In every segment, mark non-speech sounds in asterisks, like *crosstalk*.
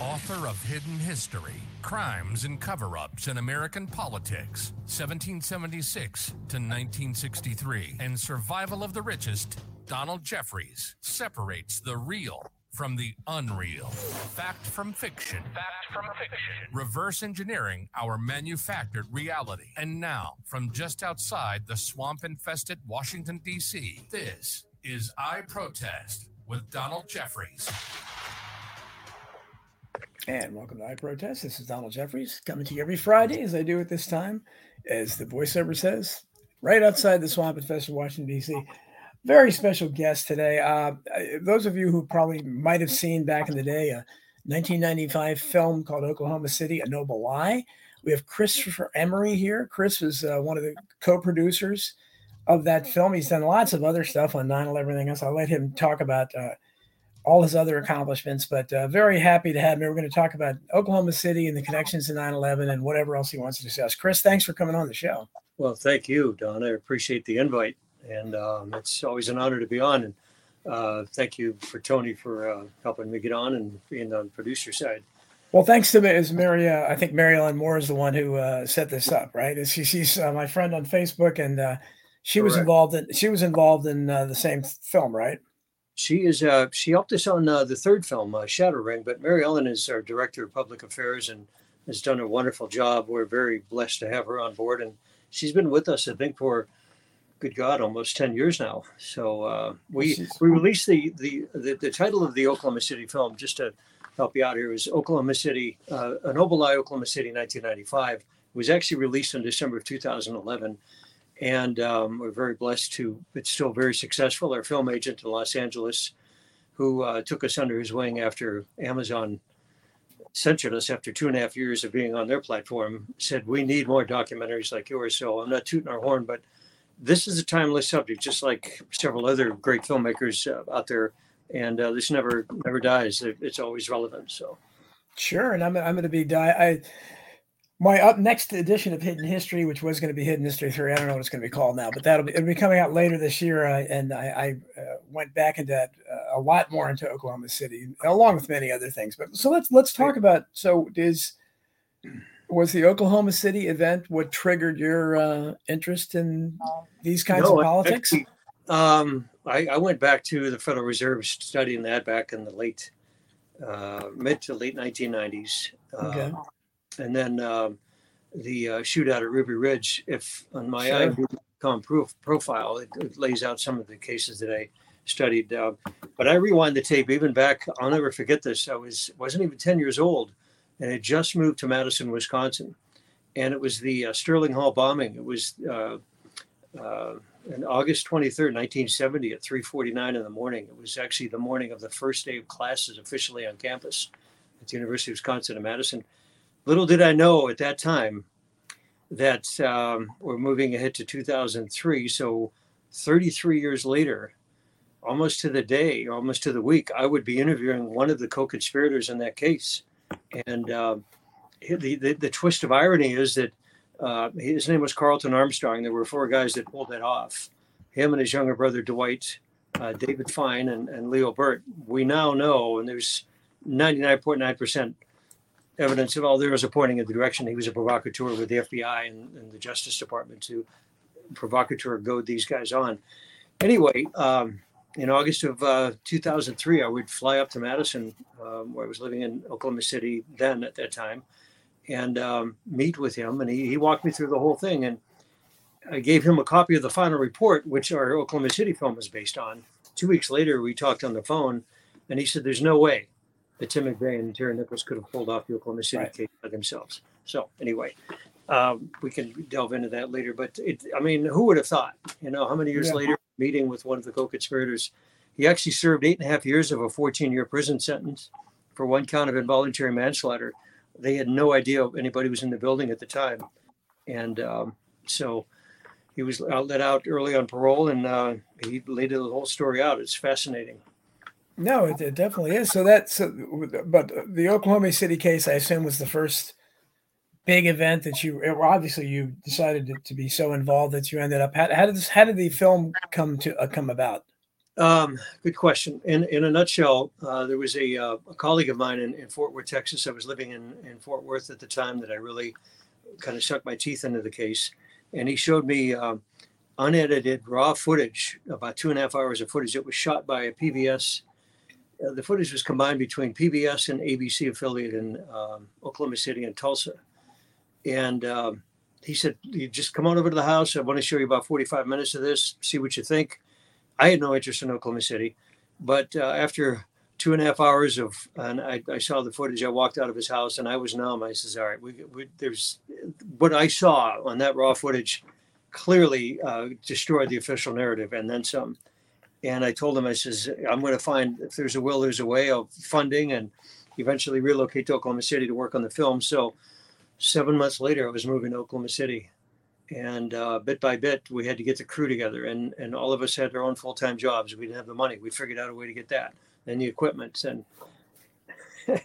author of Hidden History Crimes and Cover Ups in American Politics, 1776 to 1963, and Survival of the Richest, Donald Jeffries separates the real from the unreal. Fact from fiction. Fact from fiction. Reverse engineering our manufactured reality. And now, from just outside the swamp infested Washington, D.C., this is I Protest with Donald Jeffries. And welcome to I Protest. This is Donald Jeffries coming to you every Friday, as I do at this time, as the voiceover says, right outside the swamp infested Washington, D.C very special guest today. Uh, those of you who probably might have seen back in the day a 1995 film called Oklahoma City, A Noble Lie. We have Christopher Emery here. Chris was uh, one of the co-producers of that film. He's done lots of other stuff on 9/11 everything else. I'll let him talk about uh, all his other accomplishments, but uh, very happy to have him. We're going to talk about Oklahoma City and the connections to 9/11 and whatever else he wants to discuss. Chris, thanks for coming on the show. Well, thank you, Don. I appreciate the invite and um, it's always an honor to be on. And uh, thank you for Tony for uh, helping me get on and being on the producer side. Well, thanks to is Mary. Uh, I think Mary Ellen Moore is the one who uh, set this up, right? She, she's uh, my friend on Facebook, and uh, she Correct. was involved in she was involved in the same film, right? She is. she helped us on the third film, Shadow Ring. But Mary Ellen is our director of public affairs and has done a wonderful job. We're very blessed to have her on board, and she's been with us, I think, for good God, almost 10 years now. So uh, we we released the, the, the the title of the Oklahoma City film just to help you out here is Oklahoma City, uh, A Noble Oklahoma City, 1995. It was actually released in December of 2011, and um, we're very blessed to. It's still very successful. Our film agent in Los Angeles, who uh, took us under his wing after Amazon censored us after two and a half years of being on their platform, said we need more documentaries like yours. So I'm not tooting our horn, but this is a timeless subject, just like several other great filmmakers uh, out there, and uh, this never never dies. It's always relevant. So, sure, and I'm I'm going to be die. I my up next edition of Hidden History, which was going to be Hidden History Three. I don't know what it's going to be called now, but that'll be it'll be coming out later this year. Uh, and I, I uh, went back into that uh, a lot more into Oklahoma City, along with many other things. But so let's let's talk about. So is was the Oklahoma City event what triggered your uh, interest in these kinds no, of politics? Actually, um, I, I, went back to the Federal Reserve studying that back in the late, uh, mid to late 1990s. Okay. Uh, and then um, the uh, shootout at Ruby Ridge, if on my sure. IMDb profile, it, it, lays out some of the cases that I studied. Uh, but I rewind the tape even back, I'll never forget this. I was, wasn't even 10 years old and had just moved to Madison, Wisconsin. And it was the uh, Sterling Hall bombing. It was uh, uh, on August 23rd, 1970 at 3.49 in the morning. It was actually the morning of the first day of classes officially on campus at the University of Wisconsin in Madison. Little did I know at that time that um, we're moving ahead to 2003. So 33 years later, almost to the day, almost to the week, I would be interviewing one of the co-conspirators in that case and uh, the, the, the twist of irony is that uh, his name was Karleton Armstrong. There were four guys that pulled that off. Him and his younger brother Dwight, uh, David Fine, and, and Leo Burt. We now know, and there's 99.9% evidence of all there was a pointing in the direction he was a provocateur with the FBI and, and the Justice Department to provocateur goad these guys on. Anyway, um, in August of uh, 2003, I would fly up to Madison, um, where I was living in Oklahoma City then at that time, and um, meet with him. And he, he walked me through the whole thing. And I gave him a copy of the final report, which our Oklahoma City film was based on. Two weeks later, we talked on the phone, and he said, There's no way that Tim McVeigh and Terry Nichols could have pulled off the Oklahoma City right. case by themselves. So, anyway, um, we can delve into that later. But it, I mean, who would have thought? You know, how many years yeah. later, meeting with one of the co-conspirators, he actually served eight and a half years of a 14-year prison sentence for one count of involuntary manslaughter. They had no idea anybody was in the building at the time, and um, so he was let out early on parole, and uh, he laid the whole story out. It's fascinating. No, it, it definitely is. So that's, but the Oklahoma City case, I assume, was the first big event that you obviously you decided to, to, be so involved that you ended up how, how did this how did the film come to uh, come about Um, good question. In in a nutshell, uh, there was a, uh, a, colleague of mine in, in, Fort Worth, Texas. I was living in, in Fort Worth at the time that I really kind of stuck my teeth into the case, and he showed me uh, unedited raw footage, about two and a half hours of footage that was shot by a PBS. Uh, the footage was combined between PBS and ABC affiliate in um, Oklahoma City and Tulsa, and um, he said, "You just come on over to the house. I want to show you about 45 minutes of this. See what you think." I had no interest in Oklahoma City, but uh, after two and a half hours of, and I, I, saw the footage. I walked out of his house and I was numb. I says, "All right, we, we, there's what I saw on that raw footage clearly uh, destroyed the official narrative and then some." And I told him, I says, "I'm going to find if there's a will, there's a way of funding and eventually relocate to Oklahoma City to work on the film." So, seven months later, I was moving to Oklahoma City. And uh, bit by bit we had to get the crew together and and all of us had our own full-time jobs. We didn't have the money. We figured out a way to get that and the equipment. And *laughs*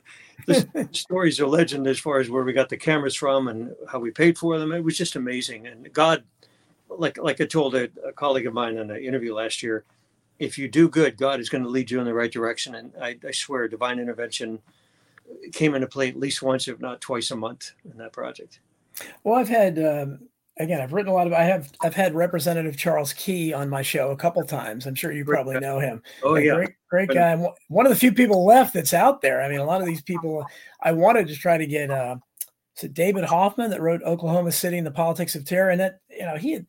the stories are legend as far as where we got the cameras from and how we paid for them. It was just amazing. And god like like i told a, a colleague of mine in an interview last year if you do good god is going to lead you in the right direction and i, I swear divine intervention came into play at least once if not twice a month in that project well i've had um again, I've written a lot of. I have I've had Representative Charles Key on my show a couple times. I'm sure you probably know him. Oh yeah, great, great guy. One of the few people left that's out there. I mean, a lot of these people. I wanted to try to get. Uh, so David Hoffman that wrote Oklahoma City and the Politics of Terror, and that you know he. Uh,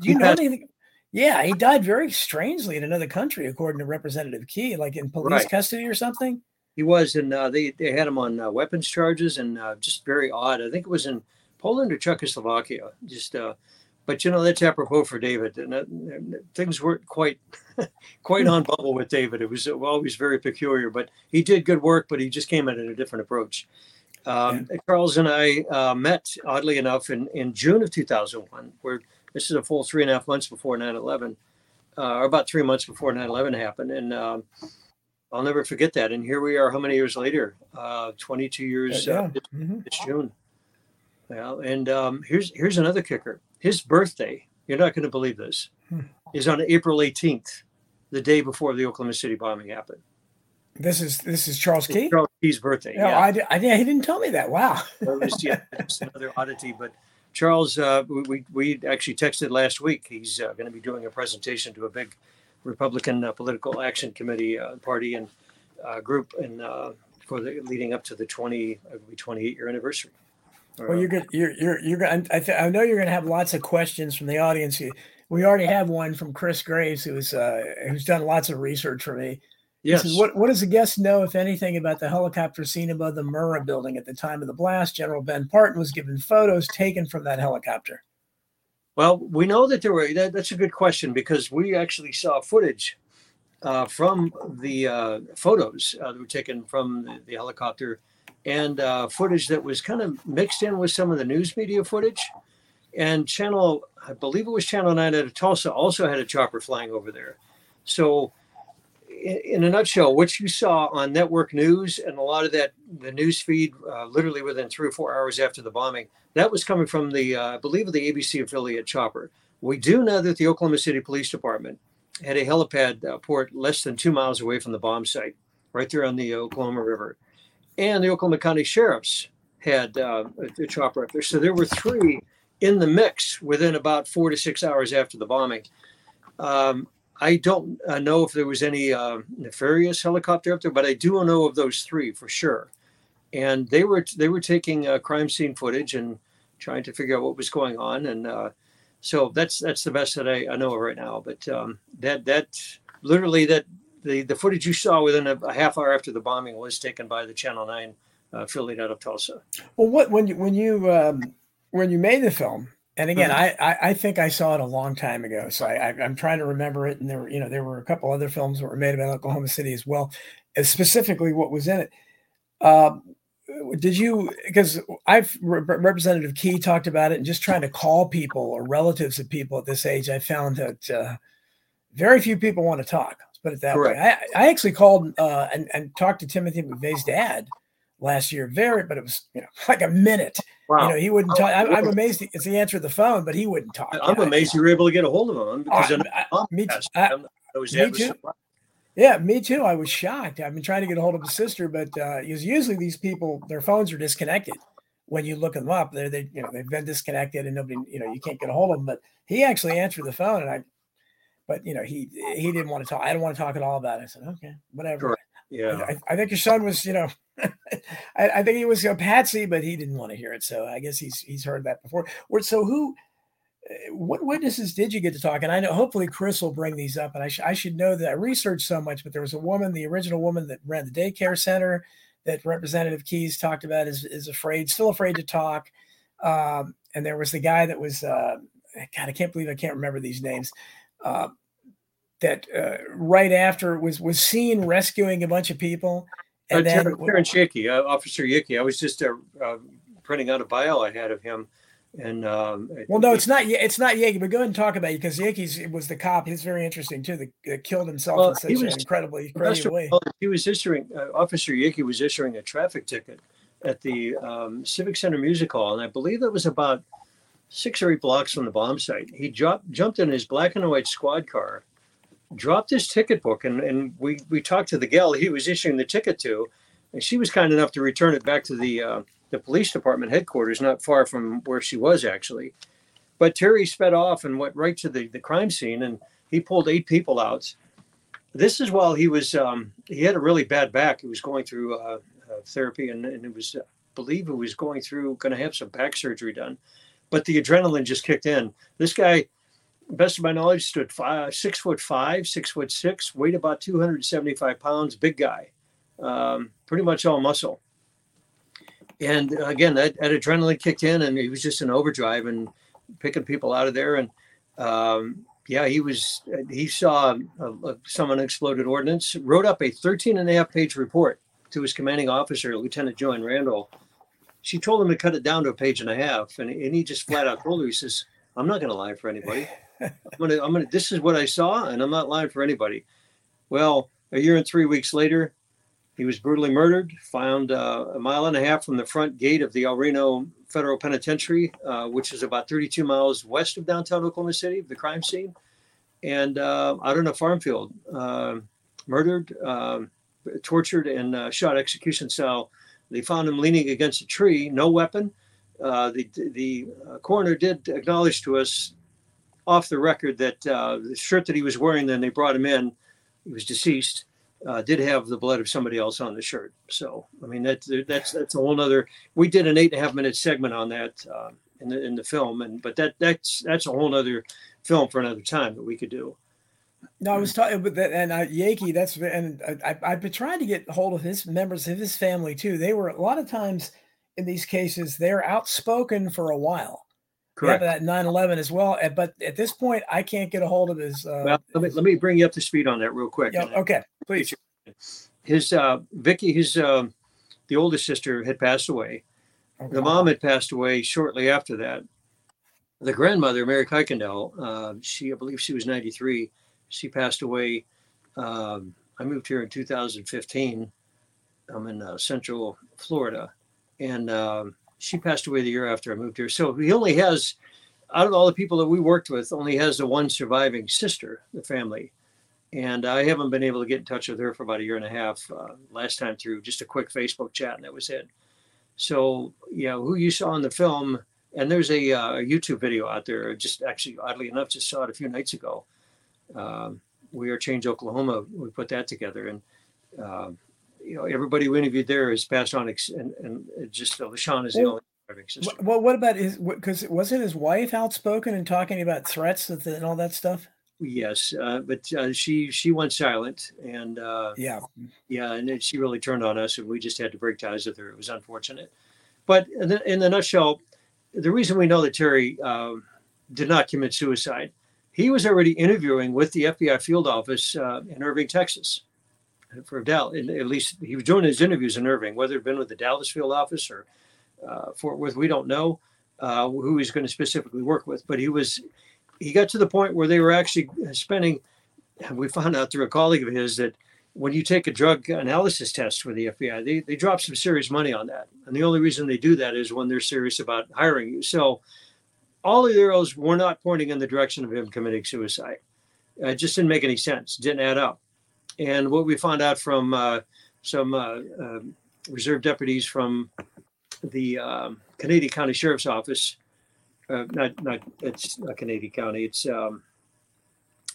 do you know anything? Yeah, he died very strangely in another country, according to Representative Key, like in police right. custody or something. He was, and uh, they they had him on uh, weapons charges, and uh, just very odd. I think it was in Poland or Czechoslovakia. Just, uh, but you know that's apropos for David, and, things weren't quite *laughs* quite on bubble with David. It was always very peculiar, but he did good work. But he just came at it a different approach. Um, yeah. Charles and I uh, met, oddly enough, in, in June of 2001, where this is a full three and a half months before 9 11, uh, or about three months before 9 11 happened. And um, I'll never forget that. And here we are, how many years later? Uh, 22 years yeah. Uh, this, mm-hmm. this June. Well, and um, here's here's another kicker. His birthday, you're not going to believe this, hmm. is on April 18th, the day before the Oklahoma City bombing happened. This is this is Charles Key. Charles Key's birthday. No, yeah, I, I, he didn't tell me that. Wow. was, *laughs* yeah, it's another oddity. But Charles, uh, we we actually texted last week. He's uh, going to be doing a presentation to a big Republican uh, political action committee uh, party and uh, group, and uh, for the leading up to the 20 28 year anniversary. Well, you're. You're you're you're. I, th- I know you're going to have lots of questions from the audience. We already have one from Chris Graves, who's who's done lots of research for me. Yes. Says, what what does the guest know, if anything, about the helicopter seen above the Murrah building at the time of the blast? General Ben Partin was given photos taken from that helicopter. Well, we know that there were. That, that's a good question because we actually saw footage uh, from the uh, photos uh, that were taken from the, the helicopter and uh, footage that was kind of mixed in with some of the news media footage. And channel, I believe it was Channel 9 out of Tulsa, also had a chopper flying over there. So, in, a nutshell, what you saw on network news and a lot of that, the news feed, uh, literally within three or four hours after the bombing, that was coming from the, uh, I believe, the ABC affiliate Chopper. We do know that the Oklahoma City Police Department had a helipad uh, port less than two miles away from the bomb site, right there on the Oklahoma River and the Oklahoma County Sheriffs had uh, a, a chopper up there. So there were three in the mix within about four to six hours after the bombing. Um, I don't uh, know if there was any uh, nefarious helicopter up there, but I do know of those three for sure. And they were they were taking uh, crime scene footage and trying to figure out what was going on. And uh, so that's that's the best that I, I know of right now. But um, that that literally that the, the footage you saw within a, a, half hour after the bombing was taken by the Channel Nine uh, affiliate out of Tulsa. Well, what when you when you um, when you made the film, and again. I, I, I think I saw it a long time ago, so I, I am trying to remember it. And there were you know there were a couple other films that were made about Oklahoma City as well, as specifically what was in it. Um, did you because I've Representative Key talked about it and just trying to call people or relatives of people at this age, I found that uh, very few people want to talk put it that Correct. way. I, I actually called uh, and, and talked to Timothy McVeigh's dad last year. Very, but it was you know *laughs* like a minute. Wow. You know, he wouldn't talk. I, am *laughs* amazed it's he answered the phone, but he wouldn't talk. I'm amazed you were able to get a hold of him because I, I, me, I, me too. Yeah, me too. I was shocked. I've been trying to get a hold of his sister, but uh, usually these people, their phones are disconnected. When you look them up, they're they you know they've been disconnected and nobody you know you can't get a hold of them. But he actually answered the phone, and I, but you know he he didn't want to talk. I didn't want to talk at all about it. I said okay, whatever. Yeah, I, I, think your son was you know, *laughs* I, I, think he was a patsy, but he didn't want to hear it. So I guess he's he's heard that before. So who what witnesses did you get to talk? And I know hopefully Chris will bring these up. And I, sh- I should know that I researched so much, but there was a woman, the original woman that ran the daycare center that Representative Keys talked about is, is afraid, still afraid to talk. Um, and there was the guy that was, uh, God, I can't believe I can't remember these names. Uh, that uh, right after was was seen rescuing a bunch of people. And uh, then Terrence Yeakey, uh, Officer Yeakey. I was just uh, uh, printing out a bio I had of him and um, well, no, it's not. It's not Yeakey, but go ahead and talk about it because Yeakey's was the cop. He's very interesting too. That killed himself well, in such was, an incredibly crazy way. He was issuing uh, Officer Yeakey was issuing a traffic ticket at the um, Civic Center Music Hall, and I believe it was about six or eight blocks from the bomb site. He dropped, jumped in his black and white squad car, dropped his ticket book, and, and we we talked to the gal he was issuing the ticket to, and she was kind enough to return it back to the uh, the police department headquarters, not far from where she was actually. But Terry sped off and went right to the, the crime scene and he pulled eight people out. This is while he was, um, he had a really bad back. He was going through uh, uh, therapy and, and it was, I believe he was going through, going to have some back surgery done. But the adrenaline just kicked in. This guy, best of my knowledge, stood five, six foot five, six foot six, weighed about 275 pounds, big guy, um, pretty much all muscle and again, that, that, adrenaline kicked in, and he was just in overdrive and picking people out of there. And um, yeah, he was. He saw a, a, some unexploded ordnance. Wrote up a 13 and a half page report to his commanding officer, Lieutenant Joanne Randall. She told him to cut it down to a page and a half, and, and he just flat out told her, he says, "I'm not going to lie for anybody. I'm gonna, I'm gonna. This is what I saw, and I'm not lying for anybody." Well, a year and three weeks later, he was brutally murdered, found uh, a mile and a half from the front gate of the El Reno Federal Penitentiary, uh, which is about 32 miles west of downtown Oklahoma City, the crime scene, and uh, out in a farm field, um, murdered, um, tortured, and uh, shot execution cell. They found him leaning against a tree, no weapon. Uh, the the uh, coroner did acknowledge to us off the record that the shirt that he was wearing, then they brought him in, he was deceased uh, did have the blood of somebody else on the shirt. So I mean that's that's that's a whole other. We did an eight and a half minute segment on that uh, in the in the film, and but that that's that's a whole other film for another time that we could do. No, I was talking, but that and uh, Yankee. That's and I, I've been trying to get hold of his members of his family too. They were a lot of times in these cases they're outspoken for a while. Correct. Yeah, that 9/11 as well. But at this point, I can't get a hold of his. Uh, well, let me let me bring you up to speed on that real quick. Yeah, okay, please. His uh, Vicky, his uh, the oldest sister, had passed away. Okay. The mom had passed away shortly after that. The grandmother, Mary Kuykendall, uh, she I believe she was 93. She passed away. Um, I moved here in 2015. I'm in uh, Central Florida, and um, she passed away the year after I moved here. So he only has, out of all the people that we worked with, only has the one surviving sister, the family. And I haven't been able to get in touch with her for about a year and a half. Uh, last time through just a quick Facebook chat, and that was it. So, yeah, who you saw in the film, and there's a, uh, YouTube video out there. Just actually, oddly enough, just saw it a few nights ago. Um, we are Change Oklahoma. We put that together, and um, you know, everybody we interviewed there has passed on, ex- and, and just uh, LaShawn is the well, only surviving sister. Well, what about his? Because wasn't his wife outspoken and talking about threats and all that stuff? Yes, uh, but uh, she she went silent, and uh, yeah, yeah, and she really turned on us, and we just had to break ties with her. It was unfortunate, but in the, in the nutshell, the reason we know that Terry um, did not commit suicide, he was already interviewing with the FBI field office uh, in Irving, Texas for Dallas. At least he was doing his interviews in Irving, whether it'd been with the Dallas field office or uh, Fort Worth, we don't know uh, who he's going to specifically work with. But he was, he got to the point where they were actually spending. We found out through a colleague of his that when you take a drug analysis test for the FBI, they, they drop some serious money on that. And the only reason they do that is when they're serious about hiring you. So all of the arrows were not pointing in the direction of him committing suicide. It just didn't make any sense. Didn't add up. And what we found out from uh, some uh, uh, reserve deputies from the um, Canadian County Sheriff's Office, uh, not not it's not Canadian County, it's um,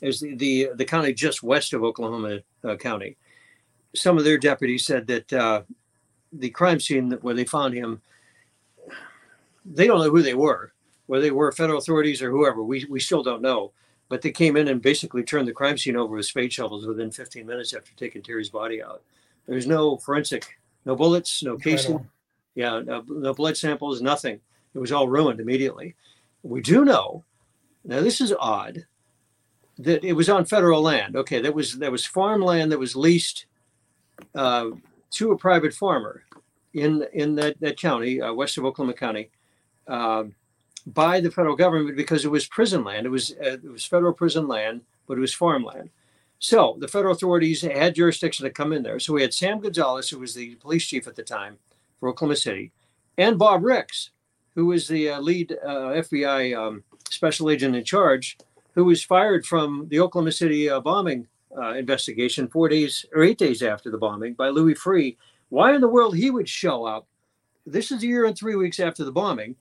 is the, the the county just west of Oklahoma uh, County. Some of their deputies said that uh, the crime scene where they found him, they don't know who they were, whether they were federal authorities or whoever. We we still don't know. But they came in and basically turned the crime scene over with spade shovels within 15 minutes after taking Terry's body out. There's no forensic, no bullets, no casing, yeah, no, no blood samples, nothing. It was all ruined immediately. We do know. Now this is odd that it was on federal land. Okay, that was that was farmland that was leased uh, to a private farmer in in that, that county, uh, west of Oklahoma County, uh, by the federal government because it was prison land. It was uh, it was federal prison land, but it was farmland. So the federal authorities had jurisdiction to come in there. So we had Sam Gonzales, who was the police chief at the time for Oklahoma City, and Bob Ricks, who was the uh, lead uh, FBI um, special agent in charge who was fired from the Oklahoma City uh, bombing uh, investigation four days or eight days after the bombing by Louis Freeh. Why in the world he would show up? This is a year and three weeks after the bombing.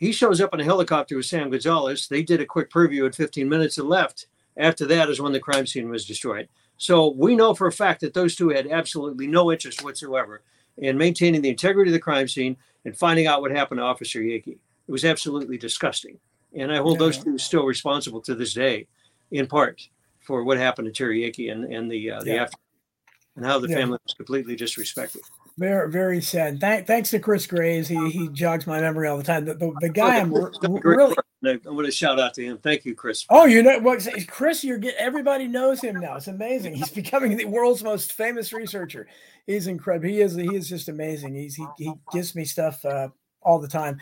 He shows up in a helicopter with Sam Gonzales. They did a quick preview in 15 minutes and left. After that is when the crime scene was destroyed. So we know for a fact that those two had absolutely no interest whatsoever in maintaining the integrity of the crime scene and finding out what happened to Officer Yeakey. It was absolutely disgusting. And I hold yeah. those two still responsible to this day, in part, for what happened to Terry Yeakey and, and the uh, the yeah. after and how the yeah. family was completely disrespected. Very, very sad. Thank, thanks to Chris Graves. He he jogs my memory all the time. The, the, the guy I'm really. I'm going to shout out to him. Thank you, Chris. Oh, you know what, Chris? You're get everybody knows him now. It's amazing. He's *laughs* becoming the world's most famous researcher. He's incredible. He is. He is just amazing. He's he, he gives me stuff uh, all the time.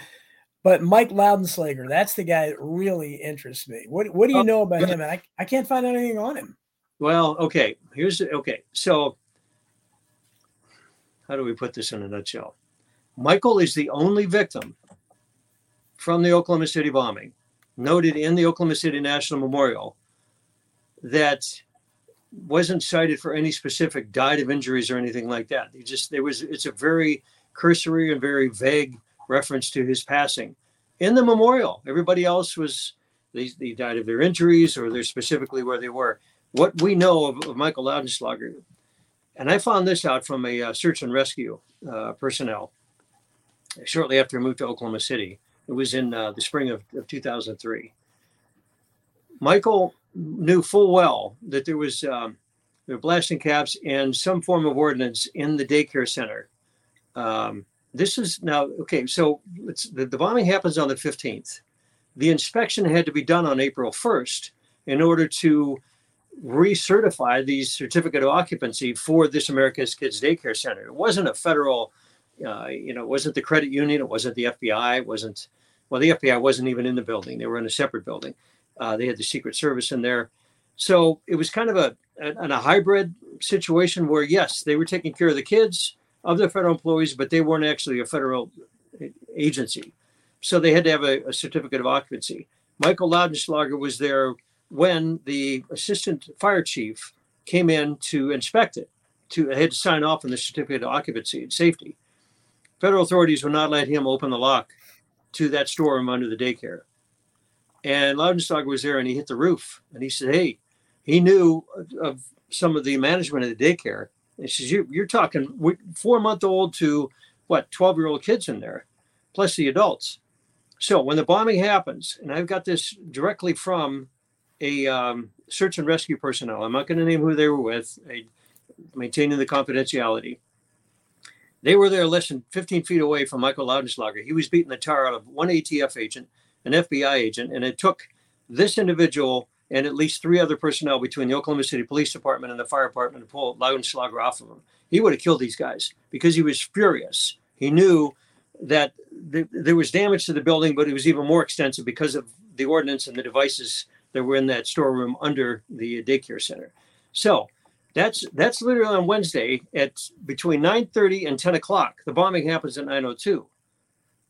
But Mike Loudenslager, that's the guy that really interests me. What What do you oh, know about him? And I, I can't find anything on him. Well, okay. Here's okay. So, how do we put this in a nutshell? Michael is the only victim from the Oklahoma City bombing, noted in the Oklahoma City National Memorial, that wasn't cited for any specific died of injuries or anything like that. He just there was it's a very cursory and very vague reference to his passing in the memorial. Everybody else was they, they died of their injuries or they're specifically where they were. What we know of, of Michael Loudenslager, and I found this out from a uh, search and rescue uh, personnel shortly after I moved to Oklahoma City. It was in uh, the spring of, of 2003. Michael knew full well that there was um, there were blasting caps and some form of ordnance in the daycare center. Um, this is now okay. So the, the bombing happens on the 15th. The inspection had to be done on April 1st in order to recertify these certificate of occupancy for this America's Kids Daycare Center. It wasn't a federal, uh, you know, it wasn't the credit union, it wasn't the FBI, it wasn't, well, the FBI wasn't even in the building. They were in a separate building. Uh, they had the Secret Service in there. So it was kind of a, a, a hybrid situation where, yes, they were taking care of the kids, of the federal employees, but they weren't actually a federal agency. So they had to have a, a certificate of occupancy. Michael Loudenslager was there when the assistant fire chief came in to inspect it, to had to sign off on the certificate of occupancy and safety. Federal authorities would not let him open the lock to that storeroom under the daycare. And Loudenslager was there and he hit the roof and he said, Hey, he knew of some of the management of the daycare she says, you, you're talking four month old to what, 12 year old kids in there, plus the adults. So when the bombing happens, and I've got this directly from a um, search and rescue personnel, I'm not going to name who they were with, a, maintaining the confidentiality. They were there less than 15 feet away from Michael Loudenslager. He was beating the tar out of one ATF agent, an FBI agent, and it took this individual and at least three other personnel between the Oklahoma City Police Department and the fire department to pull Loudenslager off of him. He would have killed these guys because he was furious. He knew that th- there was damage to the building, but it was even more extensive because of the ordinance and the devices that were in that storeroom under the daycare center. So that's that's literally on Wednesday at between 9:30 and 10 o'clock. The bombing happens at 9:02.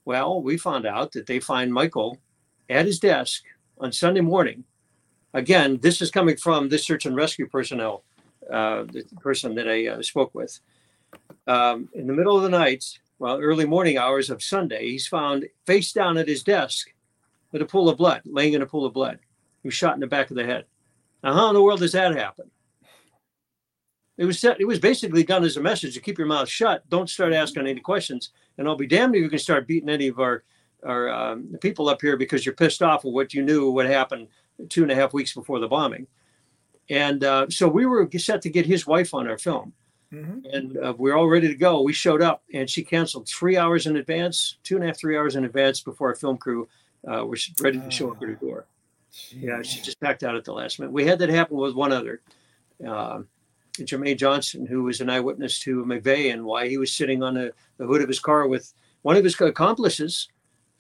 Well, we found out that they find Michael at his desk on Sunday morning again, this is coming from this search and rescue personnel uh, the person that I uh, spoke with. Um, in the middle of the night, well, early morning hours of Sunday, he's found face down at his desk with a pool of blood, laying in a pool of blood. He was shot in the back of the head. Now, how in the world does that happen? It was set, it was basically done as a message to keep your mouth shut. Don't start asking any questions, and I'll be damned if you can start beating any of our our um, people up here because you're pissed off with what you knew what happened two and a half weeks before the bombing. And uh, so we were set to get his wife on our film. Mm-hmm. And uh, we are all ready to go. We showed up, and she canceled three hours in advance, two and a half, three hours in advance before our film crew uh, were ready to show up at her door. Yeah, she just backed out at the last minute. We had that happen with one other, uh, Jermaine Johnson, who was an eyewitness to McVeigh and why he was sitting on the, the hood of his car with one of his accomplices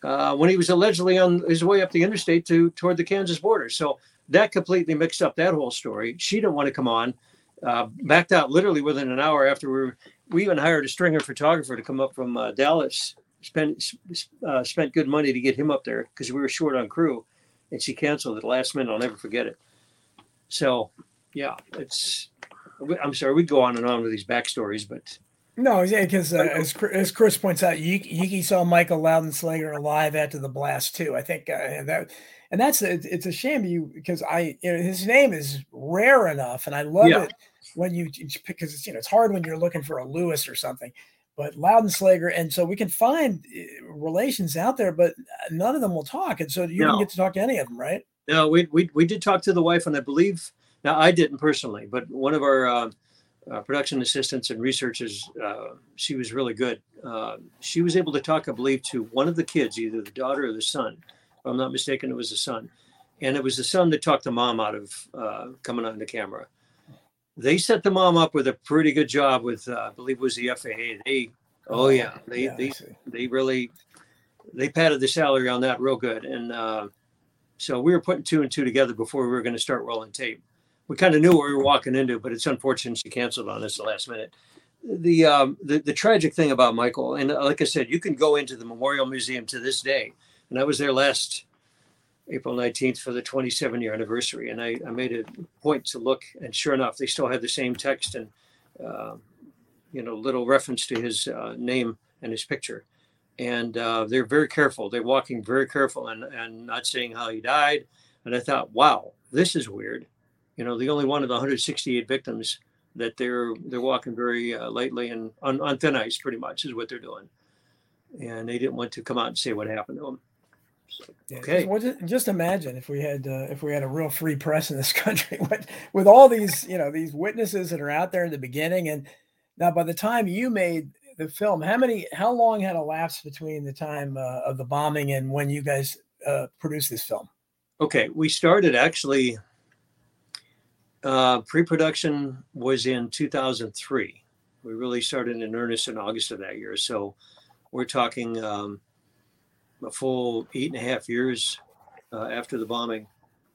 uh, when he was allegedly on his way up the interstate to toward the Kansas border. So that completely mixed up that whole story. She didn't want to come on uh, backed out literally within an hour after we were, we even hired a stringer photographer to come up from uh, Dallas. Spent uh, spent good money to get him up there because we were short on crew, and she canceled at the last minute. I'll never forget it. So, yeah, it's. I'm sorry, we go on and on with these backstories, but no, yeah, because uh, as, as Chris points out, Yeakey saw Michael Loudenslager alive after the blast too. I think uh, that and that's it's a shame you because I you know, his name is rare enough, and I love yeah. it when you because it's you know it's hard when you're looking for a Lewis or something, but Loudenslager, and so we can find eh, relations out there, but none of them will talk, and so you no. didn't get to talk to any of them, right? No, we we we did talk to the wife, and I believe now I didn't personally, but one of our uh, uh, production assistants and researchers, uh, she was really good. Uh, she was able to talk, I believe, to one of the kids, either the daughter or the son If I'm not mistaken, it was the son. And it was the son that talked the mom out of uh, coming on the camera. They set the mom up with a pretty good job with, uh, I believe, it was the FAA. They, oh, oh yeah, they yeah, they they really they patted the salary on that real good. And uh, so we were putting two and two together before we were going to start rolling tape. We kind of knew what we were walking into, but it's unfortunate she canceled on us the last minute. The, um, the the tragic thing about Michael, and uh, like I said, you can go into the Memorial Museum to this day and I was there last April 19th for the 27 year anniversary. And I, I made a point to look, and sure enough, they still had the same text and, uh, you know, little reference to his uh, name and his picture. And uh, they're very careful. They're walking very careful and, and not saying how he died. And I thought, wow, this is weird. You know, the only one of the 168 victims that they're they're walking very uh, lightly and on, on thin ice, pretty much, is what they're doing. And they didn't want to come out and say what happened to him. Yeah, okay. Just, just, imagine if we had uh, if we had a real free press in this *laughs* country with, with all these you know these witnesses that are out there in the beginning and now by the time you made the film how many how long had elapsed between the time uh, of the bombing and when you guys uh, produced this film? Okay, we started actually. Uh, pre-production was in 2003. We really started in earnest in August of that year. So we're talking um, a full eight and a half years uh, after the bombing,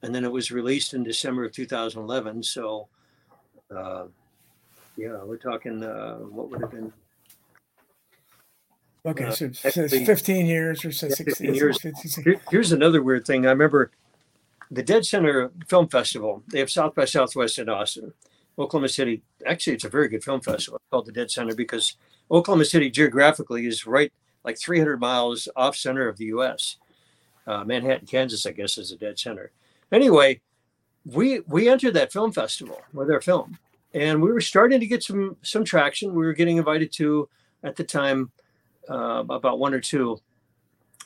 and then it was released in December of 2011. So, uh, yeah, we're talking uh, what would have been. Okay, uh, so, so 15 years or so, yeah, 16 years. Here, here's another weird thing. I remember the Dead Center Film Festival. They have South by Southwest in Austin. Oklahoma City, actually, it's a very good film festival called the Dead Center because Oklahoma City geographically is right like 300 miles off center of the U.S. Uh, Manhattan, Kansas, I guess, is a dead center. Anyway, we we entered that film festival with our film, and we were starting to get some some traction. We were getting invited to at the time uh, about one or two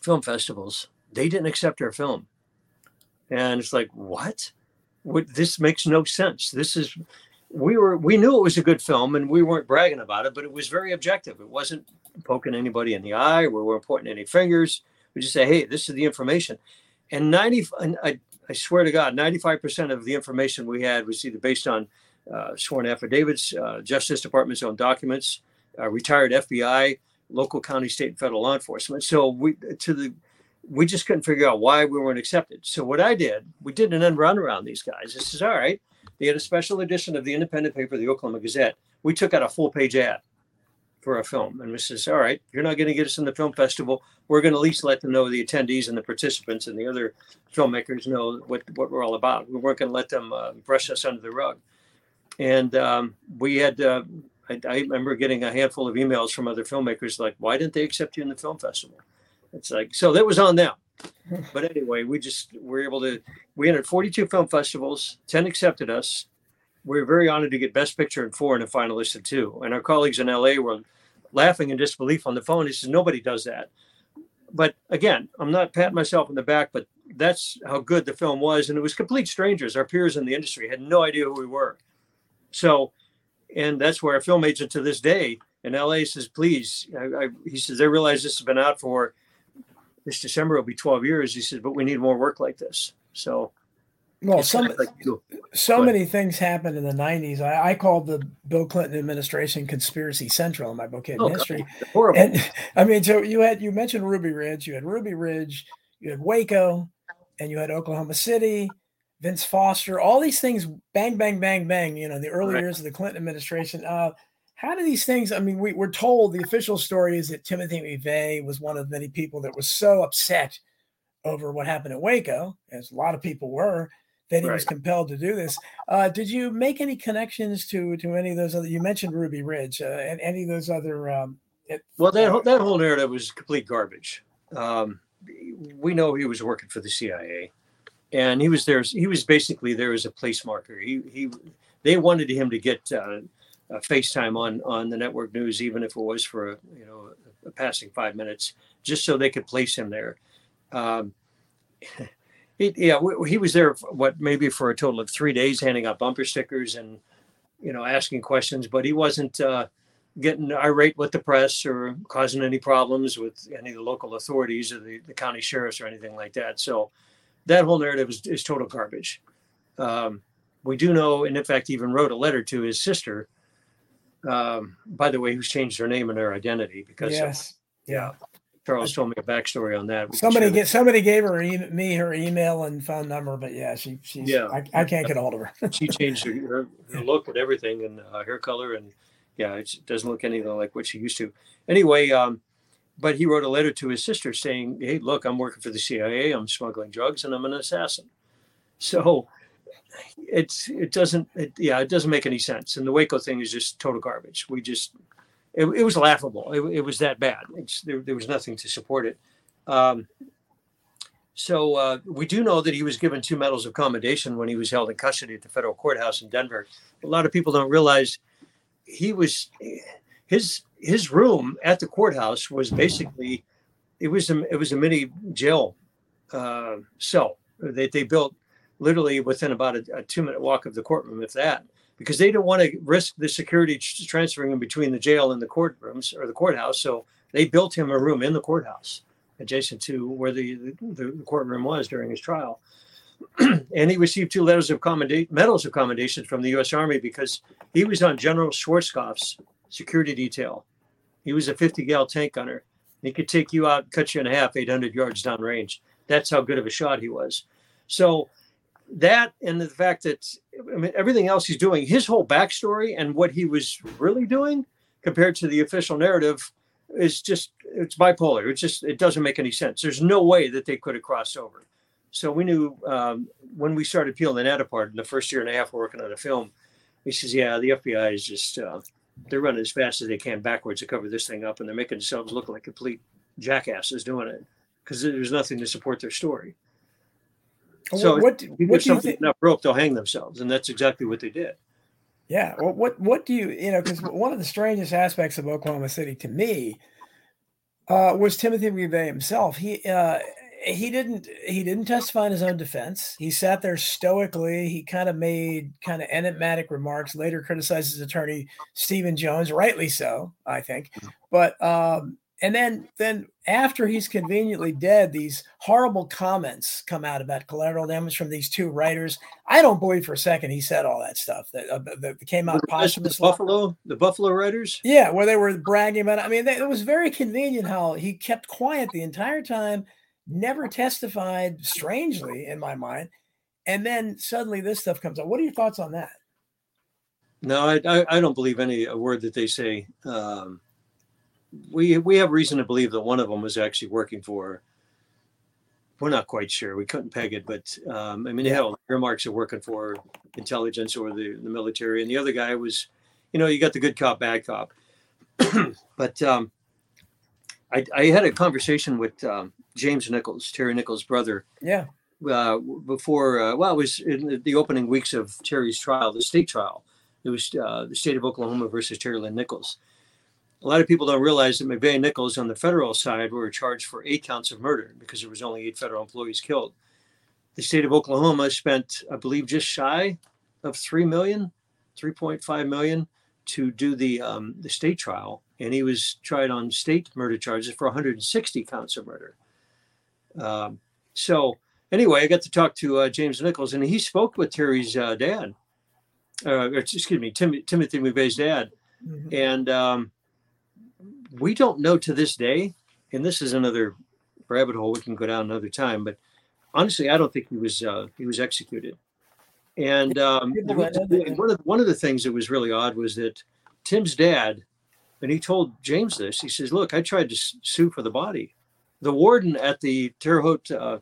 film festivals. They didn't accept our film, and it's like what? What? This makes no sense. This is we were we knew it was a good film and we weren't bragging about it but it was very objective it wasn't poking anybody in the eye. We weren't pointing any fingers. We just say, hey, this is the information. And 90, I, I swear to God, 95% of the information we had was either based on uh, sworn affidavits, uh, Justice Department's own documents, uh, retired FBI, local, county, state, and federal law enforcement. So we to the we just couldn't figure out why we weren't accepted. So what I did, we did an end run around these guys. This is all right. They had a special edition of the independent paper, the Oklahoma Gazette. We took out a full page ad for a film. And we says, all right, you're not going to get us in the film festival. We're going to at least let them know the attendees and the participants and the other filmmakers know what, what we're all about. We weren't going to let them uh, brush us under the rug. and um, we had. Uh, I, I, remember getting a handful of emails from other filmmakers like, "Why didn't they accept you in the film festival?" It's like so that was on them. *laughs* but anyway, we just were able to. We entered 42 film festivals. 10 accepted us. We are very honored to get Best Picture in four and a finalist in two. And our colleagues in LA were laughing in disbelief on the phone. He says, "Nobody does that." But again, I'm not patting myself on the back, but that's how good the film was. And it was complete strangers. Our peers in the industry had no idea who we were. So, and that's where our film agent to this day in LA says, please, I, I, he says, they realize this has been out for this December will be 12 years. He says, but we need more work like this. So, well, some like so many things happened in the 90s. I, I, called the Bill Clinton administration conspiracy central in my book Hidden oh, History. And *laughs* I mean, so you had you mentioned Ruby Ridge, you had Ruby Ridge, you had Waco, and you had Oklahoma City, Vince Foster, all these things, bang, bang, bang, bang. You know, the early right. years of the Clinton administration. Uh, how do these things? I mean, we, we're told the official story is that Timothy McVeigh was one of many people that was so upset over what happened at Waco, as a lot of people were, that he right. was compelled to do this. Uh, did you make any connections to to any of those other? You mentioned Ruby Ridge uh, and any of those other. Um, it, well, that uh, that whole narrative was complete garbage. Um, we know he was working for the CIA, and he was there. He was basically there as a place marker. He he they wanted him to get uh, FaceTime on on the network news, even if it was for a, you know a, a passing five minutes, just so they could place him there. Um, *laughs* yeah, he was there. What maybe for a total of three days, handing out bumper stickers and you know asking questions, but he wasn't. Uh, getting irate with the press or causing any problems with any of the local authorities or the, the county sheriffs or anything like that. So that whole narrative is, is total garbage. Um, we do know, and in fact, even wrote a letter to his sister, um, by the way, who's changed their name and their identity because yes, yeah. Charles told me a backstory on that. somebody get somebody gave her e- me her email and phone number, but yeah, she she's yeah. I, I can't get a hold of her. *laughs* she changed her, her, her, look and everything and uh, hair color and yeah, it doesn't look anything like what she used to. Anyway, um, but he wrote a letter to his sister saying, "Hey, look, I'm working for the CIA. I'm smuggling drugs, and I'm an assassin." So it's it doesn't it, yeah it doesn't make any sense. And the Waco thing is just total garbage. We just it, it was laughable. It, it, was that bad. There, there was nothing to support it. Um, so uh, we do know that he was given two medals of commendation when he was held in custody at the federal courthouse in Denver. A lot of people don't realize he was his his room at the courthouse was basically it was a it was a mini jail uh, cell that they built literally within about a, a, two minute walk of the courtroom, if that, because they didn't want to risk the security transferring him between the jail and the courtrooms or the courthouse. So they built him a room in the courthouse adjacent to where the, the, the courtroom was during his trial. *clears throat* and he received two letters of commendation, medals of commendation from the U.S. Army because he was on General Schwarzkopf's security detail. He was a 50 gal tank gunner. He could take you out, cut you in half, 800 yards downrange. That's how good of a shot he was. So that and the fact that I mean everything else he's doing, his whole backstory and what he was really doing compared to the official narrative is just it's bipolar. It's just it doesn't make any sense. There's no way that they could have crossed over. So we knew um, when we started peeling the net apart in the first year and a half working on a film, he says, "Yeah, the FBI is just uh, they're running as fast as they can backwards to cover this thing up, and they're making themselves look like complete jackasses doing it because there's nothing to support their story." So what, what, you what give something enough rope, they'll hang themselves, and that's exactly what they did. Yeah. Well, what what do you you know? Because one of the strangest aspects of Oklahoma City to me uh, was Timothy McVeigh himself. He uh, he didn't he didn't testify in his own defense. He sat there stoically. He kind of made kind of enigmatic remarks. Later criticized his attorney Stephen Jones, rightly so, I think. Mm. But um, and then then after he's conveniently dead, these horrible comments come out about collateral damage from these two writers. I don't believe for a second he said all that stuff that, uh, that came out posthumously. The Buffalo, the Buffalo writers. Yeah, where they were bragging about. It. I mean, they, it was very convenient how he kept quiet the entire time never testified, strangely, in my mind. And then suddenly this stuff comes out. What are your thoughts on that? No, I, I, I don't believe any a word that they say. Um, we we have reason to believe that one of them was actually working for we're not quite sure. We couldn't peg it, but um, I mean, hell, earmarks are working for intelligence or the, the military, and the other guy was, you know, you got the good cop, bad cop. *clears throat* but um, I, I had a conversation with um, James Nichols, Terry Nichols' brother. Yeah. Uh, before, uh, well, it was in the opening weeks of Terry's trial, the state trial. It was uh, the state of Oklahoma versus Terry Lynn Nichols. A lot of people don't realize that McVeigh and Nichols on the federal side were charged for eight counts of murder because there was only eight federal employees killed. The state of Oklahoma spent, I believe, just shy of three million, 3.5 million to do the um, the state trial, and he was tried on state murder charges for 160 counts of murder. Um, so anyway, I got to talk to uh, James Nichols, and he spoke with Terry's uh, dad, uh, excuse me, Tim, Timothy McVeigh's dad, mm-hmm. and um, we don't know to this day, and this is another rabbit hole we can go down another time. But honestly, I don't think he was uh, he was executed. And um, one of one of the things that was really odd was that Tim's dad, and he told James this. He says, "Look, I tried to sue for the body. The warden at the Terre Haute uh,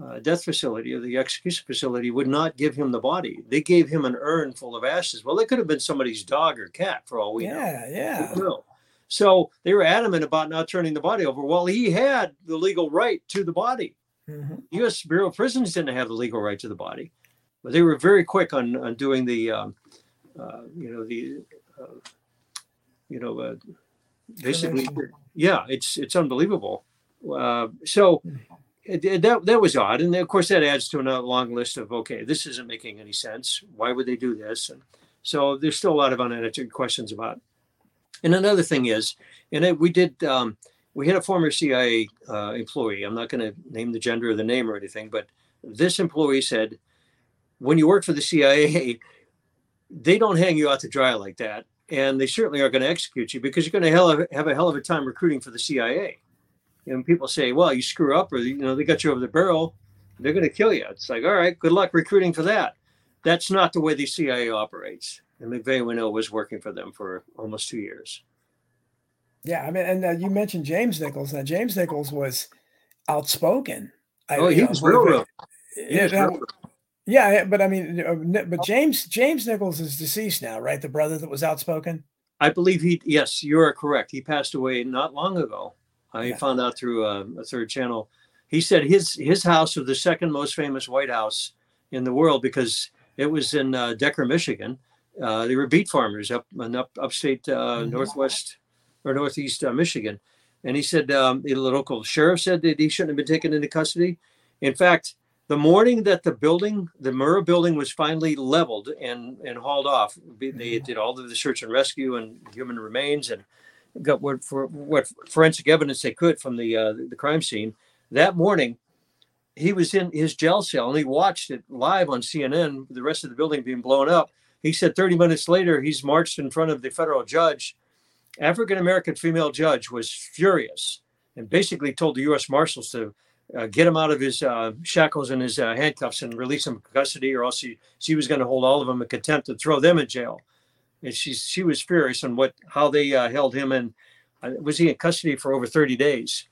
uh, death facility or the execution facility would not give him the body. They gave him an urn full of ashes. Well, it could have been somebody's dog or cat for all we yeah, know. Yeah, yeah. So they were adamant about not turning the body over. Well, he had the legal right to the body. Mm-hmm. U.S. Bureau of Prisons didn't have the legal right to the body, but they were very quick on, on doing the, um, uh, you know, the, uh, you know, uh, basically, yeah, it's it's unbelievable. Uh, so that that was odd, and of course that adds to a long list of okay, this isn't making any sense. Why would they do this? And so there's still a lot of unanswered questions about and another thing is, and it, we did, um, we had a former CIA uh, employee. I'm not going to name the gender or the name or anything, but this employee said, when you work for the CIA, they don't hang you out to dry like that. And they certainly are going to execute you because you're going to have a hell of a time recruiting for the CIA. And people say, well, you screw up or, you know, they got you over the barrel, they're going to kill you. It's like, all right, good luck recruiting for that. That's not the way the CIA operates and McVeigh we know was working for them for almost two years. Yeah, I mean, and uh, you mentioned James Nichols. Now, James Nichols was outspoken. Oh, I, he was railroad. Yeah, yeah, but I mean, uh, but James James Nichols is deceased now, right? The brother that was outspoken. I believe he. Yes, you are correct. He passed away not long ago. I yeah. found out through a, uh, a third channel. He said his his house was the second most famous White House in the world because it was in uh, Decker, Michigan, uh, they were beet farmers up in up upstate uh, mm-hmm. northwest or northeast uh, Michigan, and he said um, the local sheriff said that he shouldn't have been taken into custody. In fact, the morning that the building, the Murrah building, was finally leveled and and hauled off, they mm-hmm. did all of the search and rescue and human remains and got what for what forensic evidence they could from the uh, the crime scene. That morning, he was in his jail cell and he watched it live on CNN. The rest of the building being blown up he said 30 minutes later, he's marched in front of the federal judge. African American female judge was furious and basically told the U.S. Marshals to uh, get him out of his uh, shackles and his uh, handcuffs and release him from custody, or else she, she was going to hold all of them in contempt and throw them in jail. And she she was furious on what how they uh, held him and uh, was he in custody for over 30 days.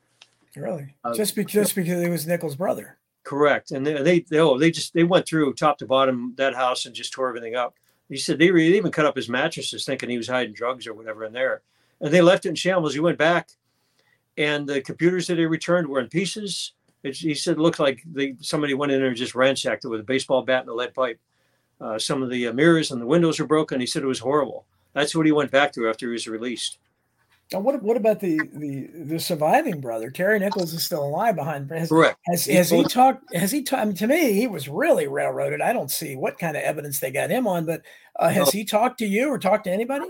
Really? Uh, just because just because he was Nichols' brother. Correct. And they, they, they oh they just they went through top to bottom that house and just tore everything up. He said they even cut up his mattresses thinking he was hiding drugs or whatever in there. And they left it in shambles. He went back and the computers that he returned were in pieces. It, he said it looked like they, somebody went in there and just ransacked it with a baseball bat and a lead pipe. Uh, some of the uh, mirrors and the windows were broken. He said it was horrible. That's what he went back to after he was released. Now, what what about the the the surviving brother? Terry Nichols is still alive behind. Has, Correct. Has, has he talked? Has he talked? I mean, to me, he was really railroaded. I don't see what kind of evidence they got him on, but uh, has he talked to you or talked to anybody?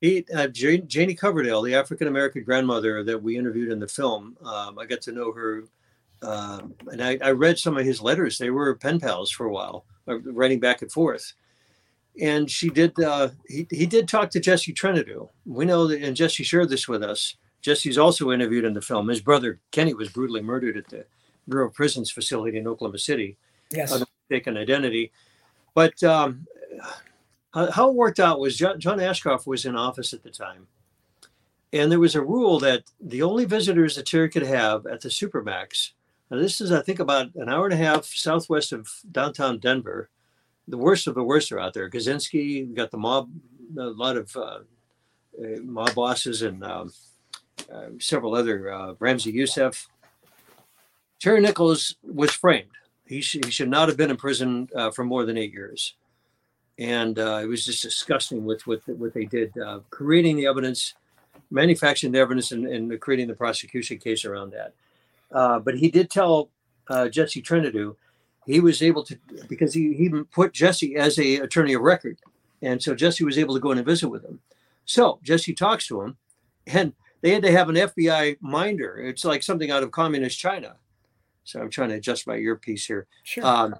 He, uh, Janie Coverdale, the African American grandmother that we interviewed in the film, um, I got to know her, um, and I, I, read some of his letters. They were pen pals for a while, uh, writing back and forth and she did. Uh, he he did talk to Jesse Trentadue. We know that, and Jesse shared this with us. Jesse's also interviewed in the film. His brother Kenny was brutally murdered at the Bureau of Prisons facility in Oklahoma City. Yes, mistaken identity. But um, how it worked out was John, John Ashcroft was in office at the time, and there was a rule that the only visitors that Terry could have at the Supermax Now, this is, I think, about an hour and a half southwest of downtown Denver. The worst of the worst are out there. Kaczynski, got the mob, a lot of uh, uh mob bosses, and um, uh, several other uh, Ramzi Yousef. Terry Nichols was framed. He, sh- he should not have been in prison uh, for more than eight years and uh, it was just disgusting with what what they did, creating the evidence, manufacturing the evidence, and, and creating the prosecution case around that. But he did tell Jesse Trentadue he was able to because he he put Jesse as a attorney of record, and so Jesse was able to go in and visit with him. So Jesse talks to him, and they had to have an FBI minder. It's like something out of communist China. So I'm trying to adjust my earpiece here. Sure. Um,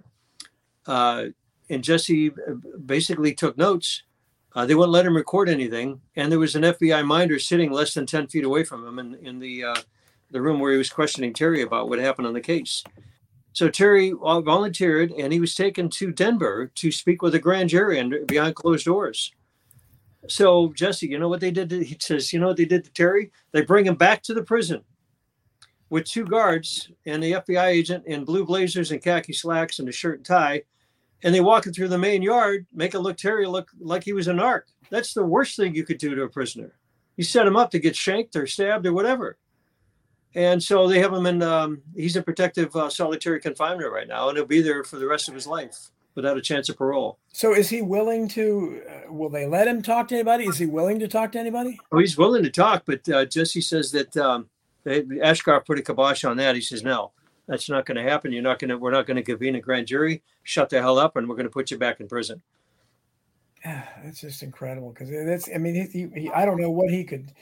uh, and Jesse uh, basically took notes. Uh, they wouldn't let him record anything, and there was an FBI minder sitting less than ten feet away from him in in the uh, the room where he was questioning Terry about what happened on the case. So Terry volunteered, and he was taken to Denver to speak with a grand jury and behind closed doors. So Jesse, you know what they did? To, he says, you know what they did to Terry? They bring him back to the prison with two guards and the FBI agent in blue blazers and khaki slacks and a shirt and tie and they walk him through the main yard, make a look Terry look like he was a narc. That's the worst thing you could do to a prisoner. You set him up to get shanked or stabbed or whatever. And so they have him in, um, he's in protective uh, solitary confinement right now, and he'll be there for the rest of his life without a chance of parole. So is he willing to, uh, will they let him talk to anybody? Is he willing to talk to anybody? Oh, he's willing to talk, but uh, Jesse says that um, they, Ashcroft put a kibosh on that. He says, no, that's not going to happen. You're not going to. We're not going to convene a grand jury. Shut the hell up, and we're going to put you back in prison. Yeah, that's just incredible because that's. I mean, he, he, I don't know what he could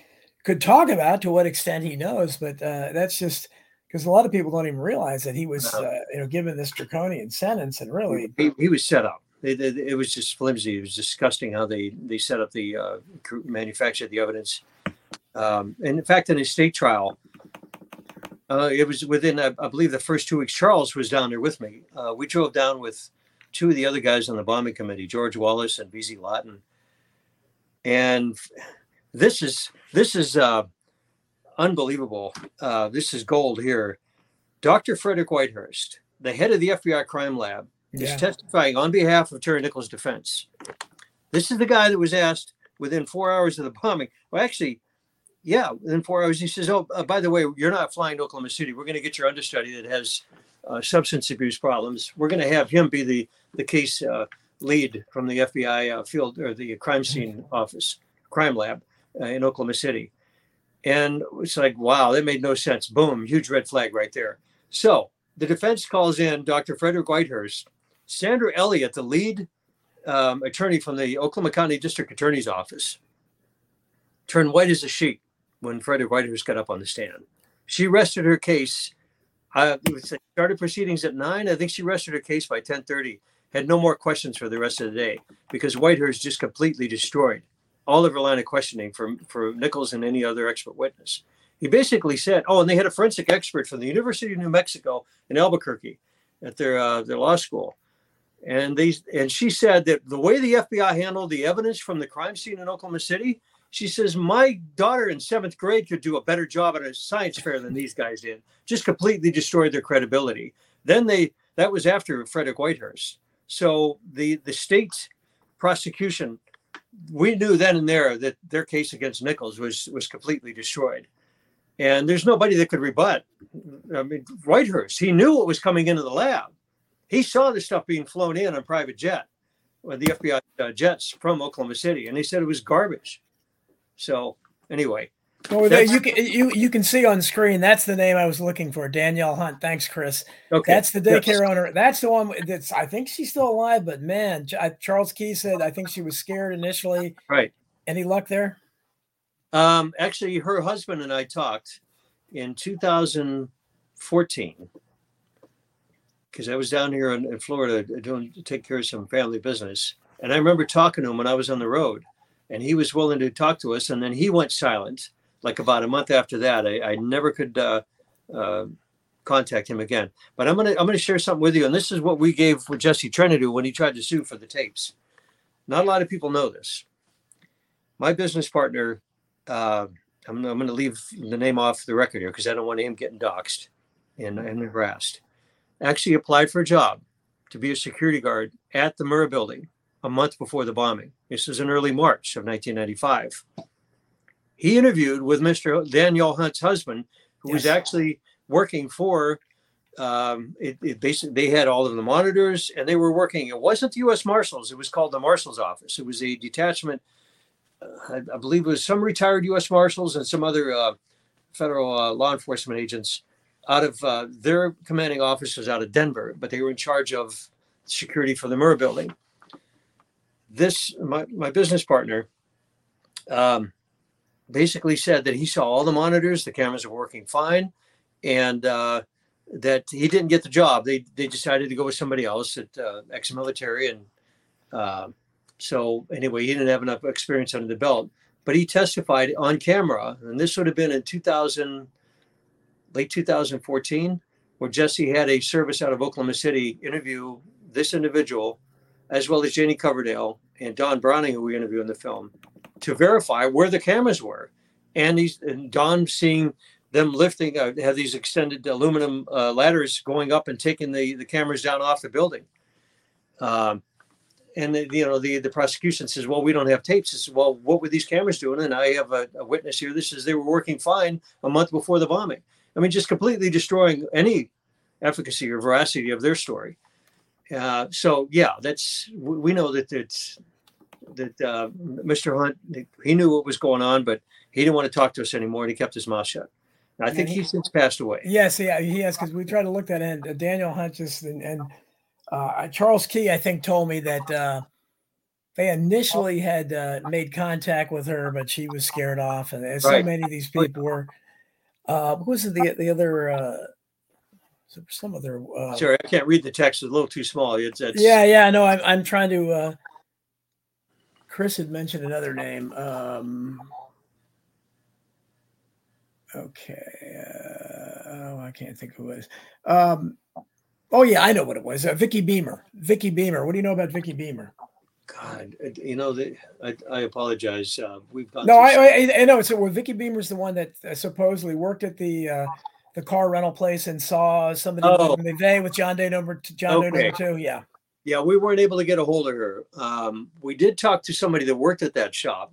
could talk about to what extent he knows, but uh, that's just because a lot of people don't even realize that he was, uh, you know, given this draconian sentence and really he, he was set up. It, it, it, was just flimsy. It was disgusting how they they set up the uh, manufactured the evidence. Um, and in fact, in his state trial, uh, it was within, I, I, believe, the first two weeks. Charles was down there with me. Uh, we drove down with two of the other guys on the bombing committee, George Wallace and BZ Lawton. And this is this is uh, unbelievable. Uh, this is gold here. Dr. Frederick Whitehurst, the head of the FBI crime lab, yeah. is testifying on behalf of Terry Nichols' defense. This is the guy that was asked within four hours of the bombing. Well, actually, yeah, within four hours, he says, "Oh, uh, by the way, you're not flying to Oklahoma City. We're going to get your understudy that has uh, substance abuse problems. We're going to have him be the the case uh, lead from the FBI uh, field or the crime scene office, crime lab uh, in Oklahoma City." And it's like, wow, that made no sense. Boom, huge red flag right there. So the defense calls in Dr. Frederick Whitehurst, Sandra Elliott, the lead um, attorney from the Oklahoma County District Attorney's Office, turned white as a sheet when Frederick Whitehurst got up on the stand. She rested her case. Uh, started proceedings at nine. I think she rested her case by ten thirty. Had no more questions for the rest of the day because Whitehurst just completely destroyed all of her line of questioning for for Nichols and any other expert witness. He basically said, "Oh, and they had a forensic expert from the University of New Mexico in Albuquerque at their uh, their law school." And they and she said that the way the FBI handled the evidence from the crime scene in Oklahoma City she says, My daughter in seventh grade could do a better job at a science fair than these guys did. Just completely destroyed their credibility. Then they, that was after Frederick Whitehurst. So the, the state prosecution, we knew then and there that their case against Nichols was, was completely destroyed. And there's nobody that could rebut. I mean, Whitehurst, he knew what was coming into the lab. He saw the stuff being flown in on private jet, the FBI uh, jets from Oklahoma City, and he said it was garbage. So anyway. Well, there, you can you you can see on screen. That's the name I was looking for, Danielle Hunt. Thanks, Chris. Okay, that's the daycare yes. owner. That's the one that's. I think she's still alive, but man, Charles Key said I think she was scared initially. Right. Any luck there? Um, actually, her husband and I talked in 2014 because I was down here in, in Florida doing to take care of some family business, and I remember talking to him when I was on the road and he was willing to talk to us. And then he went silent. Like about a month after that, I, I never could uh, uh, contact him again. But I'm gonna I'm gonna share something with you, and this is what we gave Jesse Trentadue when he tried to sue for the tapes. Not a lot of people know this. My business partner, uh, I'm, I'm to leave the name off the record here because I don't want him getting doxxed. and, and harassed. Actually applied for a job to be a security guard at the Murrah building a month before the bombing. This was in early March of 1995. He interviewed with Mr. Danielle Hunt's husband, who yes. was actually working for um, it, it, basically they had all of the monitors and they were working. It wasn't the U.S. Marshals; it was called the Marshals Office. It was a detachment. Uh, I, I, believe it was some retired U.S. Marshals and some other uh, federal uh, law enforcement agents out of uh, their commanding officers out of Denver, but they were in charge of security for the Murrah building. This my my business partner. Um, basically said that he saw all the monitors, the cameras were working fine, and uh, that he didn't get the job. They they decided to go with somebody else at uh, ex-military, and uh, so anyway, he didn't have enough experience under the belt. But he testified on camera, and this would have been in 2000, late 2014, where Jesse had a service out of Oklahoma City interview this individual, as well as Janie Coverdale and Don Browning, who we interview in the film, to verify where the cameras were. And he's and Don seeing them lifting uh, have these extended aluminum uh, ladders going up and taking the, the cameras down off the building. Um, and the, you know the the prosecution says, well, we don't have tapes. Says, well, what were these cameras doing? And I have a, a, witness here. This is they were working fine a month before the bombing. I mean, just completely destroying any efficacy or veracity of their story. Uh, so yeah, that's we know that it's that uh, Mr. Hunt he knew what was going on, but he didn't want to talk to us anymore, and he kept his mouth shut. I think he, he's since passed away. Yes, yeah, he has because we tried to look that in. Uh, Daniel Hunches and, and uh, Charles Key, I think, told me that uh, they initially had uh, made contact with her, but she was scared off, and so many of these people were. Uh, what was the the other? Uh, some other. Uh, Sorry, I can't read the text; it's a little too small. It's, it's... yeah, yeah. No, I'm I'm trying to. Uh, Chris had mentioned another name. Um, Okay. Uh, oh, I can't think who it was. Um, oh yeah, I know what it was. Uh, Vicki Beemer. Vicki Beemer. What do you know about Vicki Beemer? God, uh, you know, the, I, I apologize. Uh, we've gone. No, I, I, I, know. So well, Vicki Beemer's the one that uh, supposedly worked at the uh, the car rental place and saw somebody oh. McVeigh with John Doe number two, John okay. Day number two. Yeah. Yeah, we weren't able to get a hold of her. Um, we did talk to somebody that worked at that shop,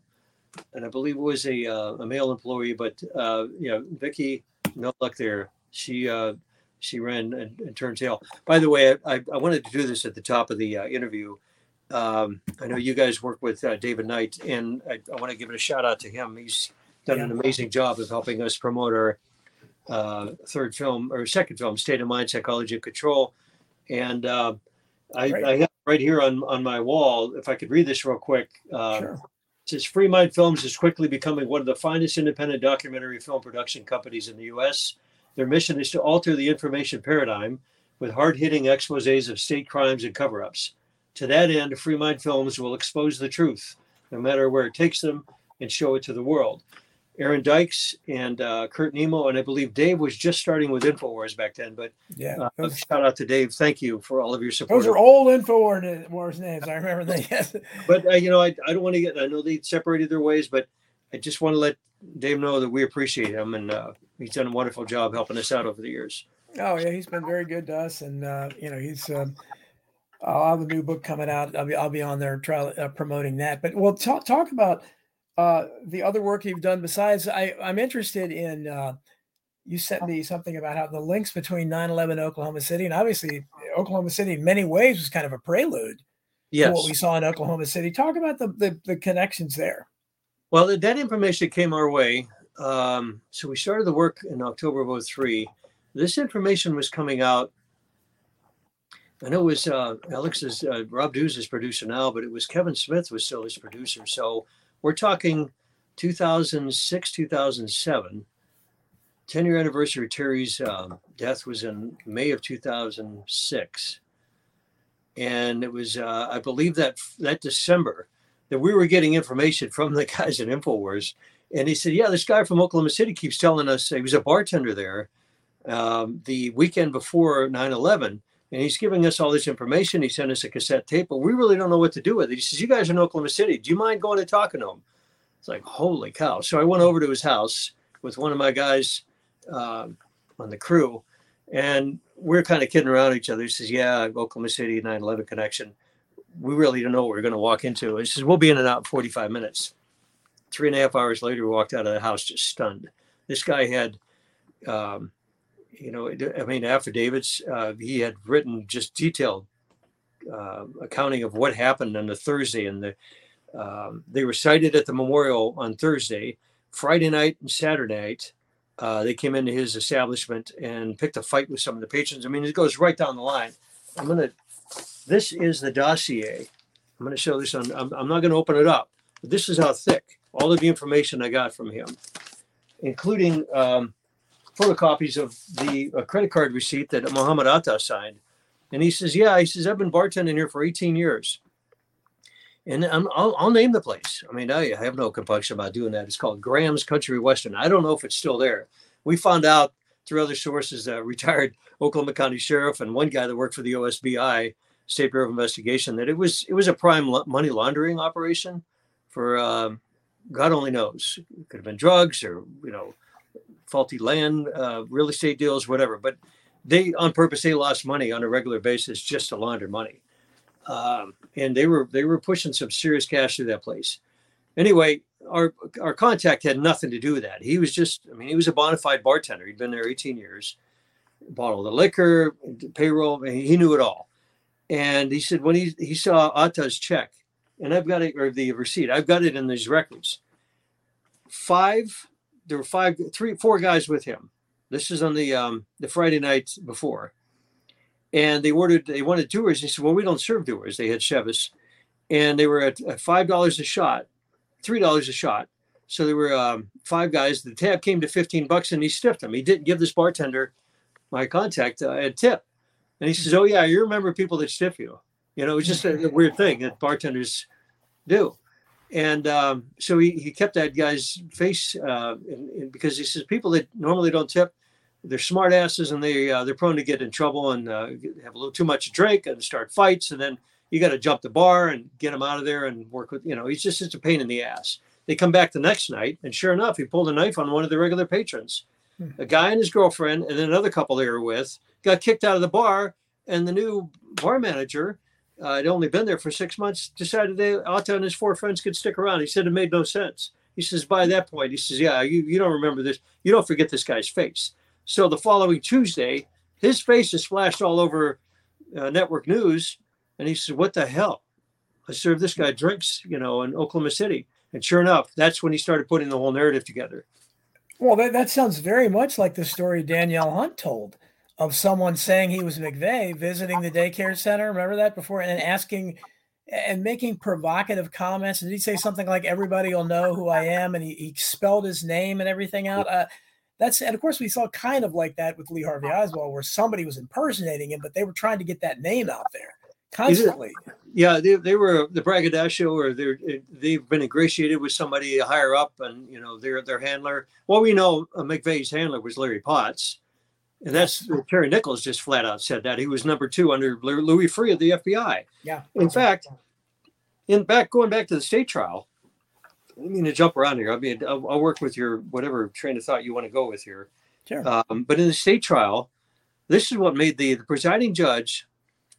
and I believe it was a, uh, a male employee, but uh, you know, Vicky, no luck there. She uh, she ran and, and, turned tail. By the way, I, I wanted to do this at the top of the uh, interview. Um, I know you guys work with uh, David Knight, and I, I want to give it a shout out to him. He's done an amazing job of helping us promote our uh, third film or second film, State of Mind, Psychology of Control. And uh, I, right. I, have right here on, on my wall, if I could read this real quick. Uh, sure says Free Mind Films is quickly becoming one of the finest independent documentary film production companies in the U.S. Their mission is to alter the information paradigm with hard hitting exposes of state crimes and cover ups. To that end, Free Mind Films will expose the truth, no matter where it takes them, and show it to the world. Aaron Dykes and uh, Kurt Nimmo, and I believe Dave was just starting with Infowars back then. But yeah, uh, those, shout out to Dave. Thank you for all of your support. Those are old Infowars names. I remember that. *laughs* but uh, you know, I, I don't want to get. I know they separated their ways, but I just want to let Dave know that we appreciate him, and uh, he's done a wonderful job helping us out over the years. Oh yeah, he's been very good to us, and uh, you know, he's. Um, I'll have a new book coming out. I'll be I'll be on there try, uh, promoting that. But we'll talk talk about uh, the other work you've done besides I, I'm interested in uh, you sent me something about how the links between 9-11 Oklahoma City and obviously Oklahoma City in many ways was kind of a prelude yes. to what we saw in Oklahoma City. Talk about the, the, the connections there. Well, that information came our way. Um, so we started the work in October of 03. This information was coming out. I know it was uh, Alex's, uh, Rob Dews is producer now, but it was Kevin Smith was still his producer. So we're talking 2006, 2007. 10 year anniversary of Terry's um, death was in May of 2006. And it was, uh, I believe, that that December that we were getting information from the guys at InfoWars. And he said, Yeah, this guy from Oklahoma City keeps telling us he was a bartender there um, the weekend before 9 11 and he's giving us all this information. He sent us a cassette tape, but we really don't know what to do with it. He says, "You guys are in Oklahoma City. Do you mind going and talking to him?" It's like, holy cow! So I went over to his house with one of my guys uh, on the crew, And we're kind of kidding around each other. He says, Yeah, Oklahoma City 9 11 connection. We really don't know what we're going to walk into. He says, We'll be in and out in 45 minutes. Three and a half hours later, we walked out of the house just stunned. This guy had, um, you know, I mean, affidavits. Uh, he had written just detailed uh, accounting of what happened on the Thursday, and the um, they were cited at the memorial on Thursday, Friday night, and Saturday night. Uh, they came into his establishment and picked a fight with some of the patrons. I mean, it goes right down the line. I'm gonna. This is the dossier. I'm gonna show this on. I'm, I'm not gonna open it up. This is how thick all of the information I got from him, including um, photocopies of the uh, credit card receipt that Muhammad Atta signed. And he says, "Yeah," he says, "I've been bartending here for 18 years." and i will I'll name the place. I mean, I have no compunction about doing that. It's called Graham's Country Western. I don't know if it's still there. We found out through other sources, a retired *laughs* Oklahoma County Sheriff and one guy that worked for the OSBI, State Bureau of Investigation, that it was it was a prime money laundering operation for um, God only knows. It could have been drugs or you know faulty land, uh, real estate deals, whatever. But they on purpose they lost money on a regular basis just to launder money um, and they were they were pushing some serious cash through that place. Anyway, our our contact had nothing to do with that. He was just, I mean, he was a bona fide bartender. He'd been there 18 years, all the liquor, payroll, he knew it all. And he said when he he saw Atta's check, and I've got it or the receipt, I've got it in these records. Five, there were five, three, four guys with him. This is on the um, the Friday night before and they ordered they wanted Dewar's. He said, "Well, we don't serve Dewar's." They had Chivas, and they were at, five dollars a shot, three dollars a shot. So there were um, five guys. The tab came to fifteen bucks, and he stiffed them. He didn't give this bartender my contact uh, a tip, and he says, "Oh yeah, you remember people that stiff you." You know, it was just a, a weird thing that bartenders do. And um, so he, he kept that guy's face uh, because he says people that normally don't tip, they're smart asses and they uh, they're prone to get in trouble and uh, have a little too much to drink and start fights. And then you got to jump the bar and get them out of there and work with you know he's just it's a pain in the ass. They come back the next night and sure enough he pulled a knife on one of the regular patrons. Hmm. a guy and his girlfriend and then another couple they were with got kicked out of the bar and the new bar manager uh, had only been there for six months decided they Atta and his four friends could stick around he said it made no sense he says by that point he says yeah you, you don't remember this you don't forget this guy's face so the following Tuesday, his face is flashed all over uh, network news. And he says, What the hell? I served this guy drinks, you know, in Oklahoma City. And sure enough, that's when he started putting the whole narrative together. Well, that, that sounds very much like the story Danielle Hunt told of someone saying he was McVeigh visiting the daycare center. Remember that before? And asking and making provocative comments. And did he say something like, everybody will know who I am? And he, he spelled his name and everything out. Uh, that's and of course we saw kind of like that with Lee Harvey Oswald, where somebody was impersonating him, but they were trying to get that name out there constantly. Yeah, they, they were the braggadocio, or they're they've been ingratiated with somebody higher up, and you know their their handler. Well, we know uh, McVeigh's handler was Larry Potts, and that's Terry Nichols just flat out said that he was number two under Louis Freeh of the FBI. Yeah. In fact, in back going back to the state trial, I mean to jump around here. I mean, I'll, I'll, work with your whatever train of thought you want to go with here. Sure. Um, but in the state trial, this is what made the, the presiding judge,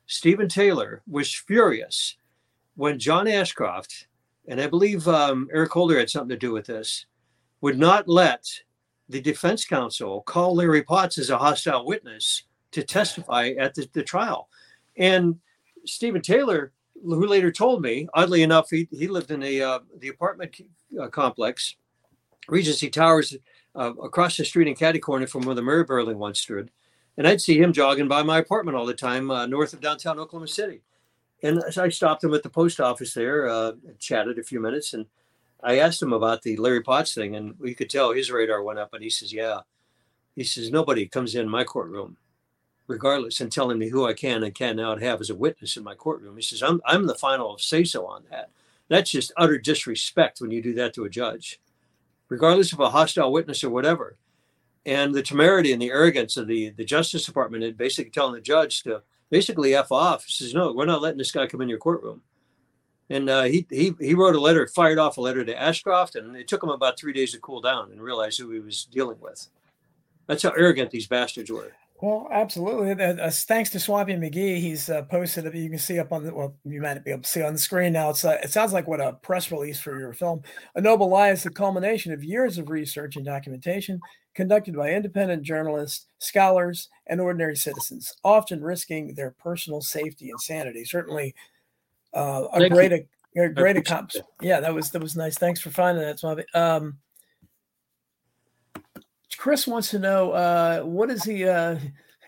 Stephen Taylor, was furious when John Ashcroft, and I believe um, Eric Holder had something to do with this, would not let the defense counsel call Larry Potts as a hostile witness to testify at the, the trial. And Stephen Taylor who later told me, oddly enough, he, he lived in a uh, the apartment uh, complex, Regency Towers, uh, across the street in Caddy Corner from where the Murrah Building once stood. And I'd see him jogging by my apartment all the time uh, north of downtown Oklahoma City. And I stopped him at the post office there, uh, chatted a few minutes, and I asked him about the Larry Potts thing. And we could tell his radar went up. And he says, Yeah. He says, Nobody comes in my courtroom regardless, and telling me who I can and cannot have as a witness in my courtroom. He says, I'm, I'm the final say so on that. That's just utter disrespect when you do that to a judge, regardless of a hostile witness or whatever. And the temerity and the arrogance of the, the Justice Department is basically telling the judge to basically F off. He says, No, we're not letting this guy come in your courtroom. And uh, he, he, he wrote a letter, fired off a letter to Ashcroft, and it took him about three days to cool down and realize who he was dealing with. That's how arrogant these bastards were. Well, absolutely. Uh, thanks to Swampy McGee, he's uh, posted. You can see up on the well, you might be able to see on the screen now. It's uh, it sounds like what a press release for your film. A Noble Lie is the culmination of years of research and documentation conducted by independent journalists, scholars, and ordinary citizens, often risking their personal safety and sanity. Certainly, uh, a Thank great, you. a, great accomplishment. Yeah, that was that was nice. Thanks for finding that, Swampy. Um, Chris wants to know uh, what is he? Uh,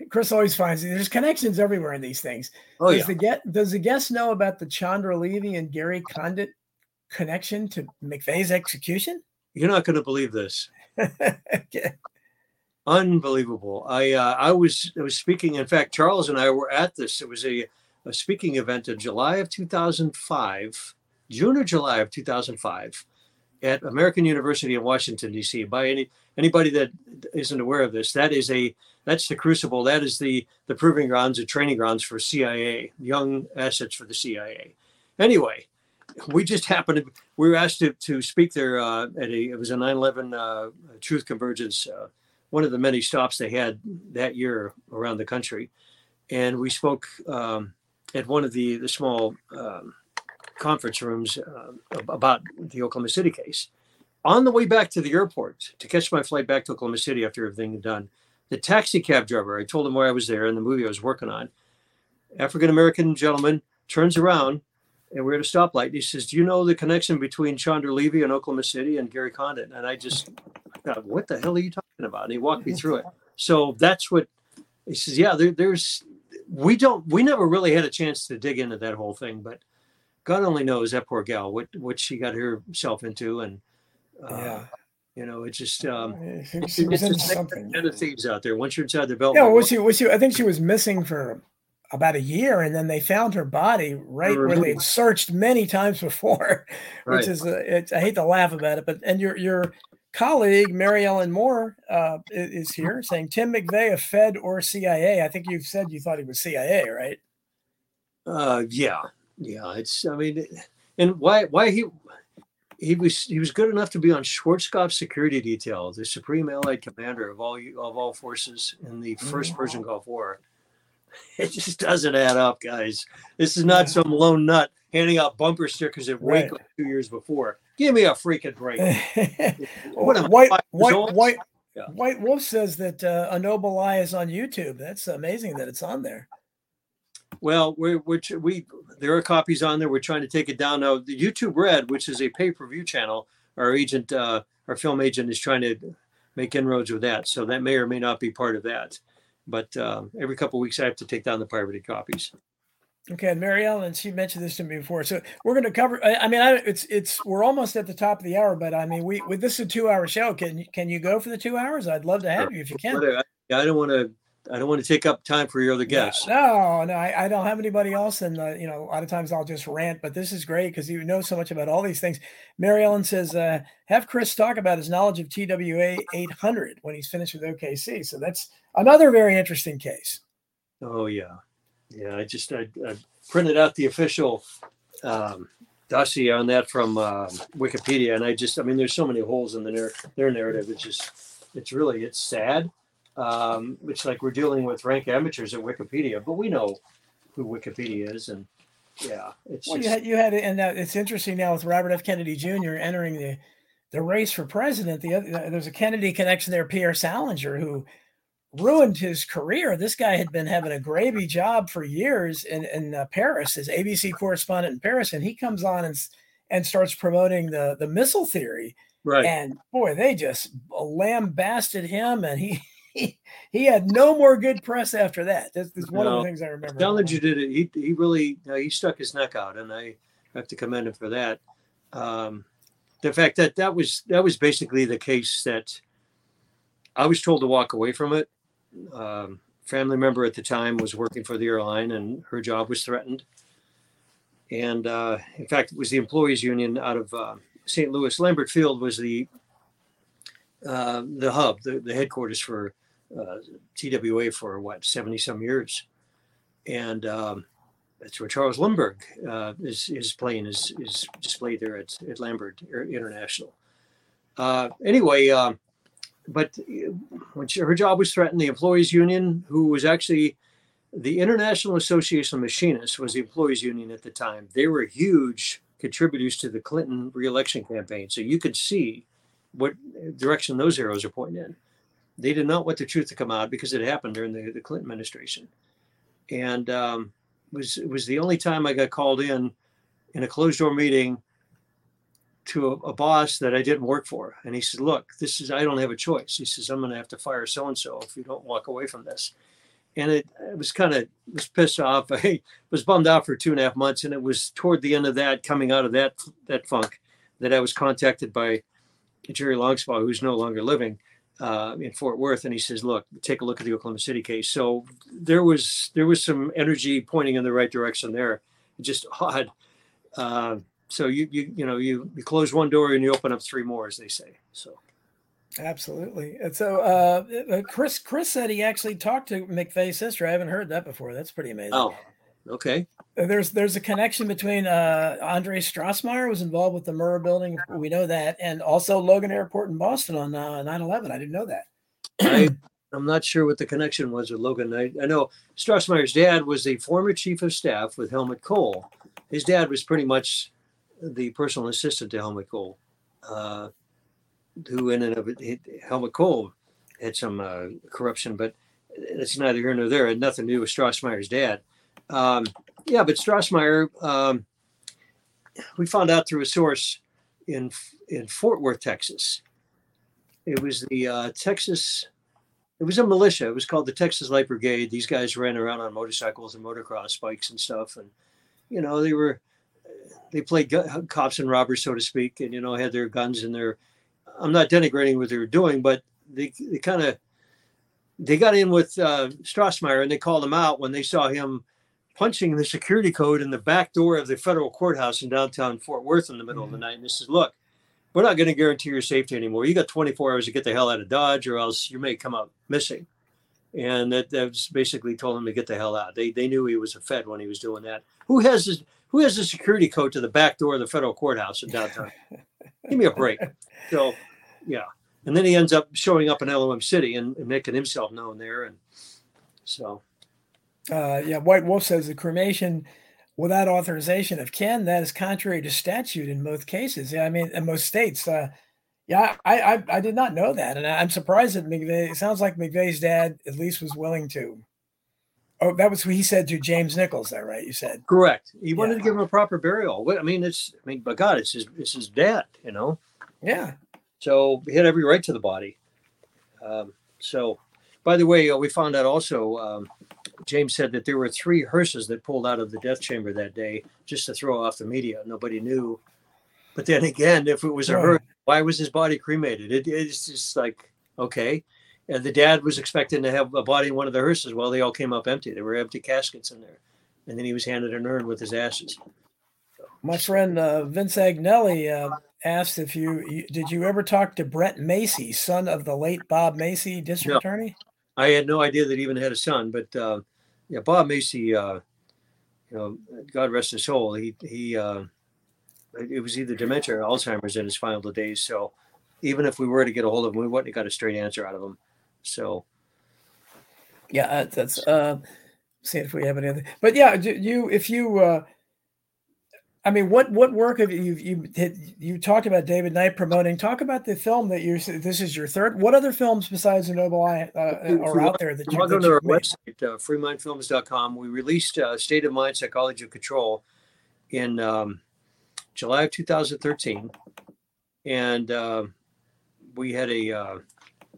Chris always finds there's connections everywhere in these things. Oh, does yeah. the get does the guest know about the Chandra Levy and Gary Condit connection to McVeigh's execution? You're not going to believe this. *laughs* okay. Unbelievable. I uh, I was I was speaking. In fact, Charles and I were at this. It was a, a speaking event in July of 2005, June or July of 2005, at American University in Washington D.C. By any anybody that isn't aware of this, that is a that's the crucible. That is the the proving grounds, the training grounds for CIA, young assets for the CIA. Anyway, we just happened to we were asked to, to speak there uh, at a it was a 9/11 uh, Truth Convergence, uh, one of the many stops they had that year around the country, and we spoke um, at one of the the small um, conference rooms uh, about the Oklahoma City case. On the way back to the airport to catch my flight back to Oklahoma City after everything had done, the taxi cab driver, I told him why I was there in the movie I was working on, African American gentleman turns around and we're at a stoplight. He says, Do you know the connection between Chandra Levy and Oklahoma City and Gary Condit? And I just, what the hell are you talking about? And he walked me through it. So that's what he says. Yeah, there, there's, we don't, we never really had a chance to dig into that whole thing, but God only knows that poor gal what what she got herself into, and uh, yeah. You know, it's just um, she, was it's something. Kind of thieves out there. Once you're inside the belt, yeah. Was she? Was she? I think she was missing for about a year, and then they found her body right where they'd searched many times *laughs* before, which right. is a, I hate to laugh about it, but and your your colleague Mary Ellen Moore uh, is here saying Tim McVeigh, a Fed or CIA. I think you've said you thought he was CIA, right? Uh, yeah, yeah, it's. I mean, and why? Why he? He was he was good enough to be on Schwarzkopf security detail, the supreme Allied commander of all of all forces in the 1st mm-hmm. Persian Gulf War. *laughs* It just doesn't add up, guys. This is not some lone nut handing out bumper stickers at Waco right. two years before. Give me a freaking break. *laughs* white white white yeah. White Wolf says that uh, a noble lie is on YouTube. That's amazing that it's on there. Well, we're, we're we there are copies on there. We're trying to take it down now. The YouTube Red, which is a pay per view channel, our agent, uh, our film agent, is trying to make inroads with that. So that may or may not be part of that. But uh, every couple weeks, I have to take down the pirated copies. Okay, and Mary Ellen, she mentioned this to me before. So we're going to cover. I, I mean, I, it's it's we're almost at the top of the hour, but I mean, we with this is a two hour show. Can can you go for the two hours? I'd love to have you if you can. I, I don't want to I don't want to take up time for your other guests. No, no, I, I don't have anybody else, and uh, you know, a lot of times I'll just rant. But this is great because you know so much about all these things. Mary Ellen says, uh, "Have Chris talk about his knowledge of TWA 800 when he's finished with OKC." So that's another very interesting case. Oh yeah, yeah. I just I, I printed out the official um, dossier on that from uh, Wikipedia, and I just I mean, there's so many holes in the their their narrative. It's just it's really it's sad um, it's like we're dealing with rank amateurs at Wikipedia, but we know who Wikipedia is, and yeah, it's. Well, just... you had you had, and uh, it's interesting now with Robert F. Kennedy Jr. entering the the race for president. The other, there's a Kennedy connection there, Pierre Salinger, who ruined his career. This guy had been having a gravy job for years in in uh, Paris as ABC correspondent in Paris, and he comes on and and starts promoting the the missile theory. Right. And boy, they just lambasted him, and he *laughs* he, he had no more good press after that. That's, that's one no, of the things I remember. Salinger did it. He, he really he stuck his neck out, and I have to commend him for that. Um, the fact that that was that was basically the case that I was told to walk away from it. Um, family member at the time was working for the airline, and her job was threatened. And uh, in fact, it was the employees union out of uh, St. Louis. Lambert Field was the uh, the hub, the, the headquarters for uh, TWA for what seventy some years, and um, that's where Charles Lindbergh uh, is is playing is is displayed there at, at Lambert International. Uh, anyway, um, but when she, her job was threatened, the employees union, who was actually the International Association of Machinists, was the employees union at the time. They were huge contributors to the Clinton reelection campaign, so you could see what direction those arrows are pointing in. They did not want the truth to come out because it happened during the, the Clinton administration, and um, was it was the only time I got called in in a closed door meeting to a, a, boss that I didn't work for. And he said, Look, this is, I don't have a choice. He says, I'm going to have to fire so and so if you don't walk away from this. And it, it was kind of was pissed off. *laughs* I was bummed out for two and a half months. And it was toward the end of that, coming out of that that funk, that I was contacted by Jerry Longspaugh, who's no longer living uh, in Fort Worth. And he says, Look, take a look at the Oklahoma City case. So there was there was some energy pointing in the right direction there. Just odd. Uh, so you you you know you you close one door and you open up three more, as they say. So. Absolutely. And so, uh, uh, Chris, Chris said he actually talked to McVeigh's sister. I haven't heard that before. That's pretty amazing. Oh, okay. Uh, there's there's a connection between uh, Andre Strassmeir was involved with the Murrah building. We know that, and also Logan Airport in Boston on uh, 9/11. I didn't know that. I, I'm not sure what the connection was with Logan. I, I know Strassmeir's dad was the former chief of staff with Helmut Kohl. His dad was pretty much the personal assistant to Helmut Kohl, uh, who in and of it, Helmut Kohl had some uh, corruption, but it's neither here nor there. It had nothing to do with Strassmeir's dad. Um, yeah, but Strassmeir, um, we found out through a source in in Fort Worth, Texas. It was the uh, Texas. It was a militia. It was called the Texas Light Brigade. These guys ran around on motorcycles and motocross bikes and stuff, and you know they were they played cops and robbers, so to speak, and you know had their guns and their. I'm not denigrating what they were doing, but they they kind of they got in with uh, Strassmeir and they called him out when they saw him punching the security code in the back door of the federal courthouse in downtown Fort Worth in the middle mm-hmm. of the mm-hmm. night. And they says, "Look, we're not going to guarantee your safety anymore. You got 24 hours to get the hell out of Dodge, or else you may come out missing." And that, that was basically told him to get the hell out. They they knew he was a Fed when he was doing that. Who has this? Who has a security code to the back door of the federal courthouse in downtown? *laughs* Give me a break. So, yeah. And then he ends up showing up in Elohim City and, and making himself known there. And so. Uh, yeah, White Wolf says the cremation without authorization of Ken, that is contrary to statute in most cases. Yeah, I mean, in most states. Uh, yeah, I, I, I did not know that, and I'm surprised that McVeigh. It sounds like McVeigh's dad at least was willing to Oh, that was what he said to James Nichols, that right? You said correct. He wanted yeah. to give him a proper burial. I mean, it's I mean, but God, it's his it's his dad, you know. Yeah. So he had every right to the body. Um, so, by the way, uh, we found out also. Um, James said that there were three hearses that pulled out of the death chamber that day just to throw off the media. Nobody knew. But then again, if it was a hearse, why was his body cremated? It, it's just like okay and the dad was expecting to have a body in one of the hearses. Well, they all came up empty. There were empty caskets in there, and then he was handed an urn with his ashes. My friend uh, Vince Agnelli uh, asked if you, you, did you ever talk to Brett Macy, son of the late Bob Macy, district no, attorney? I had no idea that he even had a son, but uh, yeah, Bob Macy, uh, you know, God rest his soul. He he, uh, it was either dementia or Alzheimer's in his final days. So even if we were to get a hold of him, we wouldn't have got a straight answer out of him. So, yeah, uh, that's uh, see if we have any other. But yeah, you if you, uh, I mean, what what work have you you you talked about David Knight promoting? Talk about the film that you're. This is your third. What other films besides the Noble Lie uh, are out there that you? Log on to our website, uh, freemindfilms.com. We released uh, State of Mind: Psychology of Control in um, July of 2013, and uh, we had a uh,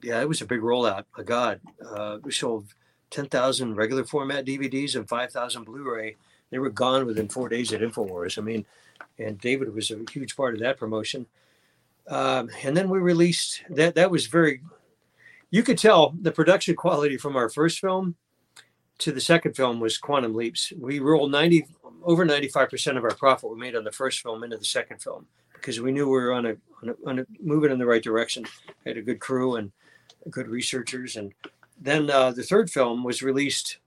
yeah, it was a big rollout. My God, uh, we sold 10,000 regular format DVDs and 5,000 Blu-ray. They were gone within four days at Infowars. I mean, and David was a huge part of that promotion. Um, and then we released that. That was very. You could tell the production quality from our first film to the second film was quantum leaps. We rolled 90 over 95% of our profit we made on the first film into the second film because we knew we were on a, on a, on a moving in the right direction. Had a good crew and good researchers. And then uh, the third film was released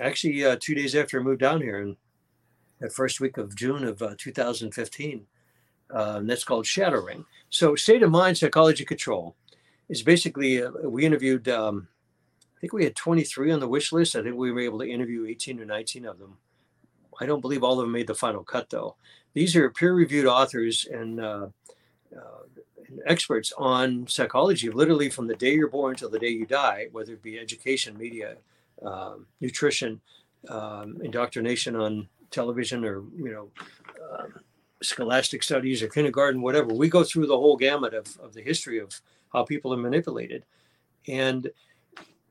actually uh, two days after I moved down here in that first week of June of uh, 2015. Uh, and that's called Shadow Ring. So, State of Mind Psychology Control is basically uh, we interviewed. Um, I think we had 23 on the wish list. I think we were able to interview 18 or 19 of them. I don't believe all of them made the final cut though. These are peer-reviewed authors and, uh, uh, experts on psychology, literally from the day you're born until the day you die, whether it be education, media, um, nutrition, um, indoctrination on television, or you know, um, scholastic studies or kindergarten, whatever. We go through the whole gamut of, of the history of how people are manipulated. And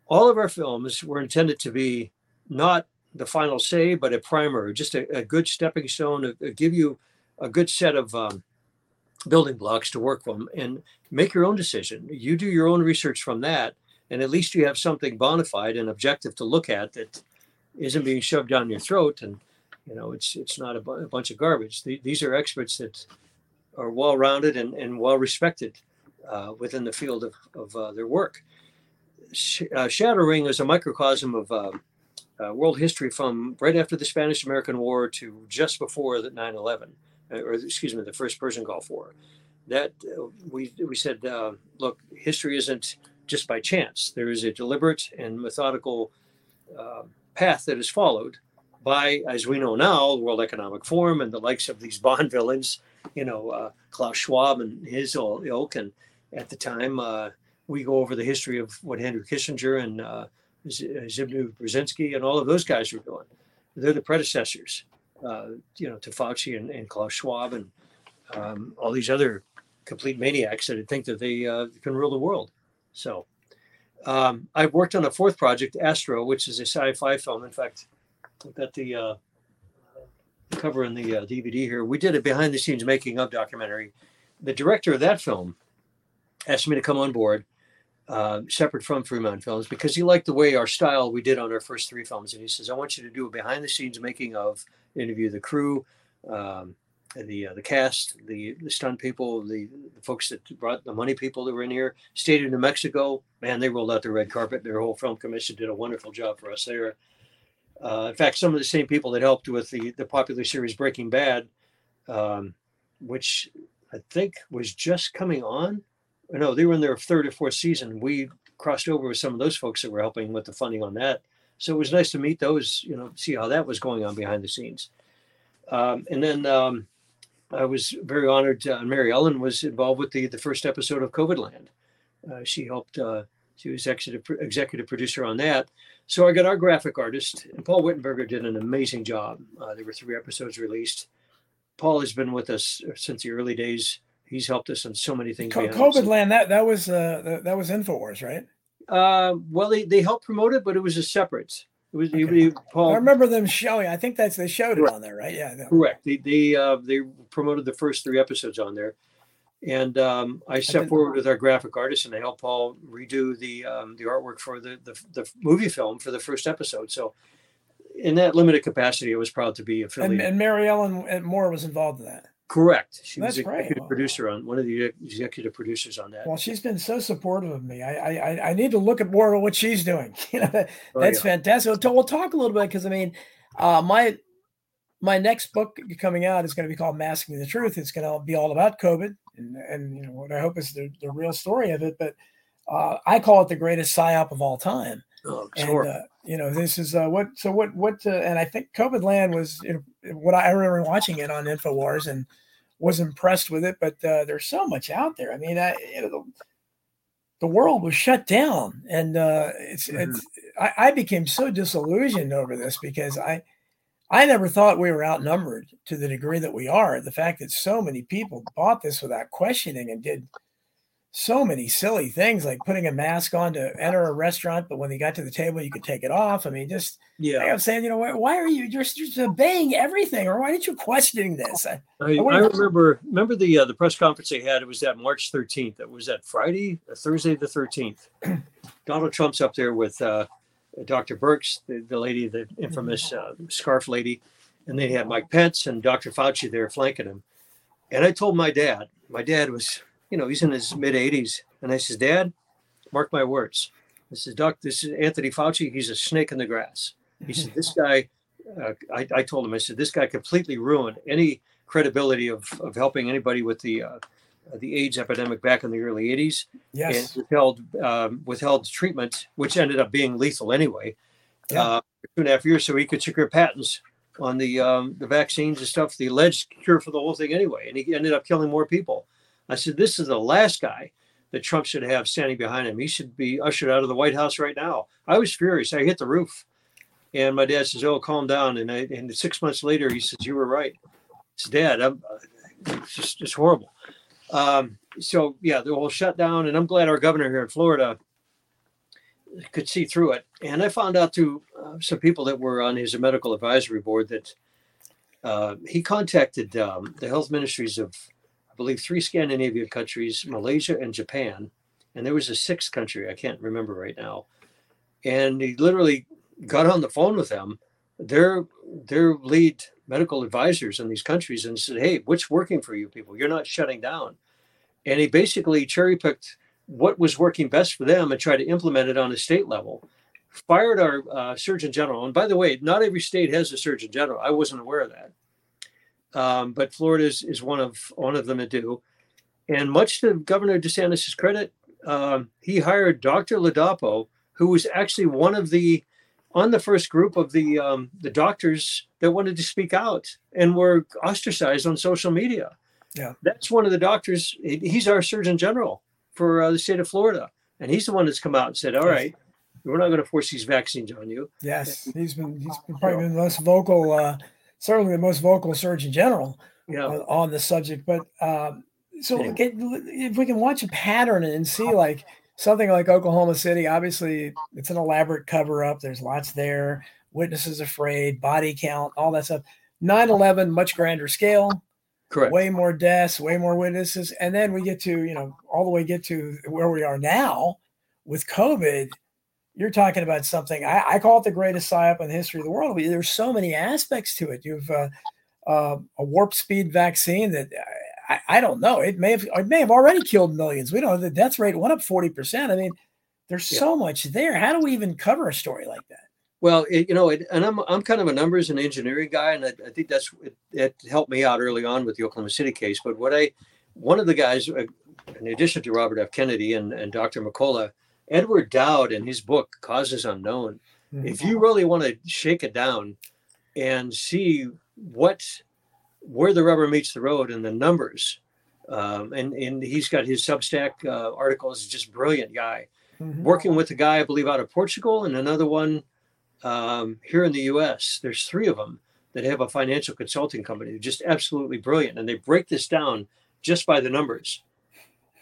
all of our films were intended to be not the final say, but a primer, just a, a good stepping stone, to give you a good set of um, building blocks to work from and make your own decision. You do your own research from that, and at least you have something bona fide and objective to look at that isn't being shoved down your throat and you know it's it's not a, bu- a bunch of garbage. The, these are experts that are well rounded and, and well respected uh, within the field of, of uh, their work. Sh- uh, shattering is a microcosm of um, uh, world history from right after the spanish american war to just before the 9-11 uh, or excuse me the first persian gulf war that uh, we, we said look history isn't just by chance there is a deliberate and methodical path that is followed by, as we know now, the World Economic Forum and the likes of these Bond villains, you know, uh, Klaus Schwab and his ilk. And at the time, uh, we go over the history of what Henry Kissinger and uh, Zbigniew Brzezinski and all of those guys were doing. They're the predecessors, uh, you know, to Fauci and, and Klaus Schwab and um, all these other complete maniacs that think that they uh, can rule the world. So um, I've worked on a fourth project, Astro, which is a sci-fi film. In fact, We've got the uh, cover in the uh, DVD here. We did a behind the scenes making of documentary. The director of that film asked me to come on board, uh, separate from Free Mind Films, because he liked the way our style we did on our first three films. And he says, I want you to do a behind the scenes making of, interview the crew, um, the uh, the cast, the, the stunt people, the, the, folks that brought the money people that were in here. State of New Mexico, man, they rolled out the red carpet. Their whole film commission did a wonderful job for us there. Uh, in fact, some of the same people that helped with the, the popular series Breaking Bad, um, which I think was just coming on. No, they were in their third or fourth season. We crossed over with some of those folks that were helping with the funding on that. So it was nice to meet those, you know, see how that was going on behind the scenes. Um, and then um, I was very honored. Uh, Mary Ellen was involved with the, the first episode of COVID Land. Uh, she helped, uh, she was executive, executive producer on that. So I got our graphic artist, and Paul Wittenberger did an amazing job. Uh, there were three episodes released. Paul has been with us since the early days. He's helped us on so many things. Co- COVID Land that that was uh, that was Infowars, right? Uh, well, they, they helped promote it, but it was a separate. It was okay. Paul. I remember them showing. I think that's they showed it on there, right? Yeah. Correct. They they uh, they promoted the first three episodes on there. And um, I stepped forward with our graphic artist, and I helped Paul redo the um, the artwork for the, the, the movie film for the first episode. So, in that limited capacity, I was proud to be affiliated. And, and Mary Ellen Moore was involved in that. Correct. She That's was executive right. producer on one of the executive producers on that. Well, she's been so supportive of me. I I, I need to look at more of what she's doing. *laughs* You know, that, oh, that's yeah. fantastic. We'll talk a little bit because I mean, uh, my my next book coming out is going to be called Masking the Truth. It's going to be all about COVID and, and you know what I hope is the, the real story of it. But uh, I call it the greatest psyop of all time. Oh, sure. And, uh, you know, this is uh, what. So what? What? Uh, and I think COVID Land was you know, what I, I remember watching it on Infowars and was impressed with it. But uh, there's so much out there. I mean, I, you know, the, the world was shut down, and uh, it's mm-hmm. it's. I, I became so disillusioned over this because I I never thought we were outnumbered to the degree that we are. The fact that so many people bought this without questioning and did so many silly things like putting a mask on to enter a restaurant, but when they got to the table, you could take it off. I mean, just yeah, I'm saying, you know, why, why are you you're just obeying everything, or why aren't you questioning this? I, I, I remember remember the uh, the press conference they had. It was that March 13th. It was that Friday, Thursday the 13th. *clears throat* Donald Trump's up there with. Uh, Dr. Birx, the, the lady, the infamous uh, scarf lady, and they had Mike Pence and Dr. Fauci there flanking him. And I told my dad, my dad was, you know, he's in his mid 80s. And I says, Dad, mark my words. This is Doc, this is Anthony Fauci. He's a snake in the grass. He said, This guy, uh, I, I, told him, I said, this guy completely ruined any credibility of, of helping anybody with the uh, the AIDS epidemic back in the early 80s. Yes. And withheld, um, withheld treatment, which ended up being lethal anyway, yeah. uh, two and a half years so he could secure patents on the um, the vaccines and stuff, the alleged cure for the whole thing anyway. And he ended up killing more people. I said, this is the last guy that Trump should have standing behind him. He should be ushered out of the White House right now. I was furious. I hit the roof. And my dad says, oh, calm down. And, I, and six months later, he says, you were right. It's dad. I'm, it's just it's horrible. Um, so yeah, the whole shutdown, and I'm glad our governor here in Florida could see through it. And I found out through uh, some people that were on his medical advisory board that uh, he contacted um, the health ministries of, I believe, three Scandinavian countries, Malaysia and Japan, and there was a sixth country I can't remember right now. And he literally got on the phone with them, their their lead medical advisors in these countries, and said, "Hey, what's working for you people? You're not shutting down." And he basically cherry picked what was working best for them and tried to implement it on a state level. Fired our uh, Surgeon General, and by the way, not every state has a Surgeon General. I wasn't aware of that, um, but Florida is, is one of one of them that do. And much to Governor DeSantis' credit, um, he hired Dr. Ladapo, who was actually one of the on the first group of the um, the doctors that wanted to speak out and were ostracized on social media. Yeah, that's one of the doctors. He's our Surgeon General for uh, the state of Florida, and he's the one that's come out and said, "All right, we're not going to force these vaccines on you." Yes, he's been he's been probably been the most vocal, uh, certainly the most vocal Surgeon General yeah. on, on the subject. But um, so yeah. get, if we can watch a pattern and see like something like Oklahoma City, obviously it's an elaborate cover up. There's lots there. Witnesses afraid, body count, all that stuff. 9 11, much grander scale. Correct. Way more deaths, way more witnesses. And then we get to, you know, all the way get to where we are now with COVID. You're talking about something I, I call it the greatest psyop in the history of the world. There's so many aspects to it. You've uh, uh, a warp speed vaccine that I, I, don't know. It may have it may have already killed millions. We don't know. The death rate went up 40%. I mean, there's yeah. so much there. How do we even cover a story like that? Well, it, you know, it, and I'm I'm kind of a numbers and engineering guy, and I, I think that's it, it, helped me out early on with the Oklahoma City case. But what I, one of the guys, uh, in addition to Robert F. Kennedy and, and Dr. McCullough, Edward Dowd in his book Causes Unknown. Mm-hmm. If you really want to shake it down and see what where the rubber meets the road and the numbers. Um, and and he's got his Substack uh, articles. Just brilliant guy. Mm-hmm. Working with a guy I believe out of Portugal and another one um, here in the U.S. There's three of them that have a financial consulting company. They're just absolutely brilliant, and they break this down just by the numbers.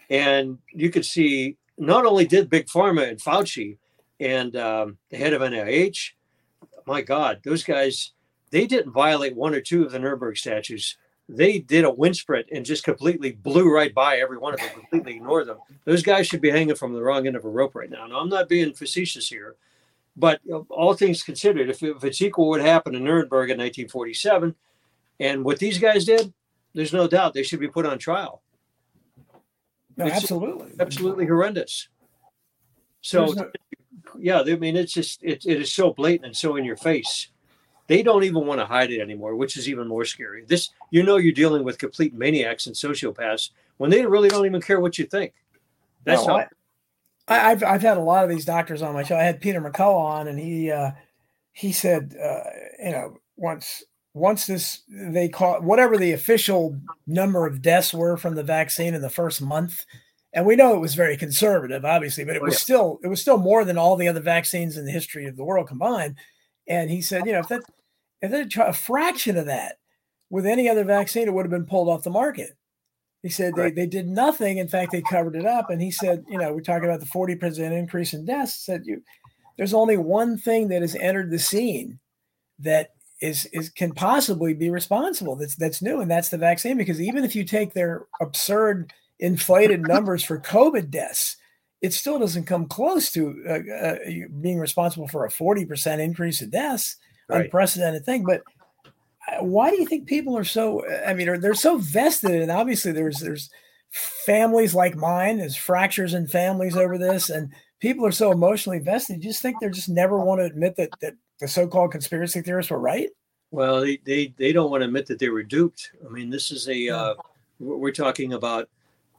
And you could see not only did Big Pharma and Fauci and um, the head of NIH, my God, those guys they didn't violate one or two of the Nuremberg statutes. They did a wind sprint and just completely blew right by every one of them, completely ignored them. Those guys should be hanging from the wrong end of a rope right now. Now, I'm not being facetious here, but all things considered, if, if it's equal what happened in Nuremberg in 1947 and what these guys did, there's no doubt they should be put on trial. No, absolutely. Absolutely horrendous. So, no... yeah, I mean, it's just, it, it is so blatant and so in your face they don't even want to hide it anymore, which is even more scary. This, you know, you're dealing with complete maniacs and sociopaths when they really don't even care what you think. That's no, how. I, have I've had a lot of these doctors on my show. I had Peter McCullough on, and he uh, he said, uh, you know, once once this they call whatever the official number of deaths were from the vaccine in the first month, and we know it was very conservative, obviously, but it oh, was still it was still more than all the other vaccines in the history of the world combined. And he said, you know, if that if they a fraction of that with any other vaccine, it would have been pulled off the market. He said they, they did nothing. In fact, they covered it up. And he said, you know, we're talking about the 40% increase in deaths. Said you there's only one thing that has entered the scene that is is can possibly be responsible that's that's new, and that's the vaccine. Because even if you take their absurd inflated *laughs* numbers for COVID deaths, it still doesn't come close to uh, uh, being responsible for a 40% increase in deaths, right. unprecedented thing. But uh, why do you think people are so? I mean, they're so vested, and obviously there's there's families like mine, there's fractures in families over this, and people are so emotionally vested. You just think they're just never want to admit that that the so-called conspiracy theorists were right. Well, they they, they don't want to admit that they were duped. I mean, this is a uh, we're talking about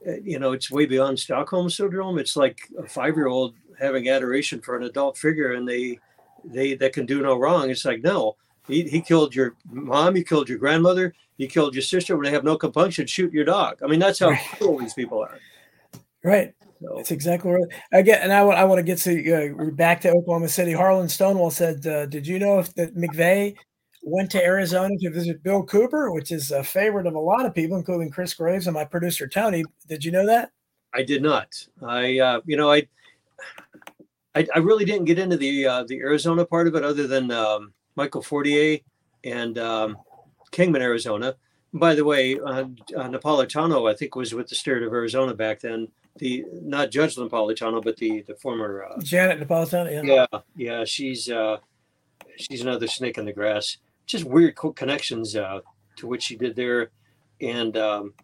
uh, you know, it's way beyond Stockholm syndrome. It's like a five-year-old having adoration for an adult figure, and they they that can do no wrong. It's like no, he, he killed your mom, he killed your grandmother, he killed your sister. When they have no compunction, shoot your dog. I mean, that's how cool these people are. Right. So. That's exactly right. Again, and I want I want to get to uh, back to Oklahoma City. Harlan Stonewall said, uh, "Did you know if that McVeigh went to Arizona to visit Bill Cooper, which is a favorite of a lot of people, including Chris Graves and my producer Tony? Did you know that?" I did not. I, uh, you know, I, I, I, really didn't get into the uh, the Arizona part of it, other than um, Michael Fortier and um, Kingman, Arizona. By the way, uh, uh, Napolitano, I think, was with the Spirit of Arizona back then the not Judge Napolitano, but the the former uh, Janet Napolitano. Yeah, yeah, yeah. She's uh, she's another snake in the grass. Just weird connections uh, to what she did there, and um,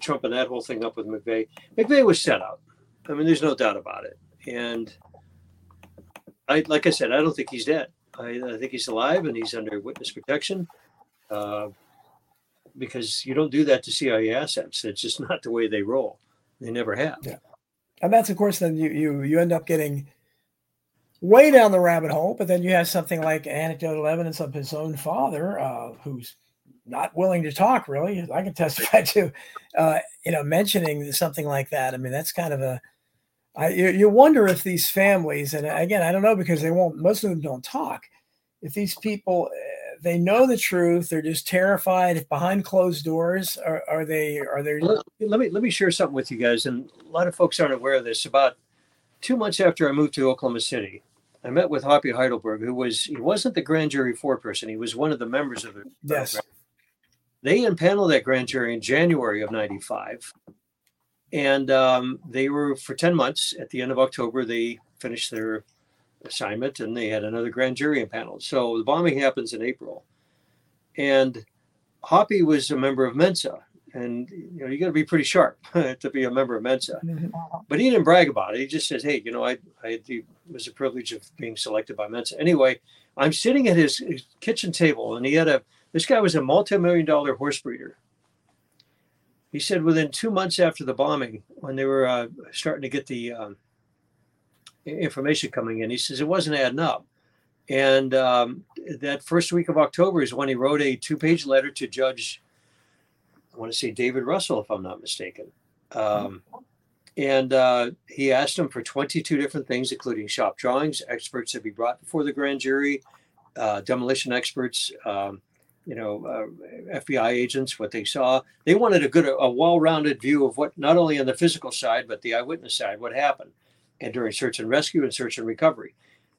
trumping that whole thing up with McVeigh. McVeigh was set up. I mean, there's no doubt about it. And I, like I said, I don't think he's dead. I, I think he's alive and he's under witness protection. Uh, because you don't do that to CIA assets. It's just *laughs* not the way they roll. They never have. Yeah. And that's of course then you you you end up getting way down the rabbit hole, but then you have something like anecdotal evidence of his own father, uh, who's not willing to talk really. I can testify *laughs* to, uh, you know, mentioning something like that. I mean, that's kind of a, I, you, you wonder if these families, and again, I don't know because they won't, most of them don't talk. If these people, they know the truth. They're just terrified behind closed doors. Are, are they? Are they? Let, let me let me share something with you guys. And a lot of folks aren't aware of this. About two months after I moved to Oklahoma City, I met with Hoppy Heidelberg, who was he wasn't the grand jury foreperson. He was one of the members of the. Yes. They impaneled that grand jury in January of '95, and um, they were for ten months. At the end of October, they finished their assignment and they had another grand jury impaneled. So the bombing happens in April. And Hoppy was a member of Mensa. And you know, you got to be pretty sharp *laughs* to be a member of Mensa. Mm-hmm. But he didn't brag about it. He just says, "Hey, you know, I, I was a privilege of being selected by Mensa." Anyway, I'm sitting at his, his kitchen table, and he had a. This guy was a multi-million dollar horse breeder. He said within two months after the bombing, when they were uh, starting to get the um, information coming in. He says it wasn't adding up. And um, that first week of October is when he wrote a two page letter to Judge, I want to say David Russell, if I'm not mistaken. Um, and uh, he asked him for 22 different things, including shop drawings, experts to be brought before the grand jury, uh, demolition experts, um, you know, uh, FBI agents, what they saw. They wanted a good, a well-rounded view of what, not only on the physical side, but the eyewitness side, what happened and during search and rescue and search and recovery.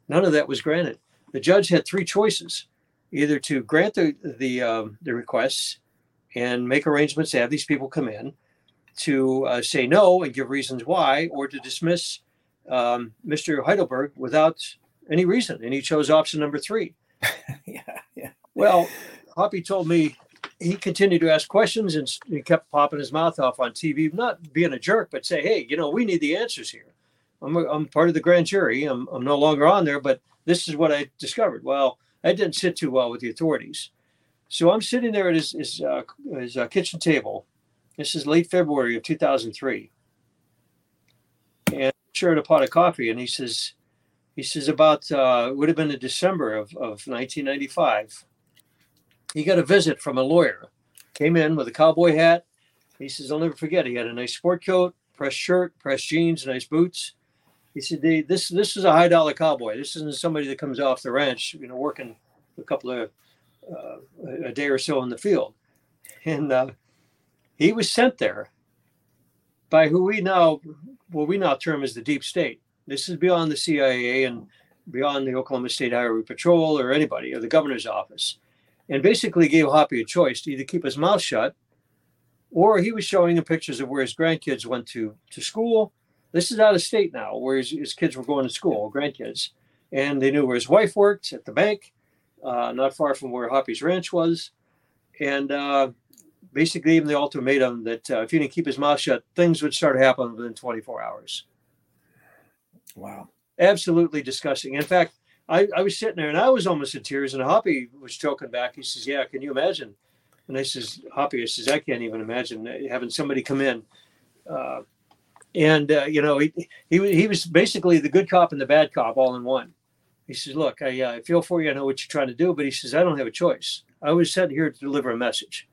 None of that was granted. The judge had three choices: either to grant the the, um, the requests and make arrangements to have these people come in, to uh, say no and give reasons why, or to dismiss um, Mr. Heidelberg without any reason. And he chose option number three. *laughs* yeah, yeah. Well, Hoppy told me he continued to ask questions and he kept popping his mouth off on TV, not being a jerk, but say, hey, you know, we need the answers here. I'm, a, I'm part of the grand jury. I'm, I'm no longer on there, but this is what I discovered. Well, I didn't sit too well with the authorities. So I'm sitting there at his, his, uh, his uh, kitchen table. This is late February of 2003. And shared a pot of coffee. And he says, he says about, uh, it would have been in December of, of 1995. He got a visit from a lawyer. Came in with a cowboy hat. He says, I'll never forget. He had a nice sport coat, pressed shirt, pressed jeans, nice boots. He said, "This this is a high dollar cowboy. This isn't somebody that comes off the ranch, you know, working a couple of uh, a day or so in the field." And uh, he was sent there by who we now, what we now term as the deep state. This is beyond the CIA and beyond the Oklahoma State Highway Patrol or anybody or the governor's office, and basically gave Hoppy a choice to either keep his mouth shut, or he was showing him pictures of where his grandkids went to to school this is out of state now, where his, his kids were going to school, grandkids, and they knew where his wife worked at the bank, uh, not far from where Hoppy's ranch was, and uh, basically gave him the ultimatum that uh, if he didn't keep his mouth shut, things would start happening within 24 hours. Wow, absolutely disgusting. In fact, I, I was sitting there and I was almost in tears, and Hoppy was choking back. He says, "Yeah, can you imagine?" And I says, "Hoppy," I says, "I can't even imagine having somebody come in." Uh, and uh, you know, he, he he was basically the good cop and the bad cop all in one. He says, "Look, I, uh, I feel for you. I know what you're trying to do, but he says I don't have a choice. I was sent here to deliver a message,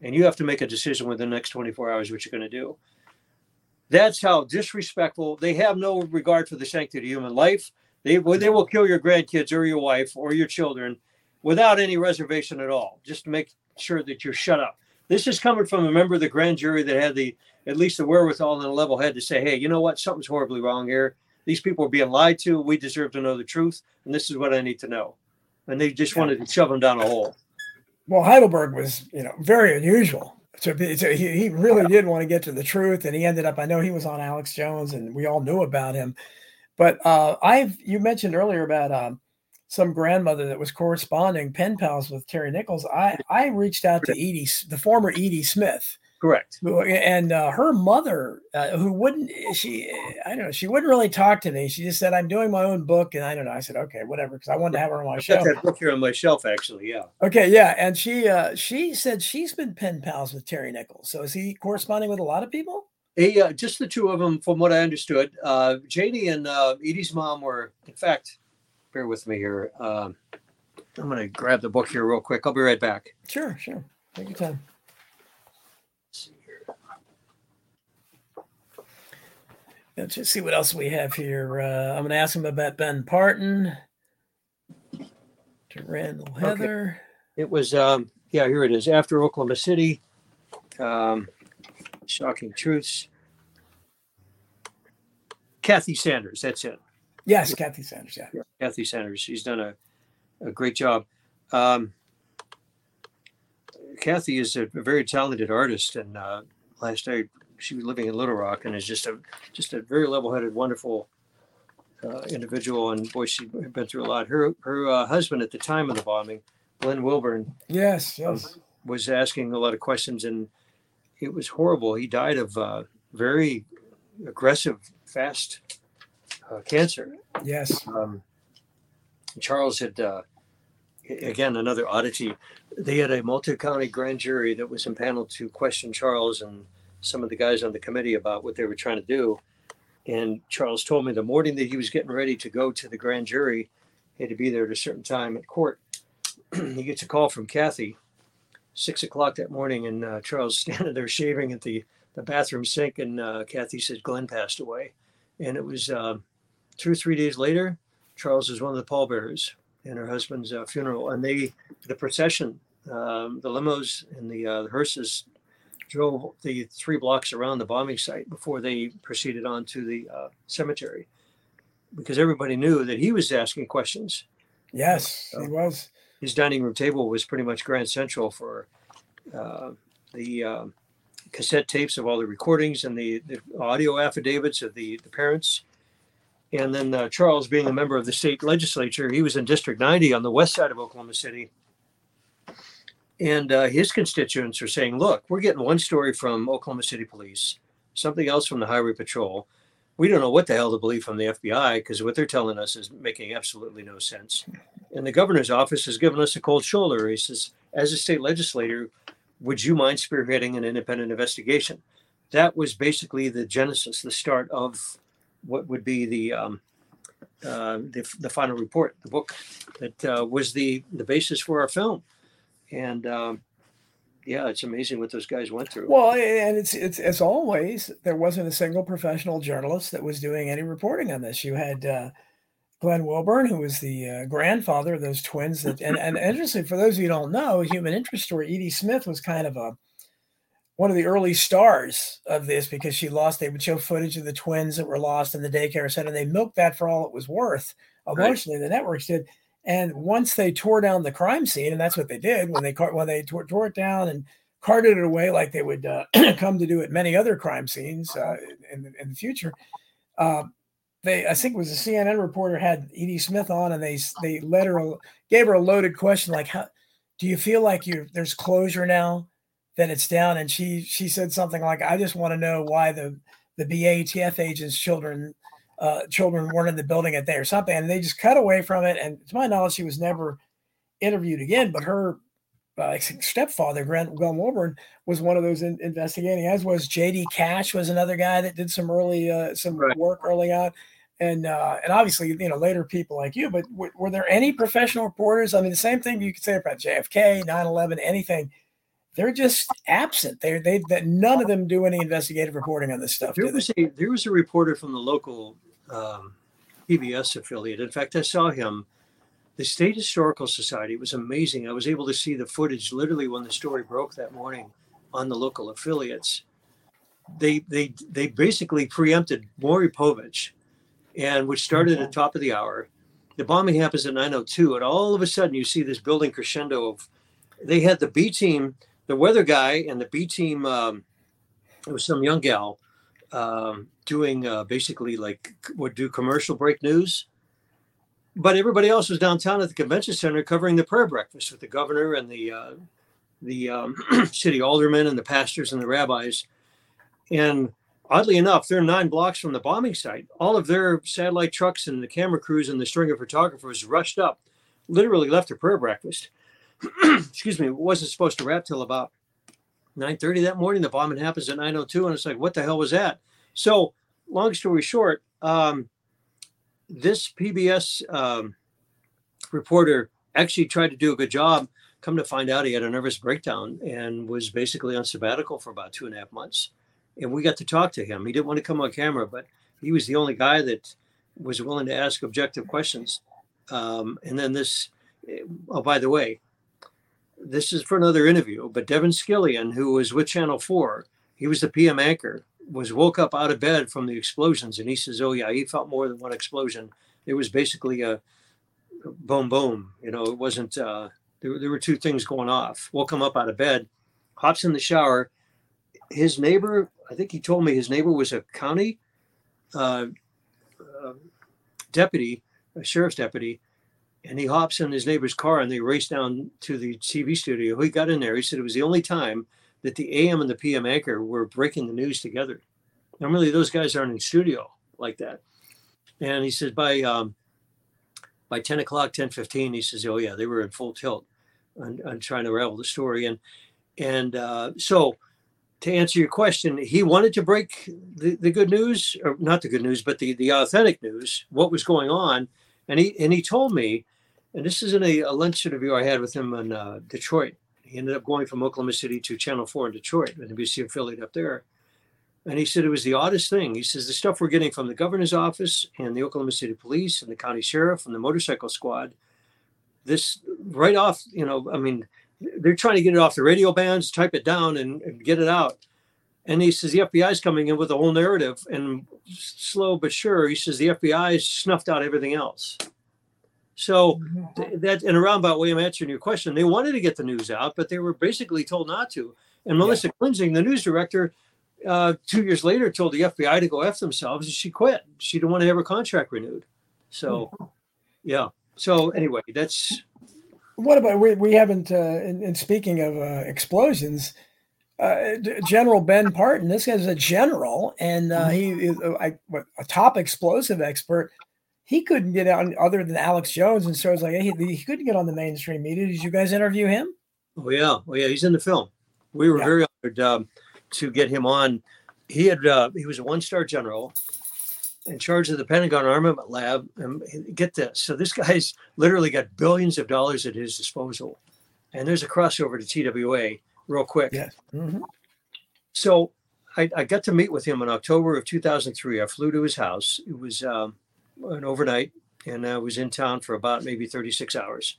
and you have to make a decision within the next 24 hours what you're going to do." That's how disrespectful. They have no regard for the sanctity of human life. They they will kill your grandkids or your wife or your children without any reservation at all, just to make sure that you're shut up. This is coming from a member of the grand jury that had the at least the wherewithal and a level head to say, hey, you know what? Something's horribly wrong here. These people are being lied to. We deserve to know the truth, and this is what I need to know. And they just wanted to shove them down a hole. Well, Heidelberg was, you know, very unusual. So, so he, he really did want to get to the truth, and he ended up. I know he was on Alex Jones, and we all knew about him. But uh, I've you mentioned earlier about um, some grandmother that was corresponding pen pals with Terry Nichols. I I reached out to Edie, the former Edie Smith, Correct. And uh, her mother, uh, who wouldn't, she, I don't know, she wouldn't really talk to me. She just said, I'm doing my own book. And I don't know. I said, okay, whatever. Cause I wanted to have her on my I've show. got that book here on my shelf, actually. Yeah. Okay. Yeah. And she, uh, she said she's been pen pals with Terry Nichols. So is he corresponding with a lot of people? A, uh, just the two of them, from what I understood. Uh, Janie and uh, Edie's mom were, in fact, bear with me here. Um, I'm going to grab the book here real quick. I'll be right back. Sure. Sure. Take your time. Let's just see what else we have here. Uh, I'm going to ask him about Ben Partin, to Randall Heather. Okay. It was, um, yeah, here it is. After Oklahoma City, um, shocking truths. Kathy Sanders, that's it. Yes, Kathy Sanders. Yeah, yeah Kathy Sanders. She's done a, a great job. Um, Kathy is a, a, very talented artist, and uh, last night she was living in Little Rock and is just a just a very level-headed, wonderful uh, individual. And boy, she had been through a lot. Her her uh, husband at the time of the bombing, Glenn Wilburn, yes, yes, was asking a lot of questions, and it was horrible. He died of uh, very aggressive, fast uh, cancer. Yes. Um, Charles had uh, again another oddity. They had a multi-county grand jury that was impaneled to question Charles and some of the guys on the committee about what they were trying to do. And Charles told me the morning that he was getting ready to go to the grand jury, he had to be there at a certain time at court. *clears throat* he gets a call from Kathy, six o'clock that morning, and uh, Charles *laughs* standing there shaving at the, the bathroom sink. And uh, Kathy said Glenn passed away. And it was uh, two or three days later, Charles was one of the pallbearers in her husband's uh, funeral. And they, the procession, um, the limos and the, uh, the hearses drove the three blocks around the bombing site before they proceeded on to the uh, cemetery because everybody knew that he was asking questions. Yes, he was. His dining room table was pretty much Grand Central for uh, the uh, cassette tapes of all the recordings and the, the audio affidavits of the, the parents. And then uh, Charles, being a member of the state legislature, he was in District 90 on the west side of Oklahoma City and uh, his constituents are saying, look, we're getting one story from Oklahoma City Police, something else from the Highway Patrol. We don't know what the hell to believe from the FBI because what they're telling us is making absolutely no sense. And the governor's office has given us a cold shoulder. He says, as a state legislator, would you mind spearheading an independent investigation? That was basically the genesis, the start of what would be the um, uh, the, the final report, the book that uh, was the the basis for our film and um, yeah, it's amazing what those guys went through. Well, and it's it's as always, there wasn't a single professional journalist that was doing any reporting on this. You had uh, Glenn Wilburn, who was the uh, grandfather of those twins. That and and interesting for those of you who don't know, Human Interest Story. Edie Smith was kind of a one of the early stars of this because she lost. They would show footage of the twins that were lost in the daycare center. And they milked that for all it was worth. Emotionally, right. the networks did. And once they tore down the crime scene, and that's what they did when they when they tore, tore it down and carted it away like they would uh, *clears throat* come to do at many other crime scenes uh, in, the, in the future. Uh, they, I think it was a CNN reporter had Edie Smith on, and they they let her gave her a loaded question like, "How do you feel like you there's closure now that it's down?" And she she said something like, "I just want to know why the the BATF agents' children uh, children weren't in the building at day or something. And they just cut away from it. And to my knowledge, she was never interviewed again. But her uh, stepfather, Grant Glenn Wilburn, was one of those in, investigating. As was J.D. Cash, was another guy that did some early uh, some right. work early on, and uh, and obviously you know later people like you. But w- were there any professional reporters? I mean, the same thing you could say about JFK, 9/11, anything. They're just absent. They they that none of them do any investigative reporting on this stuff. There was a there was a reporter from the local um, PBS affiliate. In fact, I saw him the State Historical Society was amazing. I was able to see the footage literally when the story broke that morning on the local affiliates. They they they basically preempted Maury Povich, and which started at the top of the hour. The bombing happens at 9:02, and all of a sudden you see this building crescendo of. They had the B team, the weather guy, and the B team. Um, it was some young gal um, doing uh, basically like would do commercial break news but everybody else was downtown at the convention center covering the prayer breakfast with the governor and the uh, the um, *clears throat* city aldermen and the pastors and the rabbis. And oddly enough, they're nine blocks from the bombing site. All of their satellite trucks and the camera crews and the string of photographers rushed up, literally left their prayer breakfast. *clears throat* Excuse me, it wasn't supposed to wrap till about 9:30 that morning. The bombing happens at 9:02, and it's like, what the hell was that? So, long story short, um, this PBS um, reporter actually tried to do a good job. Come to find out, he had a nervous breakdown and was basically on sabbatical for about two and a half months. And we got to talk to him. He didn't want to come on camera, but he was the only guy that was willing to ask objective questions. Um, and then this, eh, oh, by the way, this is for another interview, but Devin Scillian, who was with Channel 4, he was the PM anchor was woke up out of bed from the explosions, and he says, "Oh yeah, he felt more than one explosion. It was basically a boom, boom. You know, it wasn't. Uh, there, there were two things going off. Woke him up out of bed, hops in the shower. His neighbor, I think he told me his neighbor was a county uh, uh, deputy, a sheriff's deputy, and he hops in his neighbor's car and they race down to the TV studio. He got in there. He said it was the only time that the AM and the PM anchor were breaking the news together. Normally, those guys aren't in studio like that. And he says by um, by 10 o'clock, 10 15, he says, Oh, yeah, they were in full tilt on, on trying to ravel the story. And and uh, so to answer your question, he wanted to break the, the good news, or not the good news, but the, the authentic news, what was going on. And he and he told me, and this is in a, a lunch interview I had with him in uh, Detroit. He ended up going from Oklahoma City to Channel 4 in Detroit, NBC affiliate up there. And he said it was the oddest thing. He says the stuff we're getting from the governor's office and the Oklahoma City police and the county sheriff and the motorcycle squad, this right off, you know, I mean, they're trying to get it off the radio bands, type it down and, and get it out. And he says the FBI is coming in with a whole narrative and slow but sure, he says the FBI snuffed out everything else. So mm-hmm. that in a roundabout way, I'm answering your question. They wanted to get the news out, but they were basically told not to. And Melissa yeah. Klinzing, the news director, uh, two years later told the FBI to go f themselves, and she quit. She didn't want to have her contract renewed. So, mm-hmm. yeah. So anyway, that's. What about we? We haven't. Uh, in, in speaking of uh, explosions, uh, General Ben Partin, This guy's a general, and uh, he is a, a, top explosive expert he couldn't get on other than Alex Jones, and so it's like he, he couldn't get on the mainstream media. Did you guys interview him? Oh yeah, oh yeah, he's in the film. We were yeah. very honored um, to get him on. He had uh, he was a one star general in charge of the Pentagon Armament Lab. And get this, so this guy's literally got billions of dollars at his disposal, and there's a crossover to TWA real quick. Yes. Mm-hmm. So I, I, got to meet with him in October of 2003. I flew to his house. It was. Um, an overnight, and I was in town for about maybe 36 hours.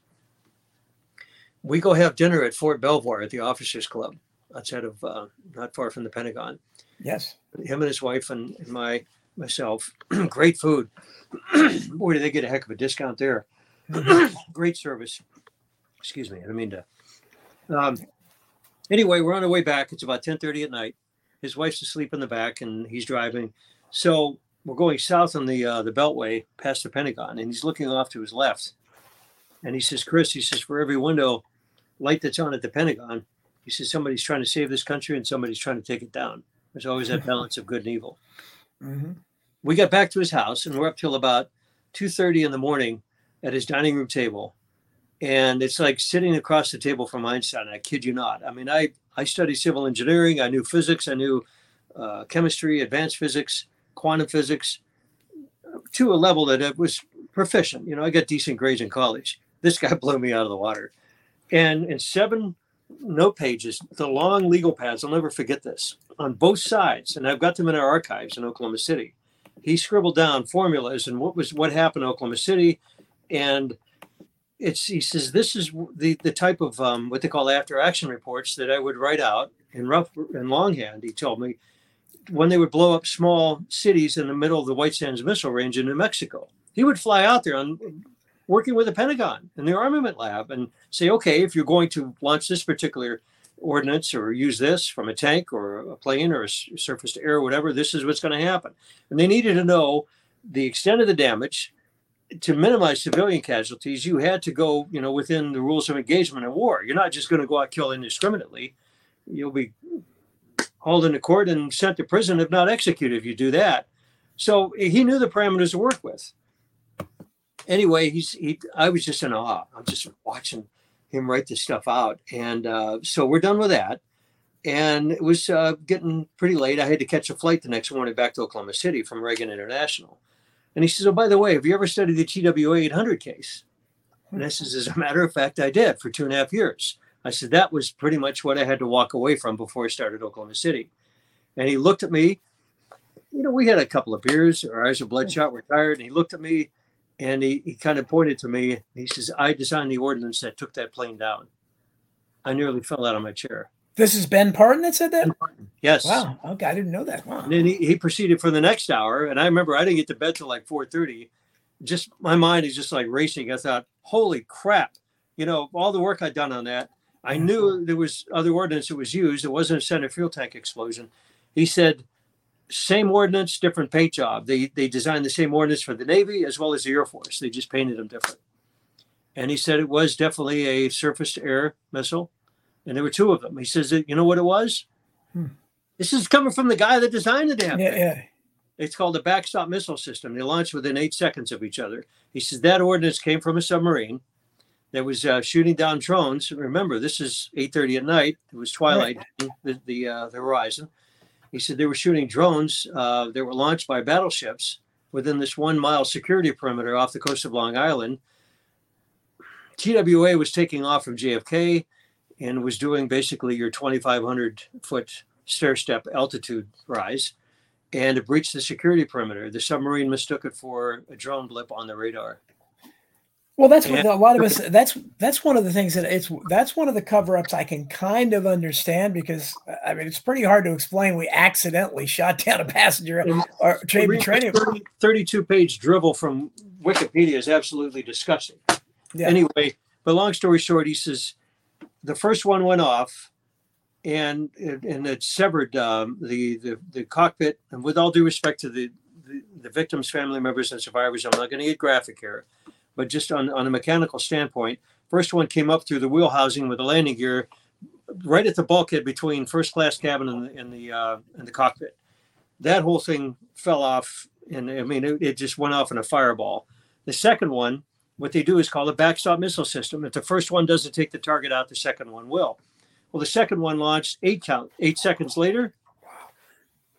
We go have dinner at Fort Belvoir at the Officers Club outside of uh, not far from the Pentagon. Yes. Him and his wife and, and my myself. *clears throat* Great food. *clears throat* Boy, did they get a heck of a discount there. *clears throat* Great service. Excuse me. I don't mean to. Um, anyway, we're on our way back. It's about 10:30 at night. His wife's asleep in the back, and he's driving. So we're going south on the uh, the Beltway past the Pentagon, and he's looking off to his left, and he says, "Chris," he says, "for every window light that's on at the Pentagon, he says somebody's trying to save this country and somebody's trying to take it down. There's always that *laughs* balance of good and evil." Mm-hmm. We got back to his house, and we're up till about two thirty in the morning at his dining room table, and it's like sitting across the table from Einstein. I kid you not. I mean, I I studied civil engineering. I knew physics. I knew uh, chemistry, advanced physics, quantum physics, to a level that it was proficient. You know, I got decent grades in college. This guy *laughs* blew me out of the water, and in seven note pages, the long legal pads. I'll never forget this on both sides, and I've got them in our archives in Oklahoma City. He scribbled down formulas and what was what happened in Oklahoma City, and it's he says this is the the type of um, what they call after action reports that I would write out in rough in longhand. He told me when they would blow up small cities in the middle of the White Sands Missile Range in New Mexico. He would fly out there on working with the Pentagon in the armament lab and say, okay, if you're going to launch this particular ordnance or use this from a tank or a plane or a surface to air or whatever, this is what's going to happen. And they needed to know the extent of the damage. To minimize civilian casualties, you had to go, you know, within the rules of engagement in war. You're not just going to go out kill indiscriminately. You'll be hauled into court and sent to prison if not executed if you do that. So he knew the parameters to work with. Anyway, he's he. I was just in awe. I'm just watching him write this stuff out, and uh, so we're done with that. And it was uh, getting pretty late. I had to catch a flight the next morning back to Oklahoma City from Reagan International. And he says, "Oh, by the way, have you ever studied the TWA 800 case?" And I says, "As a matter of fact, I did for two and a half years." I said, that was pretty much what I had to walk away from before I started Oklahoma City. And he looked at me. You know, we had a couple of beers, our eyes were bloodshot, we're tired. And he looked at me and he, he kind of pointed to me. He says, I designed the ordinance that took that plane down. I nearly fell out of my chair. This is Ben Partin that said that? Yes. Wow. Okay. I didn't know that. Wow. And then he, he proceeded for the next hour. And I remember I didn't get to bed till like 4.30. Just my mind is just like racing. I thought, holy crap. You know, all the work I'd done on that I knew there was other ordnance that was used. It wasn't a center fuel tank explosion. He said, same ordnance, different paint job. They they designed the same ordnance for the Navy as well as the Air Force. They just painted them different. And he said it was definitely a surface to air missile. And there were two of them. He says, you know what it was? Hmm. This is coming from the guy that designed the damn yeah, thing. Yeah. It's called a backstop missile system. They launched within eight seconds of each other. He says that ordnance came from a submarine that was uh, shooting down drones. Remember, this is 8:30 at night. It was twilight, right. the the, uh, the, horizon. He said they were shooting drones uh, that were launched by battleships within this one mile security perimeter off the coast of Long Island. TWA was taking off from JFK and was doing basically your 2,500 foot stair step altitude rise, and it breached the security perimeter. The submarine mistook it for a drone blip on the radar. Well, that's what a lot of us. That's that's one of the things that it's that's one of the cover ups I can kind of understand because I mean it's pretty hard to explain. We accidentally shot *laughs* down a passenger or training. 30, 32 page drivel from Wikipedia is absolutely disgusting. Yeah. Anyway, but long story short, he says the first one went off, and and it severed um, the, the the cockpit. And with all due respect to the the, the victims' family members and survivors, I'm not going to get graphic here but just on, on a mechanical standpoint, first one came up through the wheel housing with the landing gear right at the bulkhead between first class cabin and the, and the, uh, and the cockpit. That whole thing fell off. And I mean, it, it just went off in a fireball. The second one, what they do is called a backstop missile system. If the first one doesn't take the target out, the second one will. Well, the second one launched eight count eight seconds later,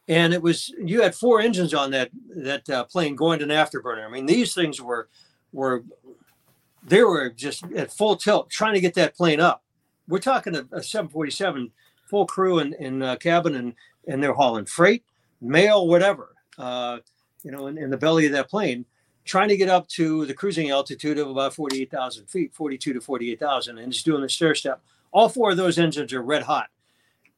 and it was you had four engines on that that uh, plane going to an afterburner. I mean, these things were were they were just at full tilt trying to get that plane up. We're talking a, a 747 full crew in, in uh, cabin and and they're hauling freight, mail, whatever. Uh, you know, in, in, the belly of that plane, trying to get up to the cruising altitude of about 48,000 feet, 42 to 48,000, and just doing the stair step. All four of those engines are red hot.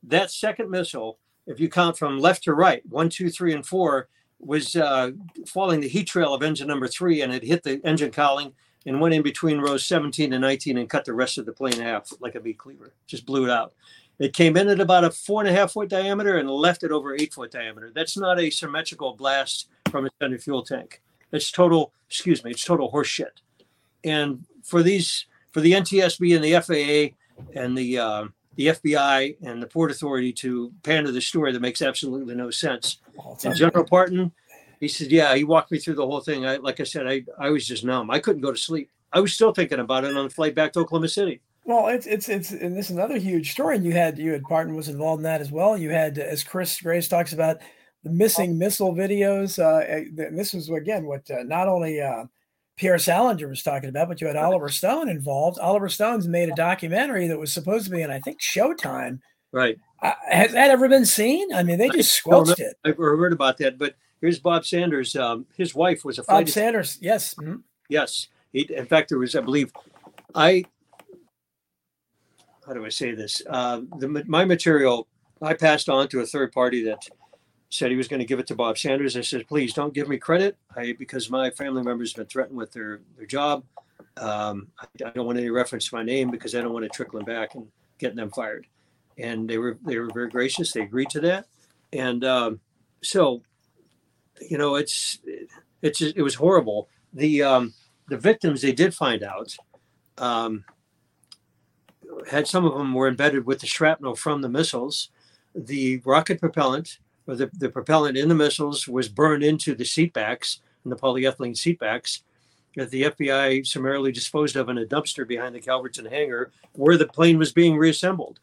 That second missile, if you count from left to right, one, two, three, and four, was uh, following the heat trail of engine number three and it hit the engine cowling and went in between rows 17 and 19 and cut the rest of the plane in half like a meat cleaver, just blew it out. It came in at about a four and a half foot diameter and left it over eight foot diameter. That's not a symmetrical blast from a center fuel tank. It's total, excuse me, it's total horseshit. And for these, for the NTSB and the FAA and the uh, the FBI and the Port Authority to pander the story that makes absolutely no sense. And General Partin, he said, "Yeah." He walked me through the whole thing. I, like I said, I I was just numb. I couldn't go to sleep. I was still thinking about it on the flight back to Oklahoma City. Well, it's it's it's and this is another huge story. And you had you had Partin was involved in that as well. You had as Chris Grace talks about the missing missile videos. Uh, this was again what uh, not only uh, Pierre Salinger was talking about, but you had Oliver Stone involved. Oliver Stone's made a documentary that was supposed to be in I think Showtime. Right. Uh, has that ever been seen? I mean, they just squelched it. I've heard about that, but here's Bob Sanders. Um, his wife was a Bob Sanders. Yes. Mm-hmm. Yes. He, in fact, there was, I believe, I how do I say this? Uh, the, my material I passed on to a third party that said he was going to give it to Bob Sanders. I said, please don't give me credit I, because my family members have been threatened with their, their job. Um, I, I, don't want any reference to my name because I don't want to trickle them back and getting them fired. And they were they were very gracious. They agreed to that. And um, so, you know, it's it's it was horrible. The um, the victims they did find out. Um, had some of them were embedded with the shrapnel from the missiles. The rocket propellant, or the, the propellant in the missiles, was burned into the seatbacks and the polyethylene seatbacks that the FBI summarily disposed of in a dumpster behind the Calverton hangar where the plane was being reassembled.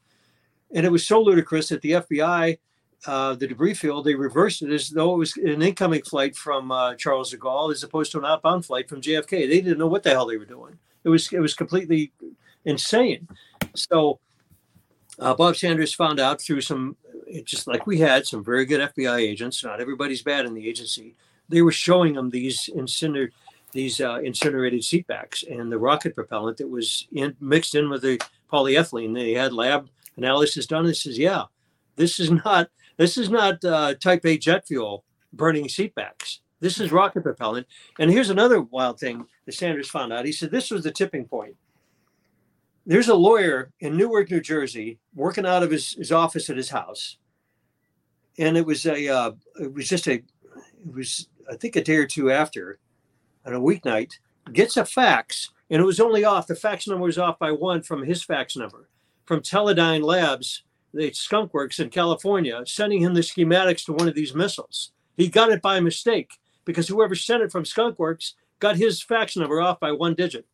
And it was so ludicrous that the FBI, uh, the debris field, they reversed it as though it was an incoming flight from uh, Charles de Gaulle as opposed to an outbound flight from JFK. They didn't know what the hell they were doing. It was it was completely insane. So uh, Bob Sanders found out through some, just like we had some very good FBI agents. Not everybody's bad in the agency. They were showing them these inciner, these uh, incinerated seatbacks and the rocket propellant that was in, mixed in with the polyethylene. They had lab analysis done. And says, yeah, this is not this is not uh, Type A jet fuel burning seatbacks. This is rocket propellant. And here's another wild thing that Sanders found out. He said this was the tipping point there's a lawyer in Newark, New Jersey, working out of his, his office at his house, and it was a uh, it was just a it was I think a day or two after, on a weeknight, gets a fax, and it was only off. The fax number was off by one from his fax number, from Teledyne Labs, the Skunk Works in California, sending him the schematics to one of these missiles. He got it by mistake because whoever sent it from Skunk Works got his fax number off by one digit.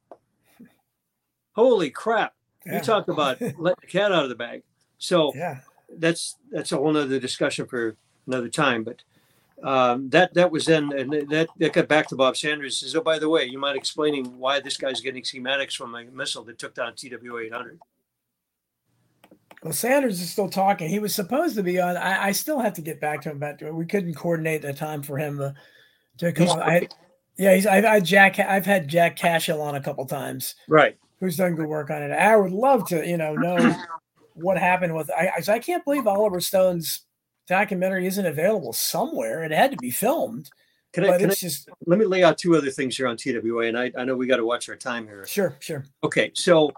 Holy crap! Yeah. You talk about *laughs* letting the cat out of the bag. So yeah, that's that's a whole nother discussion for another time. But um, that that was then, and that that got back to Bob Sanders. Says, oh, by the way, you mind explaining why this guy's getting schematics from a missile that took down TWA 800? Well, Sanders is still talking. He was supposed to be on. I, I still have to get back to him about. it. We couldn't coordinate a time for him to, to come on. I, yeah, he's. I've, had Jack. I've had Jack Cashill on a couple times. Right who's done good work on it. I would love to, you know, know what happened with. I I can't believe Oliver Stone's documentary isn't available somewhere. It had to be filmed. Can I, can I just let me lay out two other things here on TWA, and I, I know we got to watch our time here. Sure, sure. Okay, so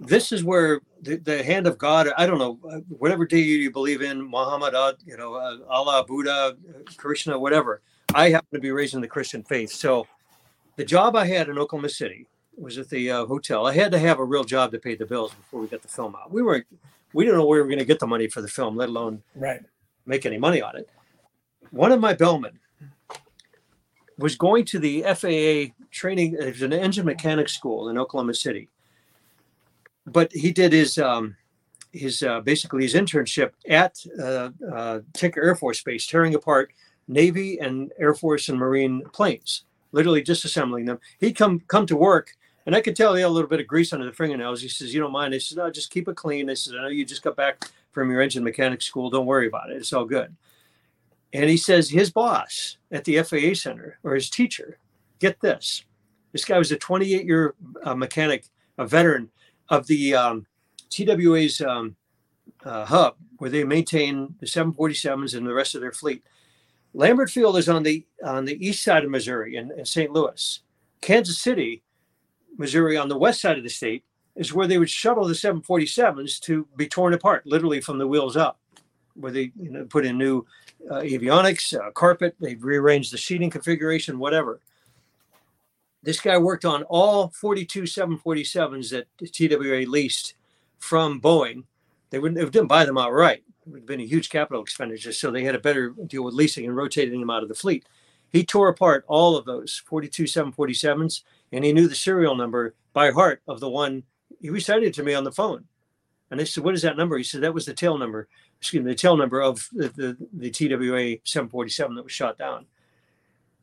this is where the, the hand of God. I don't know whatever deity you believe in, Muhammad, uh, you know, uh, Allah, Buddha, Krishna, whatever. I happen to be raised in the Christian faith, so the job I had in Oklahoma City was at the uh, hotel. I had to have a real job to pay the bills before we got the film out. We weren't, we didn't know where we were going to get the money for the film, let alone right make any money on it. One of my bellmen was going to the FAA training. It was an engine mechanic school in Oklahoma City, but he did his um, his uh, basically his internship at uh, uh, Tinker Air Force Base, tearing apart Navy and Air Force and Marine planes, literally disassembling them. He'd come come to work and I could tell he had a little bit of grease under the fingernails. He says, You don't mind? He says, No, just keep it clean. I said, I know you just got back from your engine mechanic school. Don't worry about it. It's all good. And he says, His boss at the FAA center or his teacher, get this. This guy was a 28 year uh, mechanic, a veteran of the um, TWA's um, uh, hub where they maintain the 747s and the rest of their fleet. Lambert Field is on the on the east side of Missouri in, in St. Louis. Kansas City Missouri on the west side of the state is where they would shuttle the 747s to be torn apart, literally from the wheels up, where they you know, put in new uh, avionics, uh, carpet, they rearranged the seating configuration, whatever. This guy worked on all 42 747s that TWA leased from Boeing. They wouldn't they didn't buy them outright. It would have been a huge capital expenditure, so they had a better deal with leasing and rotating them out of the fleet. He tore apart all of those 42 747s and he knew the serial number by heart of the one he recited to me on the phone. And I said, What is that number? He said, That was the tail number, excuse me, the tail number of the, the, the TWA 747 that was shot down.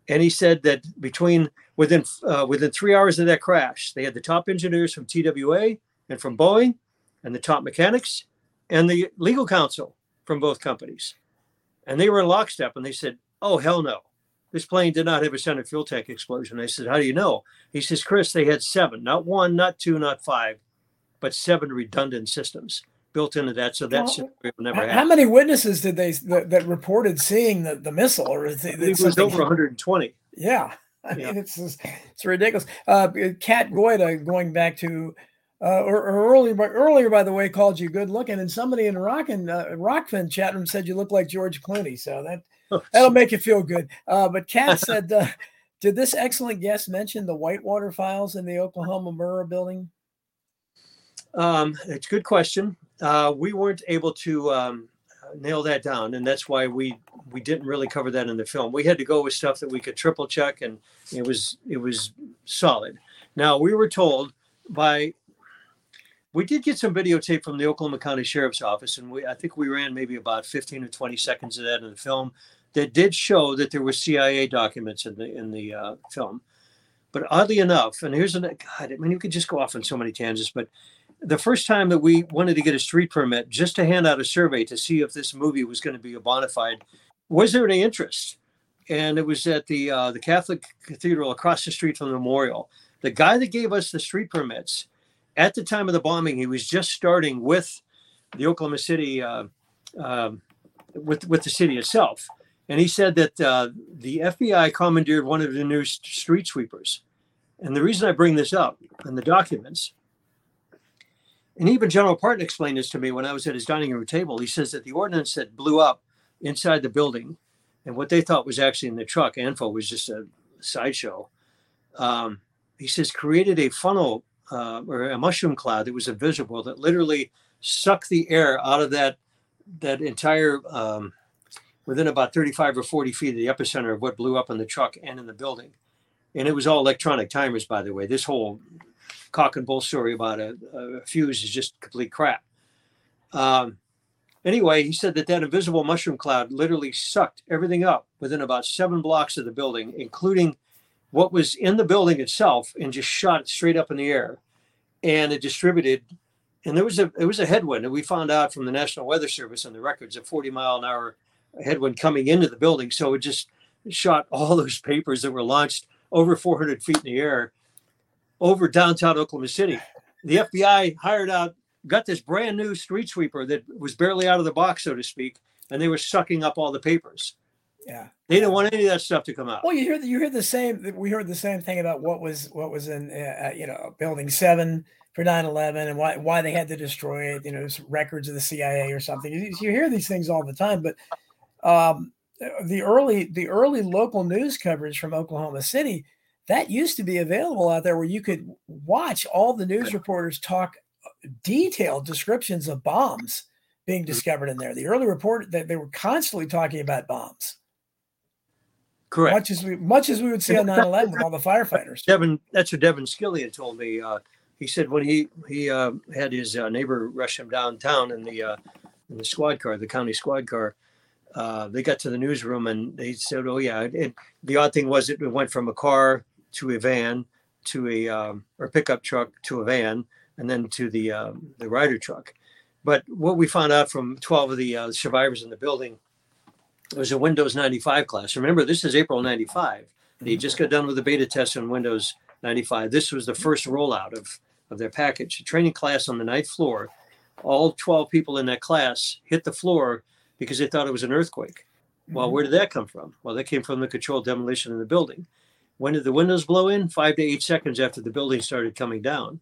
And he said that between within uh, within three hours of that crash, they had the top engineers from TWA and from Boeing, and the top mechanics, and the legal counsel from both companies, and they were in lockstep. And they said, "Oh hell no, this plane did not have a center fuel tank explosion." I said, "How do you know?" He says, "Chris, they had seven, not one, not two, not five, but seven redundant systems." Built into that, so that well, never how, how many witnesses did they that, that reported seeing the, the missile? Or is it, it was over 120. Yeah, I yeah. mean it's it's ridiculous. Uh, Kat Goida going back to. Uh, or, or earlier, earlier, by the way, called you good looking, and somebody in Rockin uh, Rockfin chat room said you look like George Clooney. So that *laughs* oh, that'll make you feel good. Uh, but Kat *laughs* said, uh, did this excellent guest mention the Whitewater files in the Oklahoma Murrah building? Um, it's a good question uh, we weren't able to um, nail that down, and that's why we we didn't really cover that in the film. We had to go with stuff that we could triple check, and it was it was solid. Now we were told by we did get some videotape from the Oklahoma County Sheriff's Office, and we I think we ran maybe about 15 or 20 seconds of that in the film that did show that there were CIA documents in the in the uh, film. But oddly enough, and here's an God, I mean, you could just go off on so many tangents, but the first time that we wanted to get a street permit just to hand out a survey to see if this movie was going to be a bona fide, was there any interest? And it was at the uh, the Catholic Cathedral across the street from the memorial. The guy that gave us the street permits at the time of the bombing, he was just starting with the Oklahoma City, uh, uh, with with the city itself, and he said that uh, the FBI commandeered one of the new street sweepers. And the reason I bring this up in the documents and even General Partin explained this to me when I was at his dining room table. He says that the ordnance that blew up inside the building and what they thought was actually in the truck, ANFO was just a sideshow. Um, he says created a funnel uh, or a mushroom cloud that was invisible that literally sucked the air out of that that entire um, within about 35 or 40 feet of the epicenter of what blew up in the truck and in the building. And it was all electronic timers, by the way. This whole cock and bull story about a, a fuse is just complete crap. Um, anyway, he said that that invisible mushroom cloud literally sucked everything up within about seven blocks of the building, including what was in the building itself, and just shot it straight up in the air. And it distributed. And there was a it was a headwind, and we found out from the National Weather Service on the records a 40 mile an hour headwind coming into the building. So it just shot all *laughs* those papers that were launched over 400 feet in the air over downtown Oklahoma City. The FBI hired out, got this brand new street sweeper that was barely out of the box, so to speak, and they were sucking up all the papers. Yeah, they didn't want any of that stuff to come out. Well, you hear the, you hear the same. We heard the same thing about what was what was in uh, uh you know Building Seven for 9-11 and why why they had to destroy it. You know, records of the CIA or something. You, you hear these things all the time, but um, the early the early local news coverage from Oklahoma City that used to be available out there where you could watch all the news reporters talk uh, detailed descriptions of bombs being mm. discovered in there. The early report that they were constantly talking about bombs. Correct. Much as we much as we would see on 9-11 with all the firefighters. Devin, that's what Devin Scillian told me. Uh, he said when he he uh, had his uh, neighbor rush him downtown in the uh, in the squad car, the county squad car. Uh, they got to the newsroom and they said, "Oh yeah." It, the odd thing was it went from a car to a van to a um, or pickup truck to a van and then to the um, the Ryder truck. But what we found out from 12 of the uh, survivors in the building was a Windows 95 class. Remember, this is April 95. They mm-hmm. just got done with the beta test on Windows 95. This was the first rollout of, of their package. A training class on the ninth floor. All 12 people in that class hit the floor because they thought it was an earthquake. Well, mm-hmm. where did that come from? Well, that came from the controlled demolition in the building. When did the windows blow in? Five to eight seconds after the building started coming down.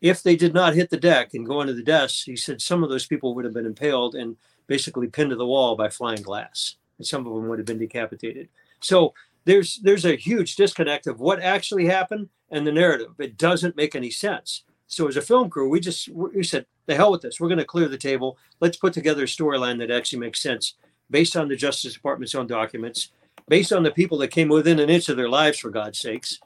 If they did not hit the deck and go into the desks, he said some of those people would have been impaled and basically pinned to the wall by flying glass, and some of them would have been decapitated. So there's there's a huge disconnect of what actually happened and the narrative. It doesn't make any sense. So as a film crew, we just we said, the hell with this. We're going to clear the table. Let's put together a storyline that actually makes sense based on the Justice Department's own documents based on the people that came within an inch of their lives, for God's sakes,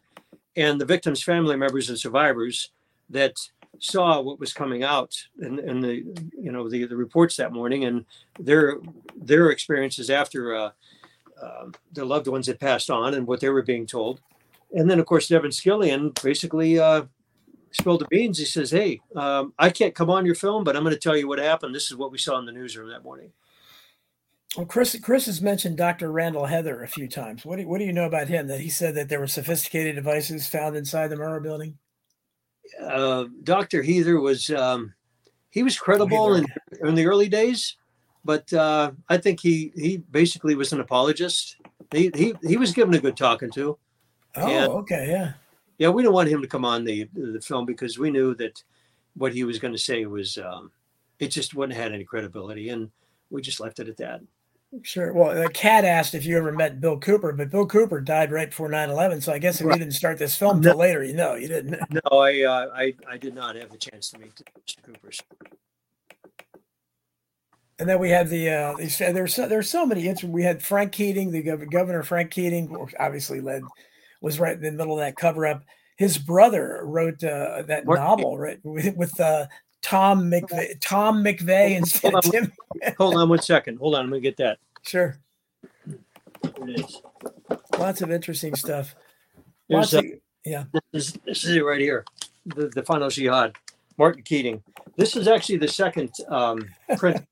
and the victims' family members and survivors that saw what was coming out and, and the you know the, the reports that morning and their their experiences after uh, uh, their loved ones had passed on and what they were being told. And then, of course, Devin Scillian basically uh, spilled the beans. He says, "Hey, um, I can't come on your film, but I'm going to tell you what happened. This is what we saw in the newsroom that morning." Well, Chris, Chris has mentioned Dr. Randall Heather a few times. What do, what do you know about him? That he said that there were sophisticated devices found inside the Murrah building. Uh, Dr. Heather was um, he was credible in, in the early days, but uh, I think he he basically was an apologist. He he he was given a good talking to. Oh, and, okay, yeah yeah, we didn't want him to come on the the film because we knew that what he was going to say was um, it just wouldn't have had any credibility, and we just left it at that. Sure. Well, the cat asked if you ever met Bill Cooper, but Bill Cooper died right before 9-11. So I guess if right. you didn't start this film until no, later, you know, you didn't. No, I, uh, I, I did not have the chance to meet Mr. Cooper. And then we had the uh, there's so, there's so many. We had Frank Keating, the governor Frank Keating, obviously led was right in the middle of that cover up. His brother wrote uh, that novel right with, with uh, Tom McVeigh, Tom McVeigh instead hold of Tim. hold on one second. Hold on, I'm gonna get that. Sure. it is. Lots of interesting stuff. Lots uh, of, yeah. This is, this is it right here. The, the final jihad. Martin Keating. This is actually the second um, *laughs* print.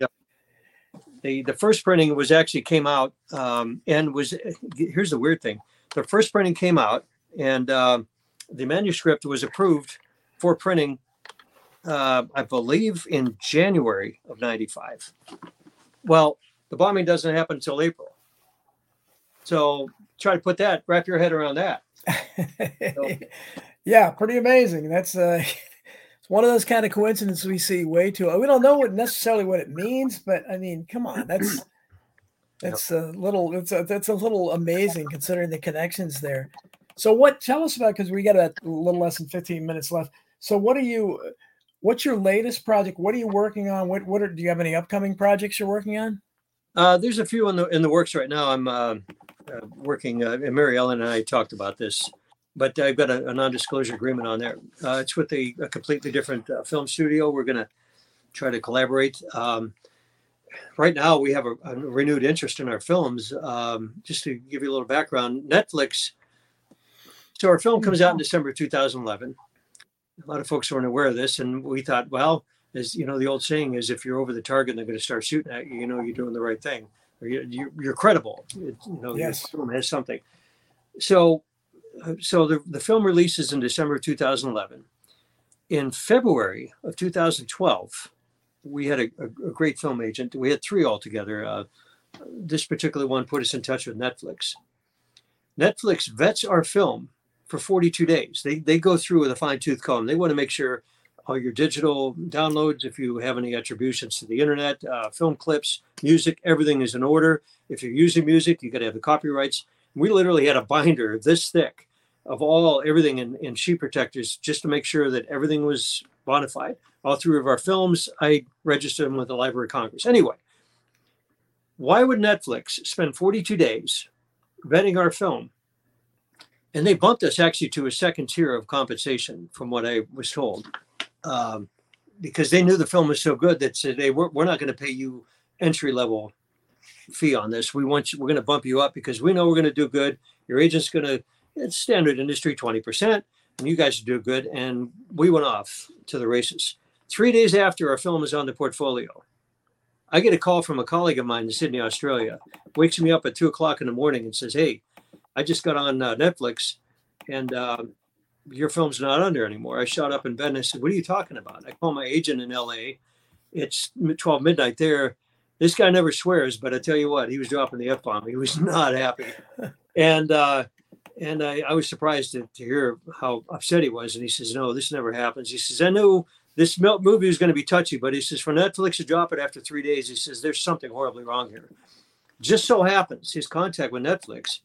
the the first printing was actually came out um, and was here's the weird thing the first printing came out, and uh, the manuscript was approved for printing, uh, I believe, in January of '95. Well, the bombing doesn't happen until April. So try to put that, wrap your head around that. So, *laughs* yeah, pretty amazing. That's uh, *laughs* it's one of those kind of coincidences we see way too. We don't know what necessarily what it means, but I mean, come on, that's *clears throat* it's a little it's a, it's a little amazing considering the connections there. So what tell us about because we got a little less than 15 minutes left. So what are you what's your latest project? What are you working on? What what are, do you have any upcoming projects you're working on? Uh, there's a few in the in the works right now. I'm uh, uh, working, uh, and Mary Ellen and I talked about this, but I've got a, a non-disclosure agreement on there. Uh, it's with a, a completely different uh, film studio. We're going to try to collaborate. Um, right now we have a, a, renewed interest in our films. Um, just to give you a little background, Netflix. So our film comes out in December 2011. A lot of folks weren't aware of this, and we thought, well, as you know, the old saying is, if you're over the target, and they're going to start shooting at you. You know, you're doing the right thing, or you, are credible. It, you know, yes. your film has something. So, uh, so the the film releases in December 2011. In February of 2012 we had a, a, a, great film agent. We had three altogether. Uh, this particular one put us in touch with Netflix. Netflix vets our film for 42 days. They, they go through with a fine tooth comb. They want to make sure all your digital downloads, if you have any attributions to the internet, uh, film clips, music, everything is in order. If you're using music, you got to have the copyrights. We literally had a binder this thick of all everything in, in sheet protectors just to make sure that everything was bona fide all three of our films. I registered them with the Library of Congress. Anyway, why would Netflix spend 42 days vetting our film? And they bumped us actually to a second tier of compensation, from what I was told, um, because they knew the film was so good that said, "Hey, we're, we're not going to pay you entry level fee on this. We want you. We're going to bump you up because we know we're going to do good. Your agent's going to it's standard industry 20 percent, and you guys do good." And we went off to the races. Three days after our film is on the portfolio, I get a call from a colleague of mine in Sydney, Australia, wakes me up at two o'clock in the morning and says, Hey, I just got on uh, Netflix and uh, your film's not under anymore. I shot up in bed and I said, What are you talking about? I call my agent in LA. It's 12 midnight there. This guy never swears, but I tell you what, he was dropping the F bomb. He was *laughs* not happy. And, uh, and I, I was surprised to, to hear how upset he was. And he says, No, this never happens. He says, I knew this movie is going to be touchy, but he says for Netflix to drop it after three days, he says there's something horribly wrong here. Just so happens his contact with Netflix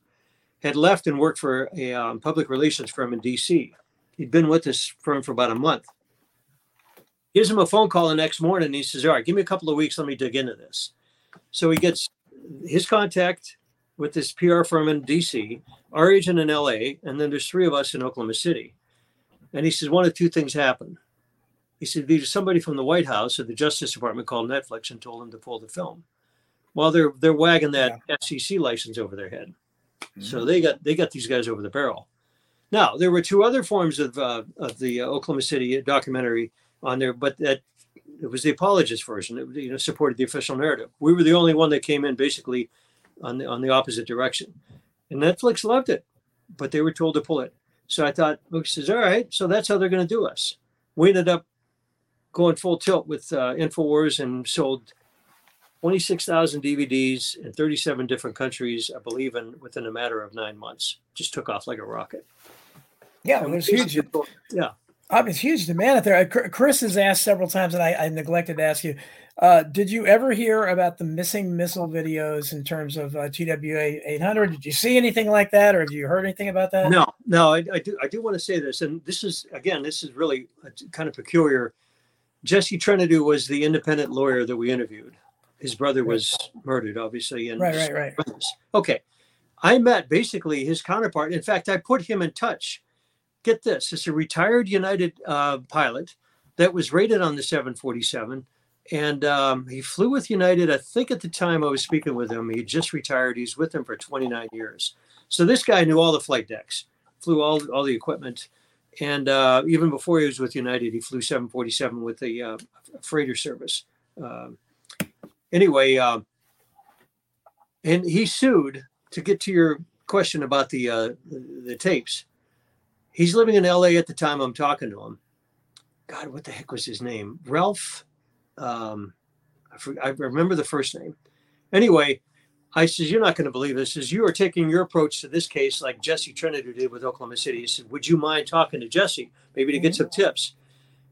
had left and worked for a um, public relations firm in D.C. He'd been with this firm for about a month. Gives him a phone call the next morning. And he says, "All right, give me a couple of weeks. Let me dig into this." So he gets his contact with this PR firm in DC, our agent in LA, and then there's three of us in Oklahoma City. And he says, one of two things happened. He said, there's somebody from the White House or the Justice Department called Netflix and told them to pull the film. Well, they're they're wagging that yeah. FCC license over their head. So they got they got these guys over the barrel. Now there were two other forms of uh, of the uh, Oklahoma City documentary on there, but that it was the apologist version It you know supported the official narrative. We were the only one that came in basically on the on the opposite direction, and Netflix loved it, but they were told to pull it. So I thought, Luke says, all right, so that's how they're going to do us. We ended up going full tilt with uh, Infowars and sold 26,000 DVDs in 37 different countries, I believe, in within a matter of nine months. Just took off like a rocket. Yeah, it was huge. Yeah. It's huge demand out there. Chris has asked several times, and I, I neglected to ask you. Uh, did you ever hear about the missing missile videos in terms of uh, TWA 800? Did you see anything like that, or have you heard anything about that? No, no. I, I do. I do want to say this, and this is again, this is really kind of peculiar. Jesse Trentadue was the independent lawyer that we interviewed. His brother was murdered, obviously, and right, right, right. Brothers. Okay, I met basically his counterpart. In fact, I put him in touch get this it's a retired United uh, pilot that was rated on the 747. And um, he flew with United. I think at the time I was speaking with him, he just retired. He's with them for 29 years. So this guy knew all the flight decks, flew all, all the equipment. And uh, even before he was with United, he flew 747 with the uh, freighter service. Um, anyway, um, and he sued to get to your question about the, uh, the, tapes he's living in LA at the time I'm talking to him. God, what the heck was his name? Ralph. Um, I, forget, I remember the first name. Anyway, I says, You're not going to believe this. Says, You are taking your approach to this case like Jesse Trentadue did with Oklahoma City. He said, Would you mind talking to Jesse, maybe to get some tips?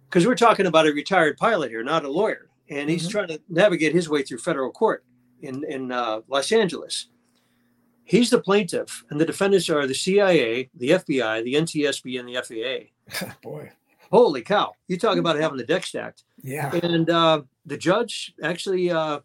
Because we're talking about a retired pilot here, not a lawyer. And he's mm-hmm. trying to navigate his way through federal court in, in uh, Los Angeles. He's the plaintiff, and the defendants are the CIA, the FBI, the NTSB, and the FAA. *laughs* Boy, holy cow! You talk about having the deck stacked. Yeah. And uh, the judge actually, uh,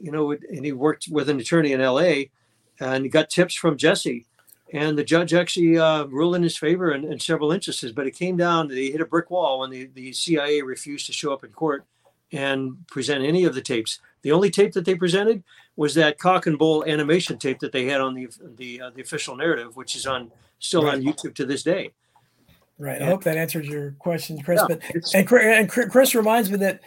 you know, and he worked with an attorney in L.A. and he got tips from Jesse, and the judge actually uh, ruled in his favor in, in several instances. But it came down; he hit a brick wall when the, the CIA refused to show up in court and present any of the tapes. The only tape that they presented was that cock and bull animation tape that they had on the the uh, the official narrative, which is on still right. on YouTube to this day. Right. I hope that answers your question, Chris. Yeah, but and, and Chris reminds me that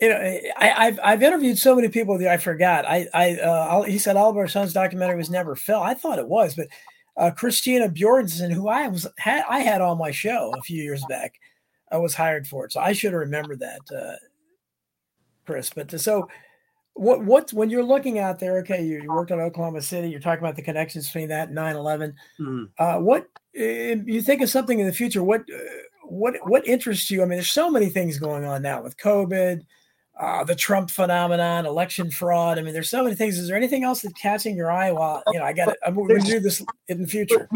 you know I, have I've interviewed so many people that I forgot. I I uh, he said Oliver Stone's documentary was never filmed. I thought it was, but uh, Kristina Borjesson, who I was had I had on my show a few years back, I was hired for it, so I should have remembered that, uh, Chris. But so what what when you're looking out there okay you, you, worked on oklahoma city you're talking about the connections between that and 9-11 mm-hmm. uh, what you think of something in the future what uh, what what interests you? I mean there's so many things going on now with covid uh, the trump phenomenon election fraud. I mean there's so many things. Is there anything else that's catching your eye while you know i got it i'm going to do this in the future.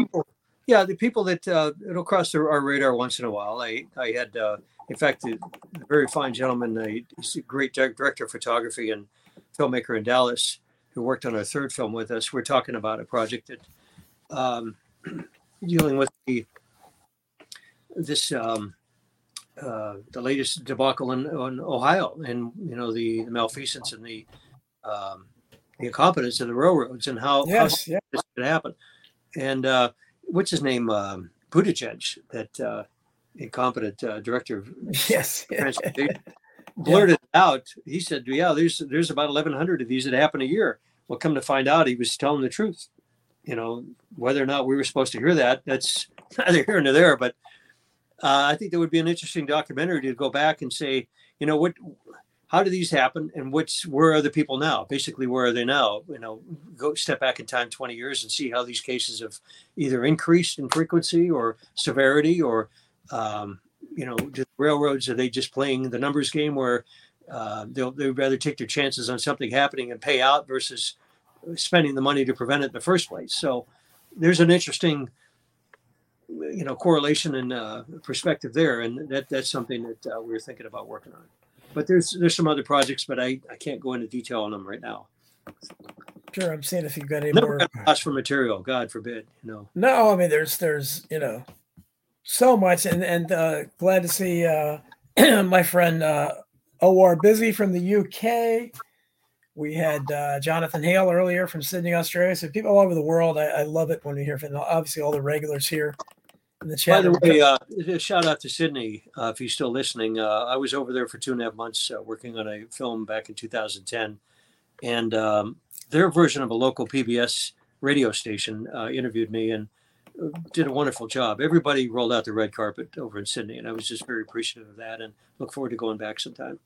yeah the people that uh, it'll cross our radar once in a while. I i had uh, in fact a very fine gentleman uh, he's a great director of photography and filmmaker in Dallas who worked on our third film with us. We're talking about a project that um, *clears throat* dealing with the this um, uh, the latest debacle in, in, Ohio and you know the, the malfeasance and the um, the incompetence of the railroads and how, yes, how yeah. this could happen. And uh, what's his name? Um, Buttigieg, that uh, incompetent uh, director of *laughs* yes. transportation *laughs* blurted yeah. out. He said, "Yeah, there's there's about 1,100 of these that happen a year." Well, come to find out, he was telling the truth. You know, whether or not we were supposed to hear that, that's *laughs* neither here nor there. But uh, I think there would be an interesting documentary to go back and say, you know, what, how do these happen, and what's where are the people now? Basically, where are they now? You know, go step back in time 20 years and see how these cases have either increased in frequency or severity or um, you know, the railroads are they just playing the numbers game where uh, they'll they'd rather take their chances on something happening and pay out versus spending the money to prevent it in the first place. So there's an interesting, you know, correlation and uh, perspective there, and that that's something that uh, we we're thinking about working on. But there's there's some other projects, but I, I can't go into detail on them right now. Sure, I'm seeing if you've got any Never more. lost for material. God forbid. No. No, I mean there's there's you know so much, and and uh, glad to see uh, *clears throat* my friend uh, O.R. Busy from the UK. We had uh, Jonathan Hale earlier from Sydney, Australia. So people all over the world, I, I love it when we hear from obviously all the regulars here in the chat. By the way, uh, shout out to Sydney uh, if you're still listening. Uh, I was over there for two and a half months uh, working on a film back in 2010, and um, their version of a local PBS radio station uh, interviewed me and did a wonderful job. Everybody rolled out the red carpet over in Sydney, and I was just very appreciative of that, and look forward to going back sometime.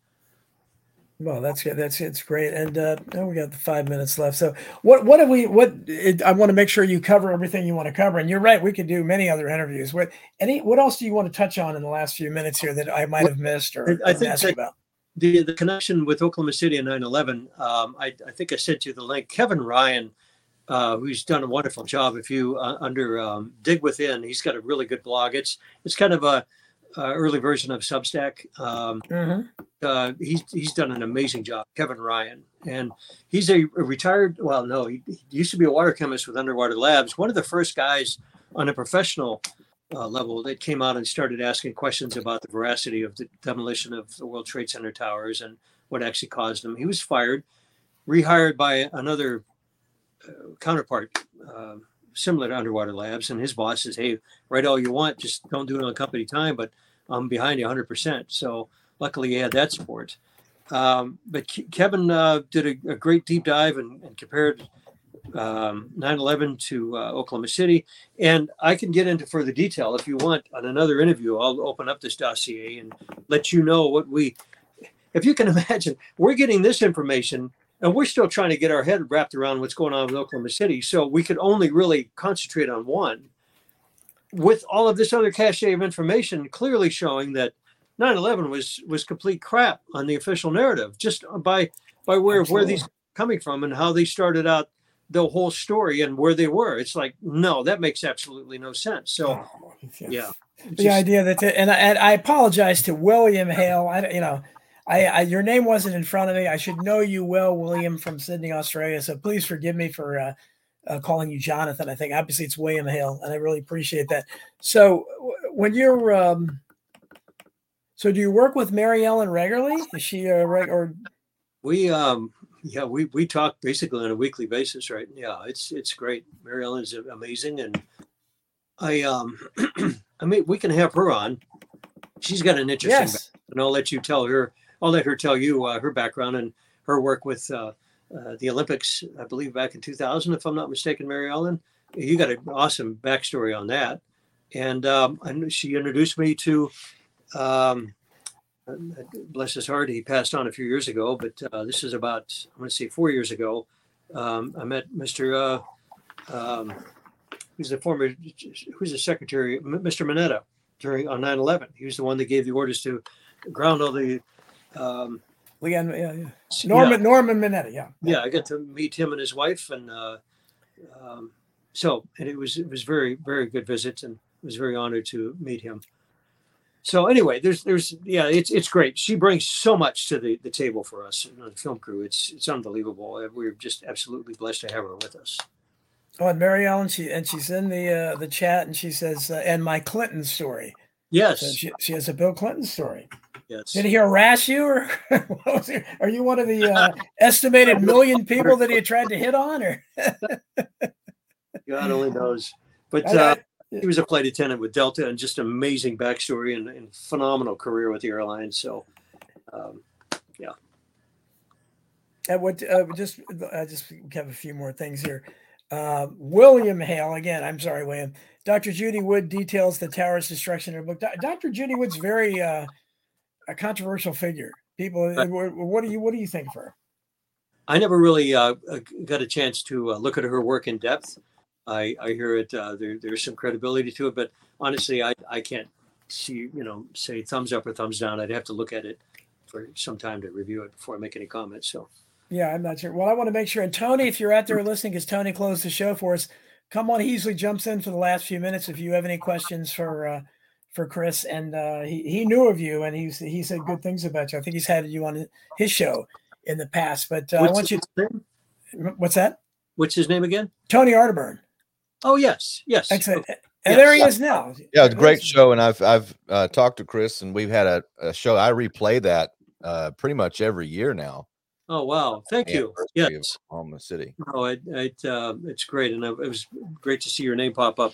Well, that's good. That's it's great. And uh, now we got the five minutes left. So, what what do we? What it, I want to make sure you cover everything you want to cover. And you're right. We could do many other interviews. What any? What else do you want to touch on in the last few minutes here that I might have missed or I think asked that- about? the the connection with Oklahoma City and 9/11. Um, I, I think I sent you the link. Kevin Ryan, uh, who's done a wonderful job. If you uh, under um, dig within, he's got a really good blog. It's it's kind of a, a early version of Substack. Um, Mhm. uh, he's he's done an amazing job, Kevin Ryan, and he's a, a retired. Well, no, he, he used to be a water chemist with Underwriters Labs. One of the first guys on a professional uh, level that came out and started asking questions about the veracity of the demolition of the World Trade Center towers and what actually caused them. He was fired, rehired by another counterpart. Uh, Similar to Underwriters Labs, and his boss says, "Hey, write all you want, just don't do it on company time, but I'm behind you 100%." So, luckily he had that support. Um, but Ke- Kevin uh, did a, a great deep dive and, and compared um, 9/11 to uh, Oklahoma City, and I can get into further detail if you want on another interview. I'll open up this dossier and let you know what we. If you can *laughs* imagine, we're getting this information. And we're still trying to get our head wrapped around what's going on with Oklahoma City. So we could only really concentrate on one with all of this other cache of information clearly showing that 9/11 was was complete crap on the official narrative, just by by where of where these coming from and how they started out the whole story and where they were. It's like no, that makes absolutely no sense. So Oh, yeah, the just- idea that and I, and I apologize to William Hale. I you know, I, I your name wasn't in front of me. I should know you well, William from Sydney, Australia. So please forgive me for uh, uh, calling you Jonathan. I think obviously it's William Hale, and I really appreciate that. So when you're um, so do you work with Mary Ellen regularly? Is she a reg or we um yeah we we talk basically on a weekly basis, right? Yeah, it's it's great. Mary Ellen's amazing, and I um *clears throat* I mean we can have her on. She's got an interesting yes? and I'll let you tell her. I'll let her tell you uh, her background and her work with uh, uh, the Olympics. I believe back in 2000, if I'm not mistaken, Mary Ellen. You got an awesome backstory on that, and um, knew she introduced me to. Um, bless his heart, he passed on a few years ago, but uh, this is about I'm going to say four years ago. Um, I met Mr. Uh, um, who's the former, who's the secretary, Mr. Mineta during on 9/11. He was the one that gave the orders to ground all the. Um, Leanne, yeah, yeah. Norman yeah, Norman Mineta, yeah. yeah, I got to meet him and his wife, and uh, um, so and it was it was very very good visit, and was very honored to meet him. So anyway, there's there's yeah, it's it's great. She brings so much to the the table for us, you know, the film crew. It's it's unbelievable. We're just absolutely blessed to have her with us. Oh, and Mary Ellen, she and she's in the uh, the chat, and she says, uh, "And my Clinton story." Yes, So she, she has a Bill Clinton story. Yes. Did he harass you, or *laughs* he, are you one of the uh, estimated *laughs* million people that he tried to hit on? Or *laughs* God only knows. But uh, he was a flight attendant with Delta and just amazing backstory and, and phenomenal career with the airline. So, um, And what uh, just I just have a few more things here. Uh, William Hale again. I'm sorry, William. Dr. Judy Wood details the tower's destruction in her book. Do- Dr. Judy Wood's very uh, a controversial figure. People, Right. what, do you what do you think of her? I never really uh, uh, got a chance to uh, look at her work in depth. I, I hear it. Uh, there, there's some credibility to it, but honestly, I, I can't see, you know, say thumbs up or thumbs down. I'd have to look at it for some time to review it before I make any comments. So, Yeah, I'm not sure. Well, I want to make sure. And Tony, if you're out there listening, because Tony closed the show for us, come on. He usually jumps in for the last few minutes if you have any questions for uh, for Chris. And uh, he he knew of you, and he's he said good things about you. I think he's had you on his show in the past. But uh, I What's want you. his name? What's that? What's his name again? Tony Arterburn. Oh yes, yes. Excellent. And yes. there he is now. Yeah, it's a great show, and I've I've uh, talked to Chris, and we've had a, a show. I replay that uh, pretty much every year now. Oh wow! Thank you. Yes, Oklahoma City. Oh, it, it uh, it's great, and it was great to see your name pop up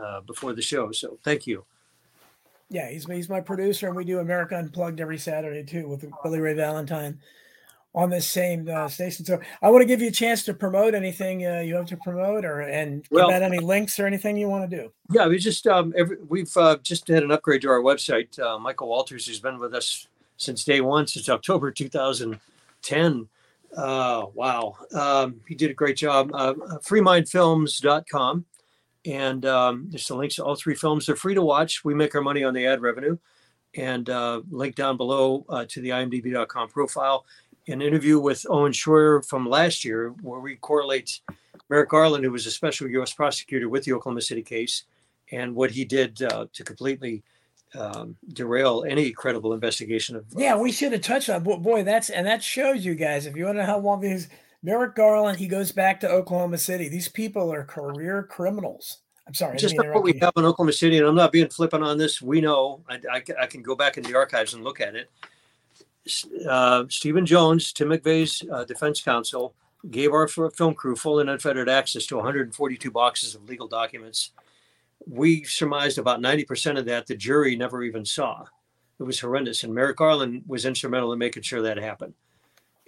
uh, before the show. So thank you. Yeah, he's he's my producer, and we do America Unplugged every Saturday too with Billy Ray Valentine on this same uh, station. So I want to give you a chance to promote anything uh, you have to promote, or and well, give out any links or anything you want to do. Yeah, we just um, every, we've uh, just had an upgrade to our website. Uh, Michael Walters, who's been with us since day one, since October 2010. Uh, wow, um, he did a great job. Uh, freemindfilms.com. And um, there's the links to all three films. They're free to watch. We make our money on the ad revenue. And uh, link down below uh, to the imdb.com profile. An interview with Owen Schroyer from last year, where we correlate Merrick Garland, who was a special U.S. prosecutor with the Oklahoma City case, and what he did uh, to completely um, derail any credible investigation of. Yeah, we should have touched on. Boy, that's and that shows you guys. If you want to know how long these Merrick Garland, he goes back to Oklahoma City. These people are career criminals. I'm sorry. Just what we have in Oklahoma City, and I'm not being flippant on this. We know. I, I, I can go back in the archives and look at it. Uh, Stephen Jones, Tim McVeigh's uh, defense counsel, gave our film crew full and unfettered access to 142 boxes of legal documents. We surmised about 90% of that the jury never even saw. It was horrendous. And Merrick Garland was instrumental in making sure that happened.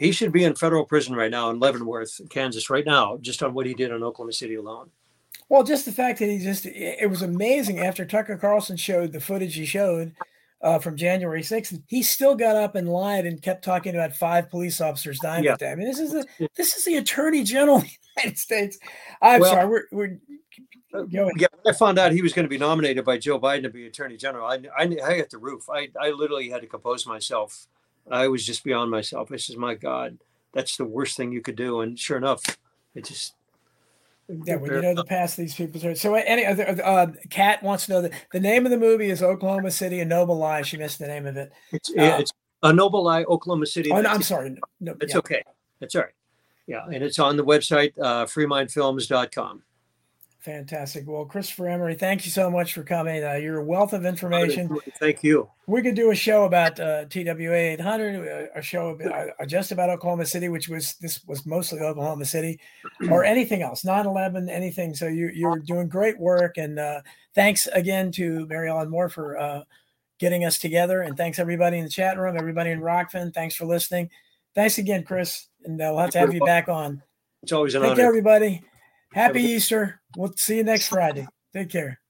He should be in federal prison right now in Leavenworth, Kansas, right now, just on what he did in Oklahoma City alone. Well, just the fact that he just, it was amazing after Tucker Carlson showed the footage he showed uh, from January 6th, he still got up and lied and kept talking about five police officers dying yeah. that day. I mean, this is the, this is the attorney general of the *laughs* United States. I'm well, sorry. We're, we're uh, yeah, I found out he was going to be nominated by Joe Biden to be attorney general. I, I, I hit the roof. I, I literally had to compose myself I was just beyond myself. I says, my God, that's the worst thing you could do. And sure enough, it just. Yeah, when you know the past these people. So, any other, uh, Kat wants to know that the name of the movie is Oklahoma City, A Noble Lie. She missed the name of it. It's, uh, it's A Noble Lie, Oklahoma City. Oh, no, I'm sorry. No, it's yeah. okay. It's all right. Yeah. And it's on the website, uh, freemindfilms.com. Fantastic. Well, Christopher Emery, thank you so much for coming. Uh, you're wealth of information. Thank you. We could do a show about uh, TWA 800, a show about, uh, just about Oklahoma City, which was this was mostly Oklahoma City, or *clears throat* anything else, 9/11, anything. So you you're doing great work, and uh, thanks again to Mary Ellen Moore for uh, getting us together, and thanks everybody in the chat room, everybody in Rockfin. Thanks for listening. Thanks again, Chris, and uh, we'll have to have you back on. It's always an honor. Thank honor. you, everybody. Happy Easter. We'll see you next Friday. Take care.